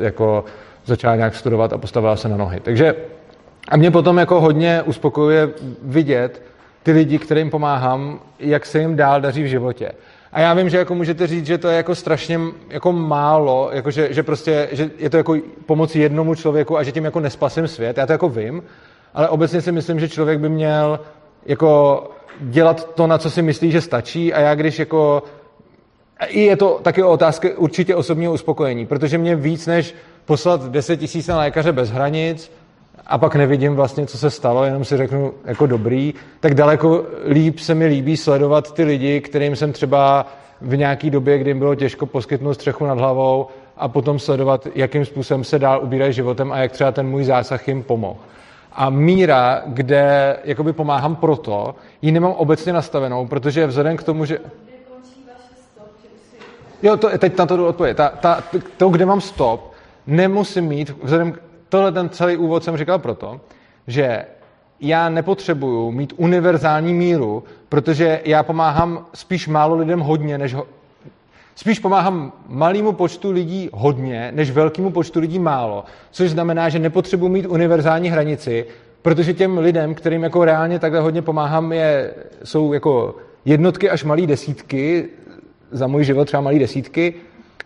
jako začala nějak studovat a postavila se na nohy. Takže a mě potom jako hodně uspokojuje vidět ty lidi, kterým pomáhám, jak se jim dál daří v životě. A já vím, že jako můžete říct, že to je jako strašně jako málo, jako že, že, prostě, že je to jako pomoc jednomu člověku a že tím jako nespasím svět. Já to jako vím, ale obecně si myslím, že člověk by měl jako dělat to, na co si myslí, že stačí a já když jako i je to taky otázka určitě osobního uspokojení, protože mě víc než poslat 10 tisíc na lékaře bez hranic a pak nevidím vlastně, co se stalo, jenom si řeknu jako dobrý, tak daleko líp se mi líbí sledovat ty lidi, kterým jsem třeba v nějaký době, kdy jim bylo těžko poskytnout střechu nad hlavou a potom sledovat, jakým způsobem se dál ubírají životem a jak třeba ten můj zásah jim pomohl. A míra, kde jakoby pomáhám proto, ji nemám obecně nastavenou, protože vzhledem k tomu, že... Jo, to, teď na to jdu odpovědět. Ta, ta, to, kde mám stop, nemusím mít, vzhledem k tohle ten celý úvod jsem říkal proto, že já nepotřebuju mít univerzální míru, protože já pomáhám spíš málo lidem hodně, než ho, spíš pomáhám malému počtu lidí hodně, než velkému počtu lidí málo, což znamená, že nepotřebuji mít univerzální hranici, protože těm lidem, kterým jako reálně takhle hodně pomáhám, je, jsou jako jednotky až malé desítky, za můj život třeba malé desítky,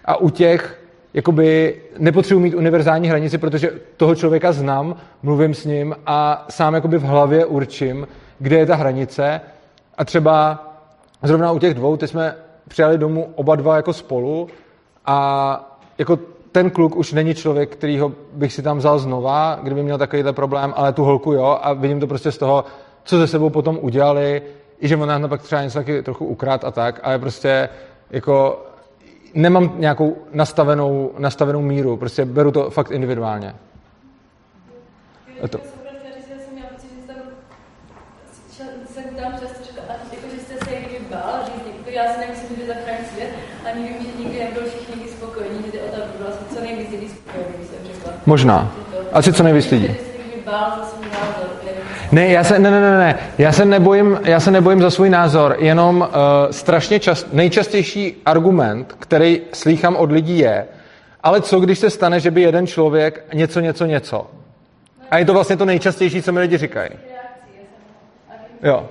a u těch jakoby nepotřebuji mít univerzální hranici, protože toho člověka znám, mluvím s ním a sám jakoby v hlavě určím, kde je ta hranice. A třeba zrovna u těch dvou, ty jsme přijali domů oba dva jako spolu a jako ten kluk už není člověk, kterýho bych si tam vzal znova, kdyby měl takovýhle problém, ale tu holku jo a vidím to prostě z toho, co ze sebou potom udělali, i že ona pak třeba něco taky trochu ukrát a tak, ale prostě jako nemám nějakou nastavenou, nastavenou míru, prostě beru to fakt individuálně. To. Já si nemyslím, že zachrání svět, ani vím, že nikdy nebyl všichni spokojení, jde o to, aby byla co nejvíc lidí spokojení, jsem řekla. Možná. Asi co nejvíc lidí. Ne, já se, ne, ne, ne, ne. Já se nebojím, já se nebojím za svůj názor, jenom uh, strašně čast, nejčastější argument, který slýchám od lidí je, ale co když se stane, že by jeden člověk něco, něco, něco. A je to vlastně to nejčastější, co mi lidi říkají. Jo.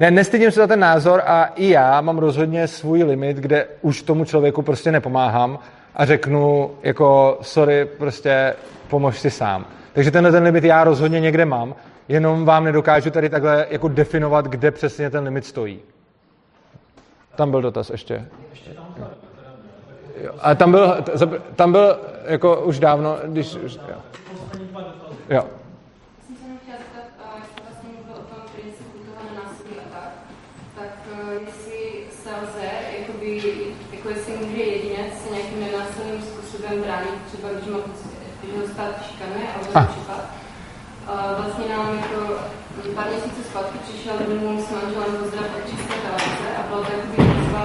Ne, nestydím se za ten názor a i já mám rozhodně svůj limit, kde už tomu člověku prostě nepomáhám a řeknu jako sorry, prostě pomož si sám. Takže tenhle ten limit já rozhodně někde mám, jenom vám nedokážu tady takhle jako definovat, kde přesně ten limit stojí. Tam byl dotaz ještě. A tam byl, tam byl jako už dávno, když... Jo. jo. bránit, třeba když mám když ho stát šikanuje, ale případ. Vlastně nám jako pár měsíců zpátky přišel domů s manželem pozdrav od České televize a bylo to jakoby výzva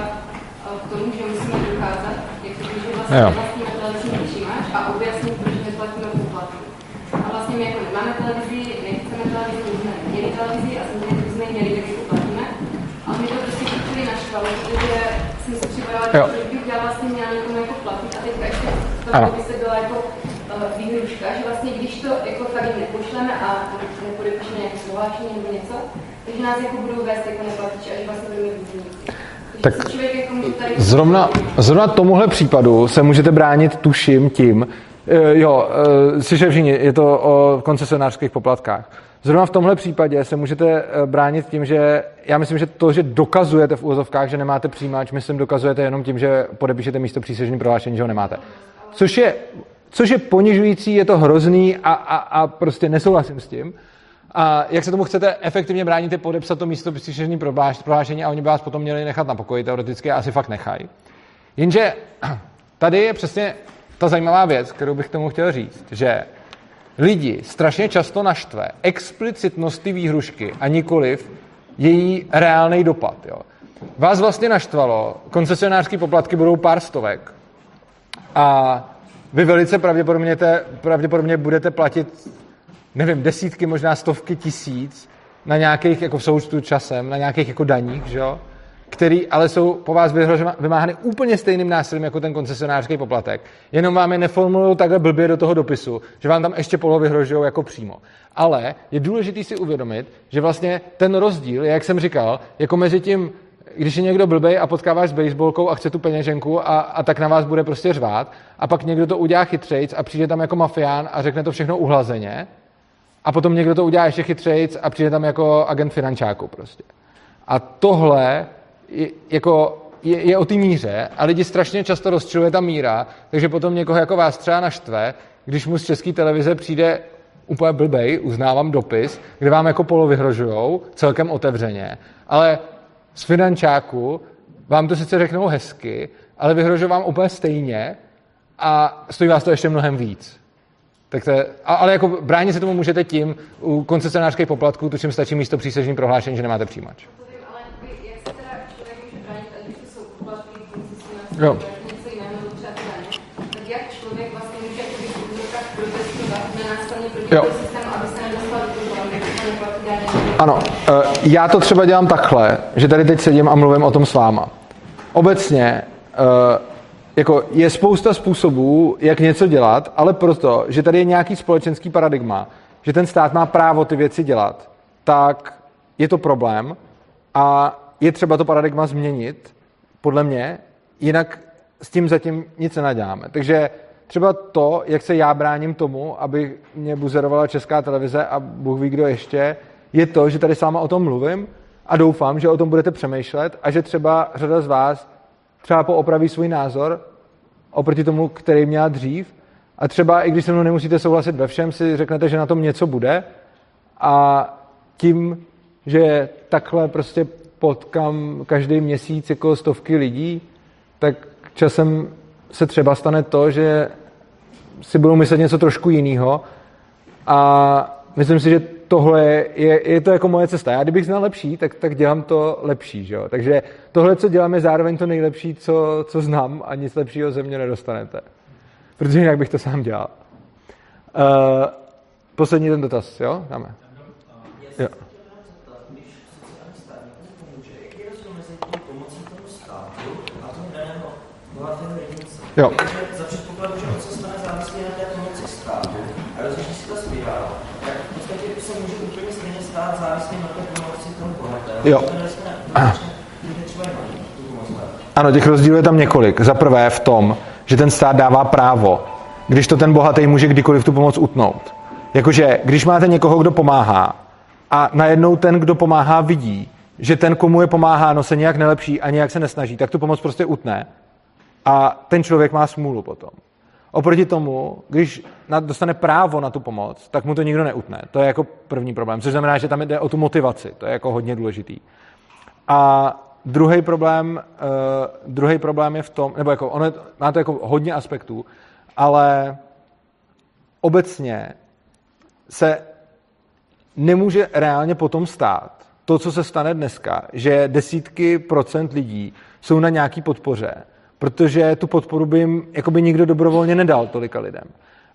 k tomu, že musíme dokázat, jak to, že vlastně vlastní televizní přijímač a objasnit, proč neplatíme poplatky. A vlastně my jako nemáme televizi, nechceme televizi, my jsme neměli televizi a samozřejmě jsme měli, tak ji platíme. A mi to prostě chvíli naštvalo, protože jsem si připadala, že bych já vlastně měla někomu jako platit a teďka ještě to by se byla jako výhruška, že vlastně když to jako fakt nepošleme a nepodepíšeme nějaké slováčení nebo něco, takže nás jako budou vést jako neplatiči a že vlastně budeme výzvníci. Tak jako zrovna, zrovna tomuhle případu se můžete bránit, tuším, tím, e, jo, e, slyšeli všichni, je to o koncesionářských poplatkách. Zrovna v tomhle případě se můžete bránit tím, že já myslím, že to, že dokazujete v úvozovkách, že nemáte přijímač, myslím, dokazujete jenom tím, že podepíšete místo přísežní prohlášení, že ho nemáte což je, což je ponižující, je to hrozný a, a, a prostě nesouhlasím s tím. A jak se tomu chcete efektivně bránit, je podepsat to místo příšerní prohlášení a oni by vás potom měli nechat na pokoji, teoreticky asi fakt nechají. Jenže tady je přesně ta zajímavá věc, kterou bych tomu chtěl říct, že lidi strašně často naštve explicitnost ty výhrušky a nikoliv její reálný dopad. Jo. Vás vlastně naštvalo, koncesionářské poplatky budou pár stovek, a vy velice pravděpodobně, te, pravděpodobně budete platit, nevím, desítky, možná stovky tisíc na nějakých, jako v součtu časem, na nějakých jako daních, že jo? který ale jsou po vás vymáhány úplně stejným násilím jako ten koncesionářský poplatek. Jenom vám je neformulují takhle blbě do toho dopisu, že vám tam ještě polo vyhrožují jako přímo. Ale je důležité si uvědomit, že vlastně ten rozdíl, jak jsem říkal, jako mezi tím když je někdo blbej a potkáváš s baseballkou a chce tu peněženku a, a tak na vás bude prostě řvát a pak někdo to udělá chytřejc a přijde tam jako mafián a řekne to všechno uhlazeně a potom někdo to udělá ještě chytřejc a přijde tam jako agent finančáku prostě. A tohle je, jako je, je o té míře a lidi strašně často rozčiluje ta míra, takže potom někoho jako vás třeba naštve, když mu z české televize přijde úplně blbej, uznávám dopis, kde vám jako polo vyhrožujou, celkem otevřeně, ale z finančáku vám to sice řeknou hezky, ale vyhrožují vám úplně stejně a stojí vás to ještě mnohem víc. Tak to je, ale jako bránit se tomu můžete tím u koncesionářských poplatků, čím stačí místo přísežní prohlášení, že nemáte přijímač. Jo. Jo. Ano, eh, já to třeba dělám takhle, že tady teď sedím a mluvím o tom s váma. Obecně eh, jako je spousta způsobů, jak něco dělat, ale proto, že tady je nějaký společenský paradigma, že ten stát má právo ty věci dělat, tak je to problém a je třeba to paradigma změnit, podle mě, jinak s tím zatím nic nenaděláme. Takže třeba to, jak se já bráním tomu, aby mě buzerovala česká televize a Bůh ví, kdo ještě, je to, že tady s váma o tom mluvím a doufám, že o tom budete přemýšlet a že třeba řada z vás třeba poopraví svůj názor oproti tomu, který měla dřív. A třeba i když se mnou nemusíte souhlasit ve všem, si řeknete, že na tom něco bude a tím, že takhle prostě potkám každý měsíc jako stovky lidí, tak časem se třeba stane to, že si budou myslet něco trošku jiného a myslím si, že tohle je, je to jako moje cesta. Já kdybych znal lepší, tak, tak dělám to lepší. Že jo? Takže tohle, co dělám, je zároveň to nejlepší, co, co znám a nic lepšího ze mě nedostanete. Protože jinak bych to sám dělal. Uh, poslední ten dotaz, jo? Dáme. Jo. Jo. Za předpokladu, že on se stane závislý na té pomoci státu a rozhodně si to spirála, tak v podstatě se může úplně stejně stát závislý na té pomoci toho bohatého. Jo. Ano, těch rozdílů je tam několik. Za prvé v tom, že ten stát dává právo, když to ten bohatý může kdykoliv tu pomoc utnout. Jakože, když máte někoho, kdo pomáhá a najednou ten, kdo pomáhá, vidí, že ten, komu je pomáháno, se nějak nelepší a nějak se nesnaží, tak tu pomoc prostě utne a ten člověk má smůlu potom. Oproti tomu, když dostane právo na tu pomoc, tak mu to nikdo neutne. To je jako první problém, což znamená, že tam jde o tu motivaci. To je jako hodně důležitý. A druhý problém, uh, druhý problém je v tom, nebo jako ono je, má to jako hodně aspektů, ale obecně se nemůže reálně potom stát to, co se stane dneska, že desítky procent lidí jsou na nějaký podpoře, protože tu podporu by jim jakoby nikdo dobrovolně nedal tolika lidem.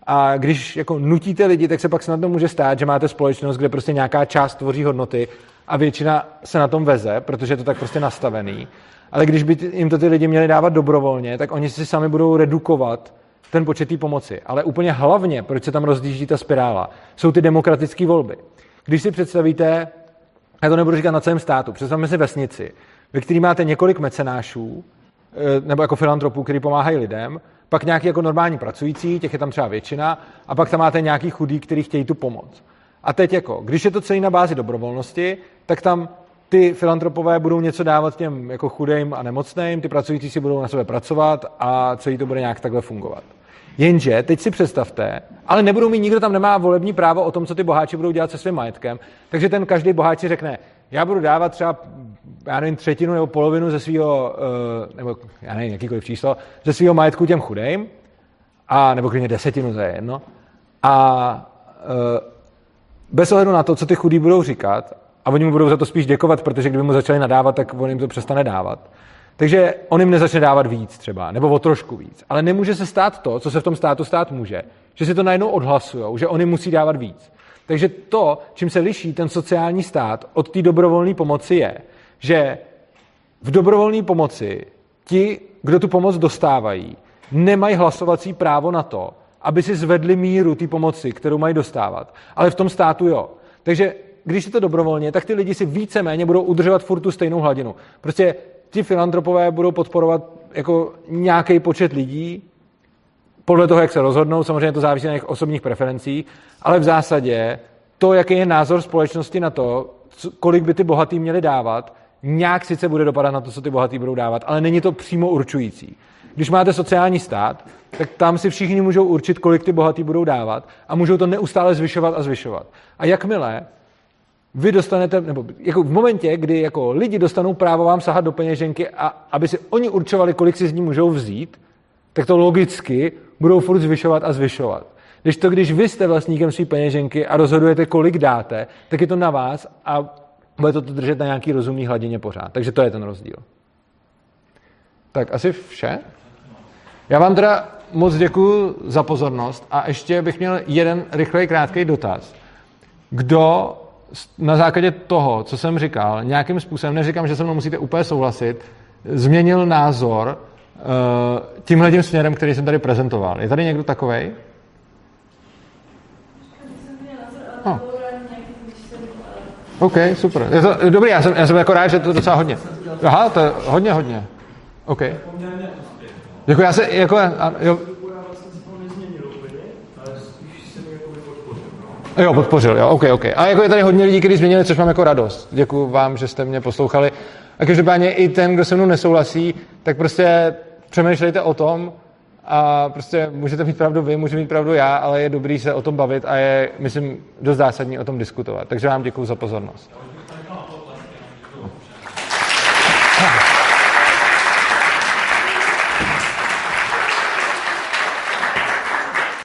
A když jako nutíte lidi, tak se pak snadno může stát, že máte společnost, kde prostě nějaká část tvoří hodnoty a většina se na tom veze, protože je to tak prostě nastavený. Ale když by jim to ty lidi měli dávat dobrovolně, tak oni si sami budou redukovat ten počet té pomoci. Ale úplně hlavně, proč se tam rozdíží ta spirála, jsou ty demokratické volby. Když si představíte, já to nebudu říkat na celém státu, představme si vesnici, ve které máte několik mecenášů, nebo jako filantropů, kteří pomáhají lidem, pak nějaký jako normální pracující, těch je tam třeba většina, a pak tam máte nějaký chudý, kteří chtějí tu pomoc. A teď jako, když je to celý na bázi dobrovolnosti, tak tam ty filantropové budou něco dávat těm jako chudým a nemocným, ty pracující si budou na sebe pracovat a celý to bude nějak takhle fungovat. Jenže teď si představte, ale nebudou mít, nikdo tam nemá volební právo o tom, co ty boháči budou dělat se svým majetkem, takže ten každý boháč si řekne, já budu dávat třeba, já nevím, třetinu nebo polovinu ze svého, eh, nebo já nevím, jakýkoliv číslo, ze svého majetku těm chudým, a, nebo klidně desetinu, za jedno. A eh, bez ohledu na to, co ty chudí budou říkat, a oni mu budou za to spíš děkovat, protože kdyby mu začali nadávat, tak on jim to přestane dávat. Takže on jim nezačne dávat víc třeba, nebo o trošku víc. Ale nemůže se stát to, co se v tom státu stát může, že si to najednou odhlasují, že oni musí dávat víc. Takže to, čím se liší ten sociální stát od té dobrovolné pomoci, je, že v dobrovolné pomoci ti, kdo tu pomoc dostávají, nemají hlasovací právo na to, aby si zvedli míru té pomoci, kterou mají dostávat. Ale v tom státu jo. Takže když je to dobrovolně, tak ty lidi si víceméně budou udržovat furt tu stejnou hladinu. Prostě ti filantropové budou podporovat jako nějaký počet lidí, podle toho, jak se rozhodnou, samozřejmě to závisí na jejich osobních preferencích, ale v zásadě to, jaký je názor společnosti na to, kolik by ty bohatý měli dávat, nějak sice bude dopadat na to, co ty bohatý budou dávat, ale není to přímo určující. Když máte sociální stát, tak tam si všichni můžou určit, kolik ty bohatý budou dávat a můžou to neustále zvyšovat a zvyšovat. A jakmile vy dostanete, nebo jako v momentě, kdy jako lidi dostanou právo vám sahat do peněženky a aby si oni určovali, kolik si z ní můžou vzít, tak to logicky budou furt zvyšovat a zvyšovat. Když to, když vy jste vlastníkem své peněženky a rozhodujete, kolik dáte, tak je to na vás a bude to držet na nějaký rozumný hladině pořád. Takže to je ten rozdíl. Tak asi vše. Já vám teda moc děkuji za pozornost a ještě bych měl jeden rychlej krátký dotaz. Kdo na základě toho, co jsem říkal, nějakým způsobem, neříkám, že se mnou musíte úplně souhlasit, změnil názor tímhle tím směrem, který jsem tady prezentoval. Je tady někdo takovej? Oh. OK, super. Je to, dobrý, já jsem, já jsem jako rád, že to je docela hodně. Aha, to je hodně, hodně. OK. Jako já se, jako, jo. Jo, podpořil, jo, OK, OK. A jako je tady hodně lidí, kteří změnili, což mám jako radost. Děkuji vám, že jste mě poslouchali. A každopádně i ten, kdo se mnou nesouhlasí, tak prostě přemýšlejte o tom A prostě můžete mít pravdu vy, můžu mít pravdu já, ale je dobrý se o tom bavit a je, myslím, dost zásadní o tom diskutovat. Takže vám děkuji za pozornost.